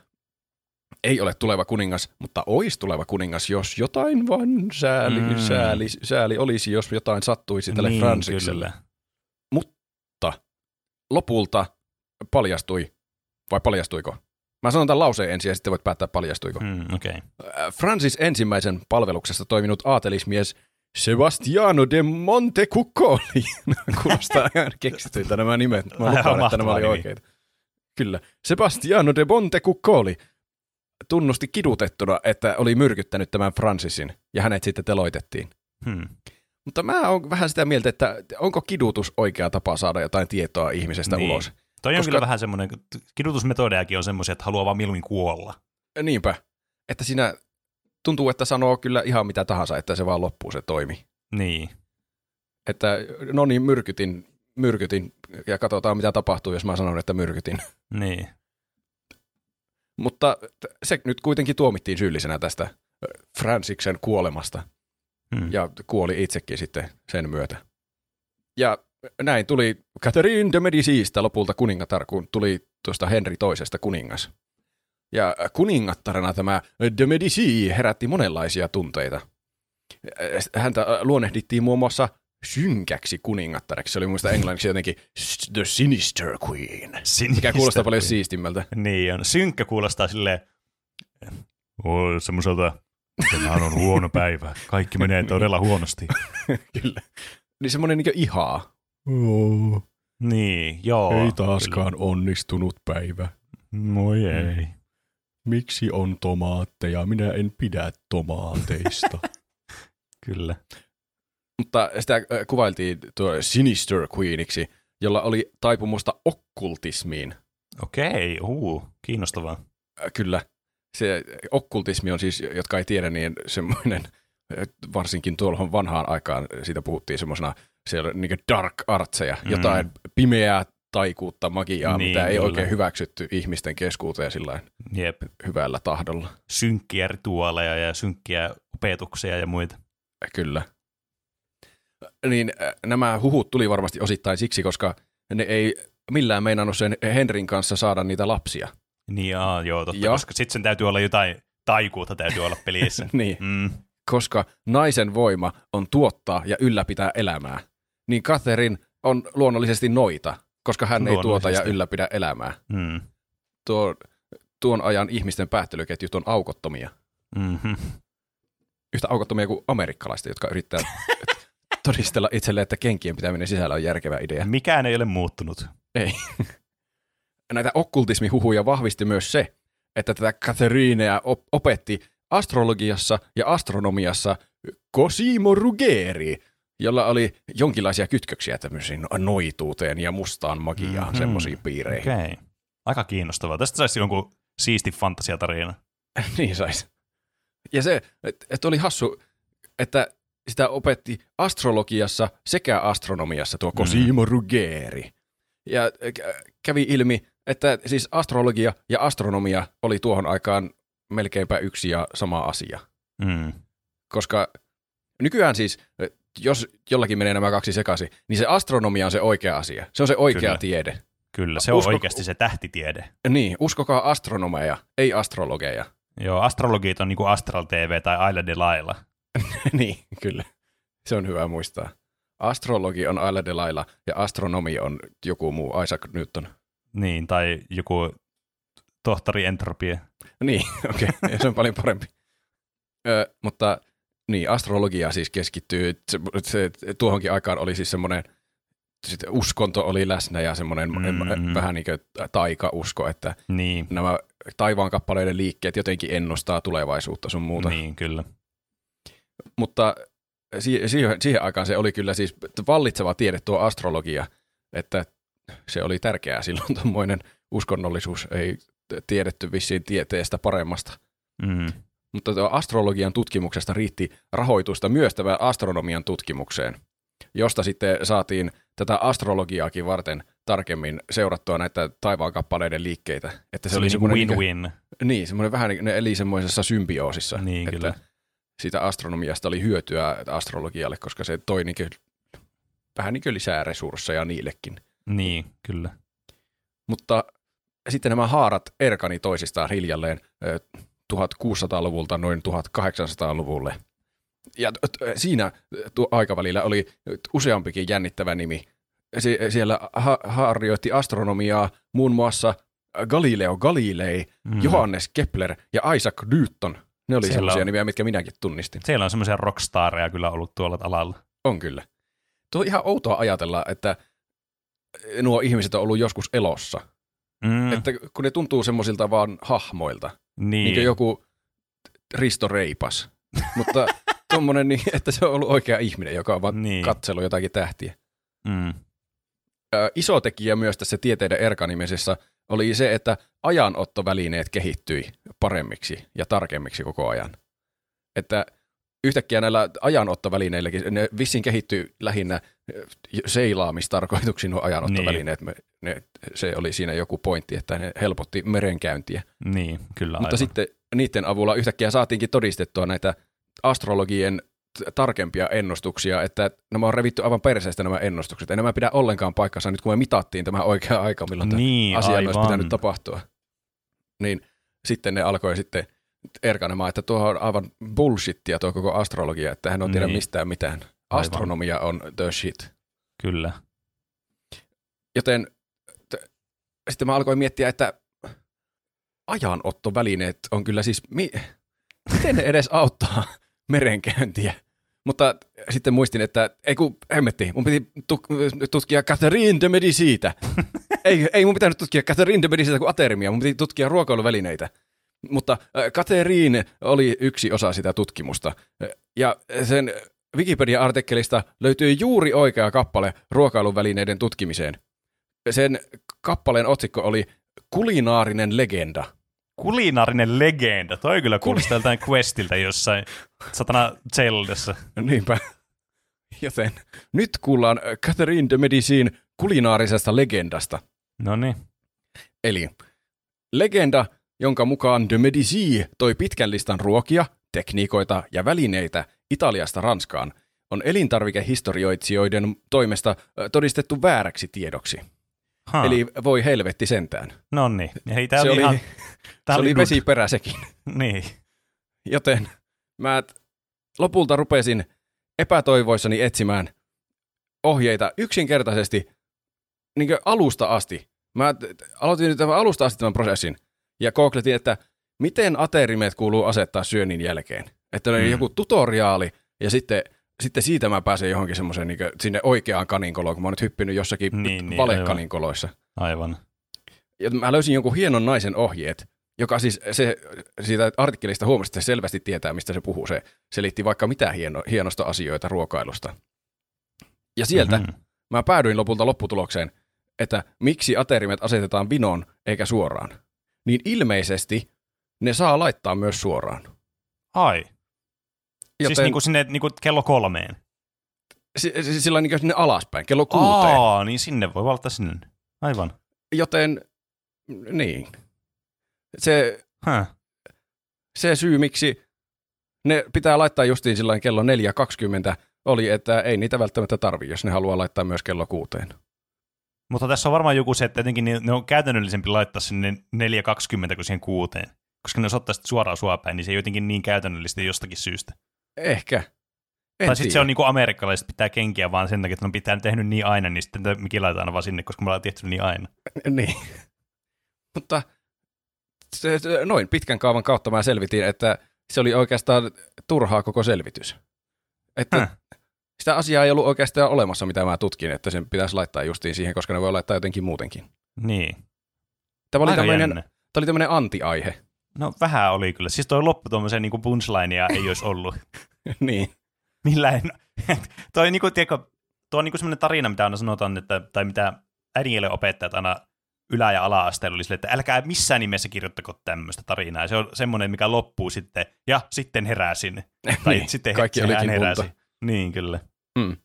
ei ole tuleva kuningas, mutta olisi tuleva kuningas, jos jotain vaan sääli, Mm. sääli, sääli olisi, jos jotain sattuisi tälle niin, Fransikselle. kyllä. Lopulta paljastui, vai paljastuiko? Mä sanon tämän lauseen ensin ja sitten voit päättää paljastuiko. Mm. Okay. Francis ensimmäisen palveluksessa toiminut aatelismies Sebastiano de Montecuccoli. Kuulostaa ihan keksityiltä nämä nimet. Mä lupaan, että nämä oli nimi. oikeita. Kyllä. Sebastiano de Montecuccoli tunnusti kidutettuna, että oli myrkyttänyt tämän Francisin, ja hänet sitten teloitettiin. Hmm. Mutta mä oon vähän sitä mieltä, että onko kidutus oikea tapa saada jotain tietoa ihmisestä Niin. ulos. Toi on Koska- kyllä vähän semmoinen, kidutusmetodejakin on semmoisia, että haluaa vaan mieluummin kuolla. Niinpä. Että siinä tuntuu, että sanoo kyllä ihan mitä tahansa, että se vaan loppuu se toimi. Niin. Että no niin, myrkytin, myrkytin ja katsotaan mitä tapahtuu, jos mä sanon, että myrkytin. Niin. Mutta se nyt kuitenkin tuomittiin syyllisenä tästä ö, Fransiksen kuolemasta Hmm. ja kuoli itsekin sitten sen myötä. Ja näin tuli Catherine de Medicistä lopulta kuningatar, kun tuli tuosta Henri toisesta kuningas. Ja kuningattarena tämä de Medici herätti monenlaisia tunteita. Häntä luonnehdittiin muun muassa synkäksi kuningattareksi. Se oli muista englanniksi jotenkin The Sinister Queen, mikä kuulostaa paljon siistimmältä. Niin on. Synkkä kuulostaa silleen, oh, semmoiselta, tänään on huono päivä. Kaikki menee todella huonosti. Kyllä. Niin semmoinen niin ihaa. Niin, joo. Ei taaskaan onnistunut päivä. Moi ei. Miksi on tomaatteja? Minä en pidä tomaateista. Kyllä. Mutta sitä äh, kuvailtiin tuo Sinister Queeniksi, jolla oli taipumusta okkultismiin. Okei, uu, kiinnostavaa. Äh, Kyllä. Se okkultismi on siis, jotka ei tiedä, niin semmoinen, äh, varsinkin tuolla vanhaan aikaan siitä puhuttiin semmoisena siellä niin dark artseja, Mm. jotain pimeää taikuutta, magiaa, Niin, mitä ei kyllä. oikein hyväksytty ihmisten keskuuteen sillä Jep. hyvällä tahdolla. Synkkiä rituaaleja ja synkkiä opetuksia ja muita. Kyllä. Niin äh, nämä huhut tuli varmasti osittain siksi, koska ne ei millään meinannut sen Henrin kanssa saada niitä lapsia. Niin, aa, joo, totta, Ja- koska sitten sen täytyy olla jotain taikuutta täytyy olla pelissä. Niin, mm. koska naisen voima on tuottaa ja ylläpitää elämää. Niin Catherine on luonnollisesti noita, koska hän ei tuota ja ylläpidä elämää. Mm. Tuo, tuon ajan ihmisten päättelyketjut on aukottomia. Mm-hmm. Yhtä aukottomia kuin amerikkalaiset, jotka yrittää todistella itselleen, että kenkien pitäminen sisällä on järkevä idea. Mikään ei ole muuttunut. Ei. Näitä okkultismihuhuja vahvisti myös se, että tätä Catherinea op- opetti astrologiassa ja astronomiassa Cosimo Ruggeri, jolla oli jonkinlaisia kytköksiä tämmöisiin noituuteen ja mustaan magiaan, Mhm. mm-hmm. semmoisiin piireihin. Okei. Okay. Aika kiinnostavaa. Tästä saisi jonkun siisti fantasiatarina. niin sais. Ja se, että et oli hassu, että sitä opetti astrologiassa sekä astronomiassa tuo Cosimo Ruggeri. Ja kä- kävi ilmi, että siis astrologia ja astronomia oli tuohon aikaan melkeinpä yksi ja sama asia. Mm. Koska nykyään siis, jos jollakin menee nämä kaksi sekaisin, niin se astronomia on se oikea asia. Se on se oikea Kyllä. tiede. Kyllä, se on Usko- oikeasti se tähtitiede. Niin, uskokaa astronomeja, ei astrologeja. Joo, astrologit on niinku Astral TV tai Aila de Laila. niin, kyllä. Se on hyvä muistaa. Astrologi on Aila de Laila ja astronomi on joku muu Isaac Newton. Niin, tai joku tohtori Entropia. Niin, okei, okay. se on paljon parempi. Ö, mutta niin, astrologia siis keskittyy, se, se, tuohonkin aikaan oli siis semmoinen, sitten uskonto oli läsnä ja semmoinen Mm. vähän niin kuin taikausko, että Niin, nämä taivaan kappaleiden liikkeet jotenkin ennustaa tulevaisuutta sun muuta. niin kyllä. Mutta si- siihen, siihen aikaan se oli kyllä siis vallitseva tiede tuo astrologia, että se oli tärkeää silloin tuommoinen uskonnollisuus, ei tiedetty vissiin tieteestä paremmasta. Mm. Mutta astrologian tutkimuksesta riitti rahoitusta myös tämän astronomian tutkimukseen, josta sitten saatiin tätä astrologiaakin varten tarkemmin seurattua näitä taivaankappaleiden liikkeitä. Että Se, se oli niinku niin, win-win. niin, semmoinen vähän, niin- ne eli semmoisessa symbioosissa. Niin, että kyllä. siitä astronomiasta oli hyötyä astrologialle, koska se toi niin kuin, vähän niin kuin lisää resursseja niillekin. Niin, kyllä. Mutta sitten nämä haarat erkani toisistaan hiljalleen 1600-luvulta noin 1800-luvulle. Ja siinä tuo aikavälillä oli useampikin jännittävä nimi. Sie- siellä ha- harjoitti astronomiaa muun muassa Galileo Galilei, Mm. Johannes Kepler ja Isaac Newton. Ne oli sellaisia on- nimiä, mitkä minäkin tunnistin. Siellä on semmoisia rockstareja kyllä ollut tuolla alalla. On kyllä. Tuo on ihan outoa ajatella, että nuo ihmiset on ollut joskus elossa. Mm, Että kun ne tuntuu semmoisilta vaan hahmoilta, niin. niin joku Risto Reipas. Mutta tommonen, niin, että se on ollut oikea ihminen, joka on vaan Niin. niin. katsellut jotakin tähtiä. Mm. Ö, iso tekijä myös tässä tieteiden erkanimisessa oli se, että ajanottovälineet kehittyi paremmiksi ja tarkemmiksi koko ajan. Että yhtäkkiä näillä ajanottovälineilläkin, ne vissiin kehittyy lähinnä ö, seilaamistarkoituksiin nuo ajanottovälineet. Me, ne, se oli siinä joku pointti, että ne helpotti merenkäyntiä. Niin, kyllä Mutta aivan. sitten niiden avulla yhtäkkiä saatiinkin todistettua näitä astrologien tarkempia ennustuksia, että nämä on revitty aivan perseestä nämä ennustukset. Ei nämä pidä ollenkaan paikkansa nyt, kun me mitattiin tämä oikea aika, milloin tämä niin, asia aivan. olisi pitänyt tapahtua. Niin sitten ne alkoi sitten erkanemaan, että tuo on aivan bullshittia tuo koko astrologia, että hän on tiedä Niin. mistään mitään. Astronomia on the shit. Kyllä. Joten t- sitten mä alkoin miettiä, että ajanottovälineet on kyllä siis, mi- miten ne edes auttaa merenkäyntiä? Mutta sitten muistin, että ei kun hemmetti, mun piti tu- tutkia Catherine de Medicitä. ei, ei mun pitänyt tutkia Catherine de Medicitä kuin atermia, mun piti tutkia ruokailuvälineitä. Mutta Catherine oli yksi osa sitä tutkimusta. Ja sen Wikipedia-artikkelista löytyy juuri oikea kappale ruokailuvälineiden tutkimiseen. Sen kappaleen otsikko oli Kulinaarinen legenda. Kulinaarinen legenda. Toi kyllä kuulostaa joltain questiltä jossain satana Zeldassa. Niinpä. Joten nyt kuullaan Catherine de Medicin kulinaarisesta legendasta. No niin. Eli legenda, jonka mukaan de Medici toi pitkän listan ruokia, tekniikoita ja välineitä Italiasta Ranskaan, on elintarvikehistorioitsijoiden toimesta todistettu vääräksi tiedoksi. Ha. Eli voi helvetti sentään. No niin. Eli tää se oli, oli, ihan... Tää se oli good. vesiperä sekin. Niin. Joten mä lopulta rupesin epätoivoissani etsimään ohjeita yksinkertaisesti niin alusta asti. Mä aloitin nyt tämän alusta asti tämän prosessin ja googletin, että miten aterimet kuuluu asettaa syönnin jälkeen. Että oli Mm. joku tutoriaali ja sitten, sitten siitä mä pääsen johonkin semmoiseen niin sinne oikeaan kaninkoloon, kun mä oon nyt hyppinyt jossakin Niin, niin, valekaninkoloissa. Aivan. Ja mä löysin jonkun hienon naisen ohjeet, joka siis se, siitä artikkelista huomasi, että se selvästi tietää, mistä se puhuu. Se selitti vaikka mitä hieno, hienosta asioita ruokailusta. Ja sieltä Mhm. mä päädyin lopulta lopputulokseen, että miksi aterimet asetetaan vinoon eikä suoraan. Niin ilmeisesti ne saa laittaa myös suoraan. Ai. Joten... Joten Siis niinku sinne niinku kello kolmeen. si- sillä niin sinne alaspäin, kello kuuteen. Aa, niin sinne voi valita sinne. Aivan. Joten niin. Se, Huh. se syy, miksi ne pitää laittaa justiin silloin kello 4.20 oli, että ei niitä välttämättä tarvi, jos ne haluaa laittaa myös kello kuuteen. Mutta tässä on varmaan joku se, että jotenkin ne ne on käytännöllisempi laittaa sinne 4.20 kuin siihen kuuteen. Koska ne jos ottaa suoraan suopäin, niin se ei jotenkin niin käytännöllistä jostakin syystä. Ehkä. En tai sitten se on niinku amerikkalaiset pitää kenkiä vaan sen takia, että ne on pitää tehnyt niin aina, niin sitten mikin laitetaan vaan sinne, koska me ollaan tehty niin aina. Niin. Mutta se, se, noin pitkän kaavan kautta mä selvitin, että se oli oikeastaan turhaa koko selvitys. Että Häh. Sitä asiaa ei ollut oikeastaan olemassa, mitä mä tutkin, että sen pitäisi laittaa justiin siihen, koska ne voi laittaa jotenkin muutenkin. Niin. Tämä oli tämmöinen, tämä oli tämmöinen anti-aihe. No vähän oli kyllä. Siis toi loppu tuommoisen niinku punchlinea ei olisi ollut. niin. Millä en... toi, niinku, tiedätkö, tuo on niinku semmoinen tarina, mitä aina sanotaan, että, tai mitä äidinkielen opettajat aina ylä- ja ala-asteella oli sille, että älkää missään nimessä kirjoittako tämmöistä tarinaa. Se on semmoinen, mikä loppuu sitten, ja sitten heräsin. Tai niin. sitten Kaikki olikin heräsi. unta. Niin, kyllä. Mm.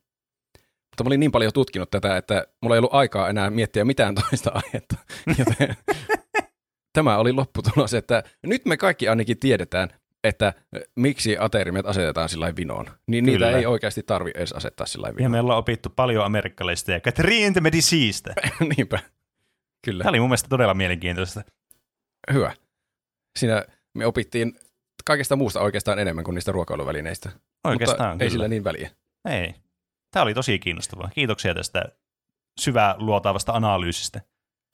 Mutta mä olin niin paljon tutkinut tätä, että mulla ei ollut aikaa enää miettiä mitään toista aihetta. Joten tämä oli lopputulos, että nyt me kaikki ainakin tiedetään, että miksi aterimet asetetaan sillä vinoon. Niin niitä Kyllä. ei oikeasti tarvi edes asettaa sillä lailla Ja vinoon. me ollaan opittu paljon amerikkalaisista ja Catherine Mediciistä. Niinpä. Kyllä. Tämä oli mun mielestä todella mielenkiintoista. Hyvä. Siinä me opittiin kaikesta muusta oikeastaan enemmän kuin niistä ruokailuvälineistä. Oikeastaan Mutta ei kyllä. sillä niin väliä. Ei. Tämä oli tosi kiinnostavaa. Kiitoksia tästä syvää luotaavasta analyysistä.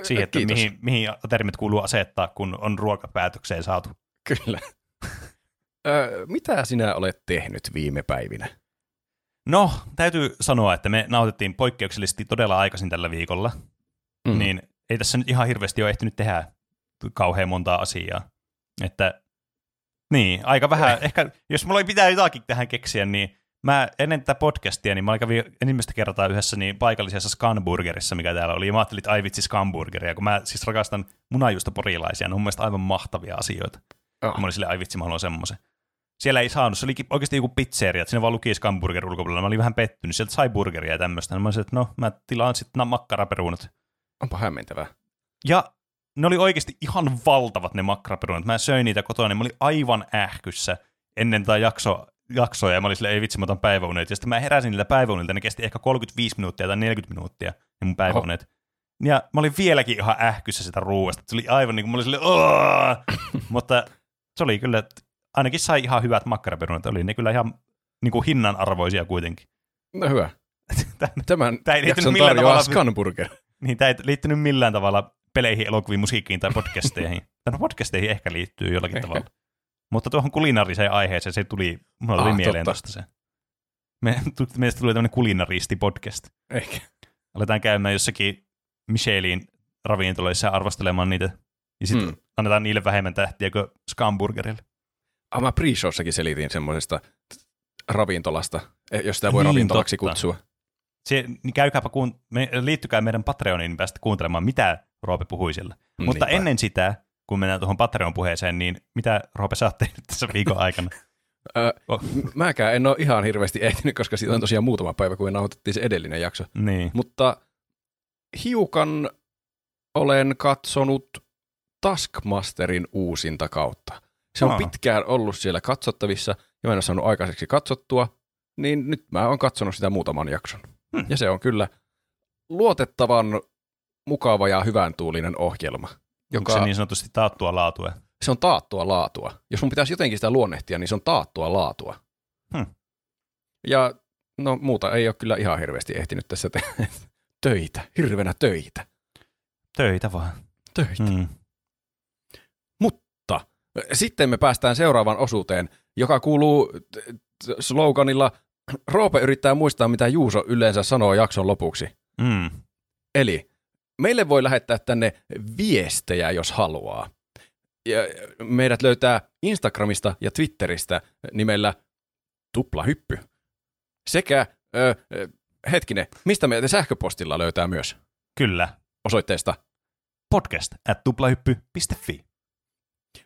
Siihen, että Kiitos. mihin, mihin termit kuuluu asettaa, kun on ruokapäätökseen saatu. Kyllä. Ö, mitä sinä olet tehnyt viime päivinä? No, täytyy sanoa, että me nautettiin poikkeuksellisesti todella aikaisin tällä viikolla. Mm. Niin ei tässä nyt ihan hirveästi ole ehtinyt tehdä kauhean montaa asiaa. Että niin, aika vähän. Ehkä jos mulla ei pitää jotakin tähän keksiä, niin mä ennen tätä podcastia, niin mä kävin ensimmäistä kertaa yhdessä niin paikallisessa Scanburgerissa, mikä täällä oli, ja mä ajattelin, että ai vitsi Scanburgeria, kun mä siis rakastan munajuusta porilaisia, ne on mun mielestä aivan mahtavia asioita. Oh. Mä olin silleen, ai vitsi, mä haluan semmoisen. Siellä ei saanut, se oli oikeasti joku pizzeria, että siinä vaan luki Scanburger ulkopuolella. Mä olin vähän pettynyt, sieltä sai burgeria ja tämmöistä. Mä olisin, että no, mä tilaan sitten makkaraperuunat. Onpa hämmentävää. Ja ne oli oikeasti ihan valtavat ne makkaraperunat. Mä söin niitä kotona, niin mä olin aivan ähkyssä ennen tätä jakso, jaksoa, ja mä olin silleen, ei vitsi, mä otan päiväunet. Ja sitten mä heräsin niiltä päiväunilta, ne kesti ehkä 35 minuuttia tai 40 minuuttia, ne mun päiväunet. Ja mä olin vieläkin ihan ähkyssä sitä ruuasta. Se oli aivan niin kuin, mä olin silleen, Aah! Mutta se oli kyllä, että ainakin sai ihan hyvät makkaraperunat. Oli ne kyllä ihan niin kuin hinnan arvoisia kuitenkin. No hyvä. Tämän Tää ei liittynyt jakson tarjoaa tavalla- Scanburger. Niin, tämä ei liittynyt millään tavalla peleihin, elokuviin, musiikkiin tai podcasteihin. tai no podcasteihin ehkä liittyy jollakin Ehkä. tavalla. Mutta tuohon kulinaariseen aiheeseen se tuli, mulla tuli Ah, mieleen totta. tuosta se. Me, meistä tuli tämmöinen kulinaristi-podcast. Ehkä. Aletaan käymään jossakin Michelin ravintoloissa ja arvostelemaan niitä. Ja sitten Mm. mm. annetaan niille vähemmän tähtiä kuin Scamburgerille. Ah, mä pre-showssakin selitin semmoisesta ravintolasta, eh, jos sitä voi Niin, ravintolaksi totta. kutsua. Se, niin käykääpä, kuun, me, liittykää meidän Patreoniin, niin päästä kuuntelemaan, mitä Roope puhui siellä. Mm, Mutta niinpä. ennen sitä, kun mennään tuohon Patreon-puheeseen, niin mitä Roope sä oot tehnyt tässä viikon aikana? Ö, Oh. mäkään en ole ihan hirveästi ehtinyt, koska siitä on tosiaan muutama päivä, kun me nauhoitettiin se edellinen jakso. niin. Mutta hiukan olen katsonut Taskmasterin uusinta kautta. Se on Aa. pitkään ollut siellä katsottavissa, ja mä en ole saanut aikaiseksi katsottua, niin nyt mä oon katsonut sitä muutaman jakson. Hmm. Ja se on kyllä luotettavan mukava ja hyvän tuulinen ohjelma. Onko Joka, se niin sanotusti taattua laatua? se on taattua laatua. Jos mun pitäisi jotenkin sitä luonnehtia, niin se on taattua laatua. Hmm. Ja no muuta ei ole kyllä ihan hirveästi ehtinyt tässä tehdä. töitä, hirvenä töitä. Töitä vaan. Töitä. Mm. Mutta sitten me päästään seuraavaan osuuteen, joka kuuluu t- t- sloganilla Roope yrittää muistaa, mitä Juuso yleensä sanoo jakson lopuksi. Mm. Eli meille voi lähettää tänne viestejä, jos haluaa. Ja meidät löytää Instagramista ja Twitteristä nimellä Tuplahyppy. Sekä, ö, ö, hetkinen, mistä meitä sähköpostilla löytää myös Kyllä. osoitteesta Podcast at tuplahyppy.fi.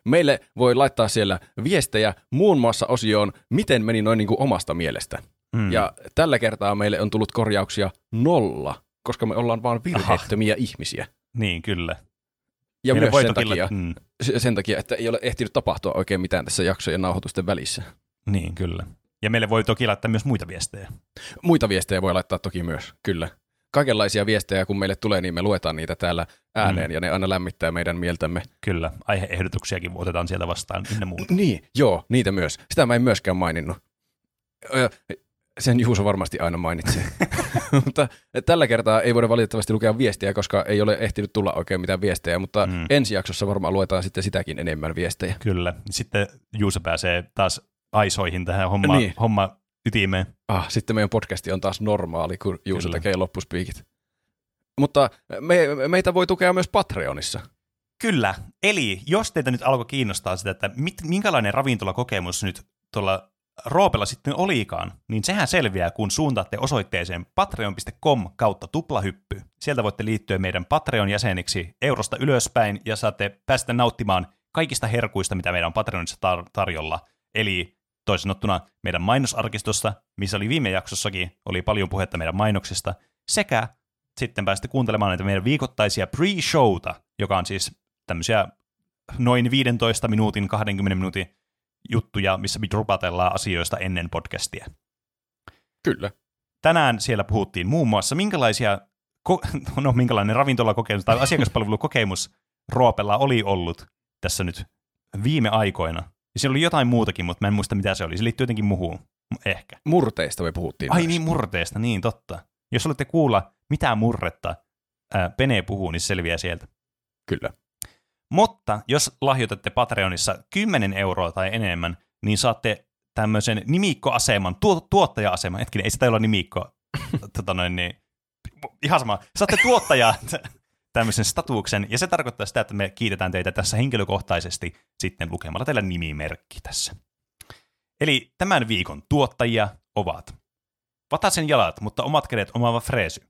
Meille voi laittaa siellä viestejä muun muassa osioon, miten meni noin niin kuin omasta mielestä. Mm. Ja tällä kertaa meille on tullut korjauksia nolla, koska me ollaan vaan virheettömiä ihmisiä. Niin, kyllä. Ja Meille myös sen takia, mm. se- sen takia, että ei ole ehtinyt tapahtua oikein mitään tässä jaksojen nauhoitusten välissä. Niin, kyllä. Ja meille voi toki laittaa myös muita viestejä. Muita viestejä voi laittaa toki myös, kyllä. Kaikenlaisia viestejä, kun meille tulee, niin me luetaan niitä täällä ääneen, Mm. ja ne aina lämmittää meidän mieltämme. Kyllä. Aiheehdotuksiakin otetaan sieltä vastaan ynnä muuta. Niin, joo, niitä myös. Sitä mä en myöskään maininnut. Sen Juuso varmasti aina mainitsee. mutta tällä kertaa ei voida valitettavasti lukea viestiä, koska ei ole ehtinyt tulla oikein mitään viestejä, mutta Mm. ensi jaksossa varmaan luetaan sitten sitäkin enemmän viestejä. Kyllä. Sitten Juuso pääsee taas aisoihin tähän homma, Niin. homma ytimeen. Ah, sitten meidän podcasti on taas normaali, kun Juuso Kyllä. tekee loppuspiikit. Mutta me, meitä voi tukea myös Patreonissa. Kyllä. Eli jos teitä nyt alkoi kiinnostaa sitä, että mit, minkälainen ravintolakokemus nyt tuolla Roopella sitten olikaan, niin sehän selviää, kun suuntaatte osoitteeseen patreon.com kautta tuplahyppy. Sieltä voitte liittyä meidän Patreon-jäseniksi eurosta ylöspäin ja saatte päästä nauttimaan kaikista herkuista, mitä meidän on Patreonissa tar- tarjolla. Eli toisin sanottuna meidän mainosarkistossa, missä oli viime jaksossakin, oli paljon puhetta meidän mainoksista, sekä sitten pääsette kuuntelemaan näitä meidän viikoittaisia pre-showta, joka on siis tämmöisiä noin 15 minuutin, 20 minuutin juttuja, missä me dropatellaan asioista ennen podcastia. Kyllä. Tänään siellä puhuttiin muun muassa, minkälaisia, ko- no minkälainen ravintolakokemus tai asiakaspalvelukokemus Roopella oli ollut tässä nyt viime aikoina. Ja siellä oli jotain muutakin, mutta mä en muista mitä se oli. Se liittyy jotenkin muuhun. Ehkä. Murteista me puhuttiin. Ai myös. niin, murteesta, niin totta. Jos olette kuulla, mitä murretta ää, Pene puhuu, niin se selviää sieltä. Kyllä. Mutta jos lahjoitatte Patreonissa 10 euroa tai enemmän, niin saatte tämmöisen nimikkoaseman, tuo, tuottaja-aseman, hetkinen, ei sitä olla nimikko, tota noin, niin, ihan sama, saatte tuottaja, tämmöisen statuksen, ja se tarkoittaa sitä, että me kiitetään teitä tässä henkilökohtaisesti sitten lukemalla teillä nimimerkki tässä. Eli tämän viikon tuottajia ovat Vatasen jalat, mutta omat kädet omaava Freesy.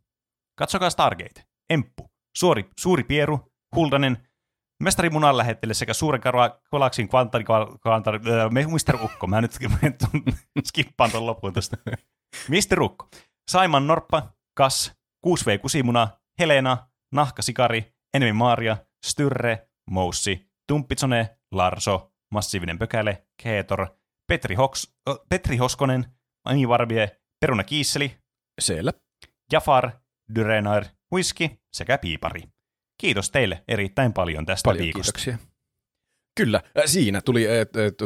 Katsokaa Stargate, Emppu, Suori, Suuri Pieru, Huldanen, Mestari Munan lähettele sekä Suuren galaksin kvantari, kvantari, äh, Mr. Ukko. Mä nyt skippaan tuon loppuun tästä. Mr. Ukko. Saiman Norppa, Kas, 6V Kusimuna, Helena, Nahkasikari, Enemi Maria, Styrre, Moussi, Tumppitsone, Larso, Massiivinen Pökäle, Keetor, Petri, Hoks, äh, Petri Hoskonen, Ani Varbie, Peruna Kiisseli, Siellä. Jafar, Dyrenair, Whisky sekä Piipari. Kiitos teille erittäin paljon tästä Paljon viikosta. kiitoksia. Kyllä, siinä tuli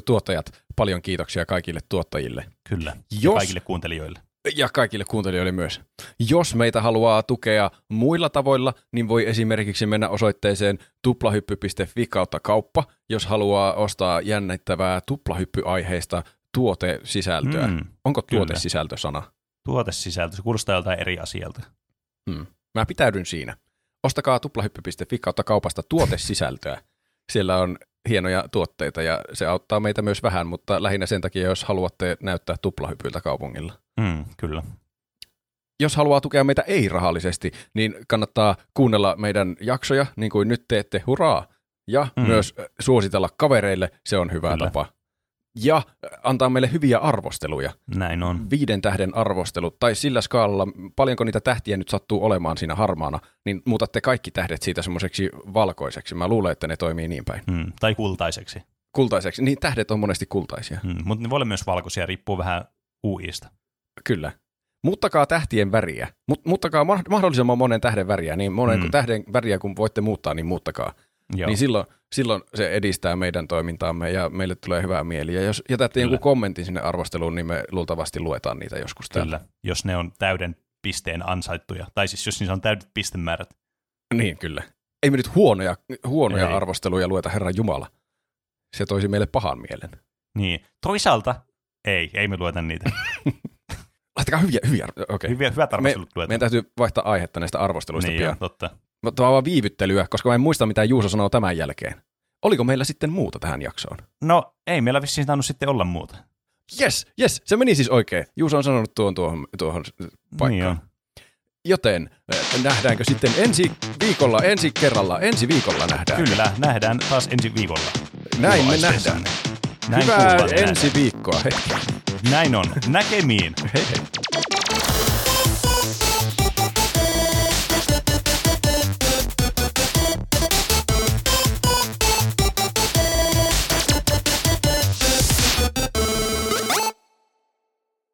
tuottajat. Paljon kiitoksia kaikille tuottajille. Kyllä, ja Jos- kaikille kuuntelijoille. Ja kaikille kuuntelijoille myös. Jos meitä haluaa tukea muilla tavoilla, niin voi esimerkiksi mennä osoitteeseen tuplahyppy.fi kautta kauppa, jos haluaa ostaa jännittävää tuplahyppyaiheista tuotesisältöä. Mm, Onko tuotesisältö sana? Tuotesisältö, se kuulostaa joltain eri asialta. Hmm. Mä pitäydyn siinä. Ostakaa tuplahyppy.fi kautta kaupasta tuotesisältöä. Siellä on hienoja tuotteita ja se auttaa meitä myös vähän, mutta lähinnä sen takia, jos haluatte näyttää tuplahypyltä kaupungilla. Mm, kyllä. jos haluaa tukea meitä ei-rahallisesti, niin kannattaa kuunnella meidän jaksoja, niin kuin nyt teette, hurraa! Ja Mm. myös äh, suositella kavereille, se on hyvä Kyllä. tapa. Ja antaa meille hyviä arvosteluja, Näin on. viiden tähden arvostelut, tai sillä skaalalla, paljonko niitä tähtiä nyt sattuu olemaan siinä harmaana, niin muutatte kaikki tähdet siitä semmoiseksi valkoiseksi. Mä luulen, että ne toimii niin päin. Mm, tai kultaiseksi. Kultaiseksi, niin tähdet on monesti kultaisia. Mm, mutta ne voi olla myös valkoisia, riippuu vähän UIsta. Kyllä. Muuttakaa tähtien väriä. Mut, muuttakaa ma- mahdollisimman monen tähden väriä. Niin monen Mm. mm. tähden väriä, kun voitte muuttaa, niin muuttakaa. Joo. Niin silloin, silloin se edistää meidän toimintaamme ja meille tulee hyvää mieli. Ja jos jätätte Kyllä. jonkun kommentin sinne arvosteluun, niin me luultavasti luetaan niitä joskus täällä. Kyllä, jos ne on täyden pisteen ansaittuja. Tai siis jos niissä on täydet pistemäärät. Niin, kyllä. Ei me nyt huonoja, huonoja Ei. arvosteluja lueta Herran Jumala. Se toisi meille pahan mielen. Niin, toisaalta ei, ei me lueta niitä. Laittakaa hyviä, hyviä. Okei. Okay. Hyviä, hyvät arvostelut luetaan. Meidän täytyy vaihtaa aihetta näistä arvosteluista niin, pian. joo, totta. Mutta vaan viivyttelyä, koska mä en muista, mitä Juuso sanoo tämän jälkeen. Oliko meillä sitten muuta tähän jaksoon? No, ei meillä vissiin tainnut sitten olla muuta. Yes, yes, se meni siis oikein. Juuso on sanonut tuon tuohon, tuohon paikkaan. Niin. Joten äh, nähdäänkö sitten ensi viikolla, ensi kerralla, ensi viikolla nähdään. Kyllä, nähdään taas ensi viikolla. Näin me nähdään. Näin Hyvää ensi viikkoa. Hei, nähdään. Näin on. Näkemiin. hei. hei.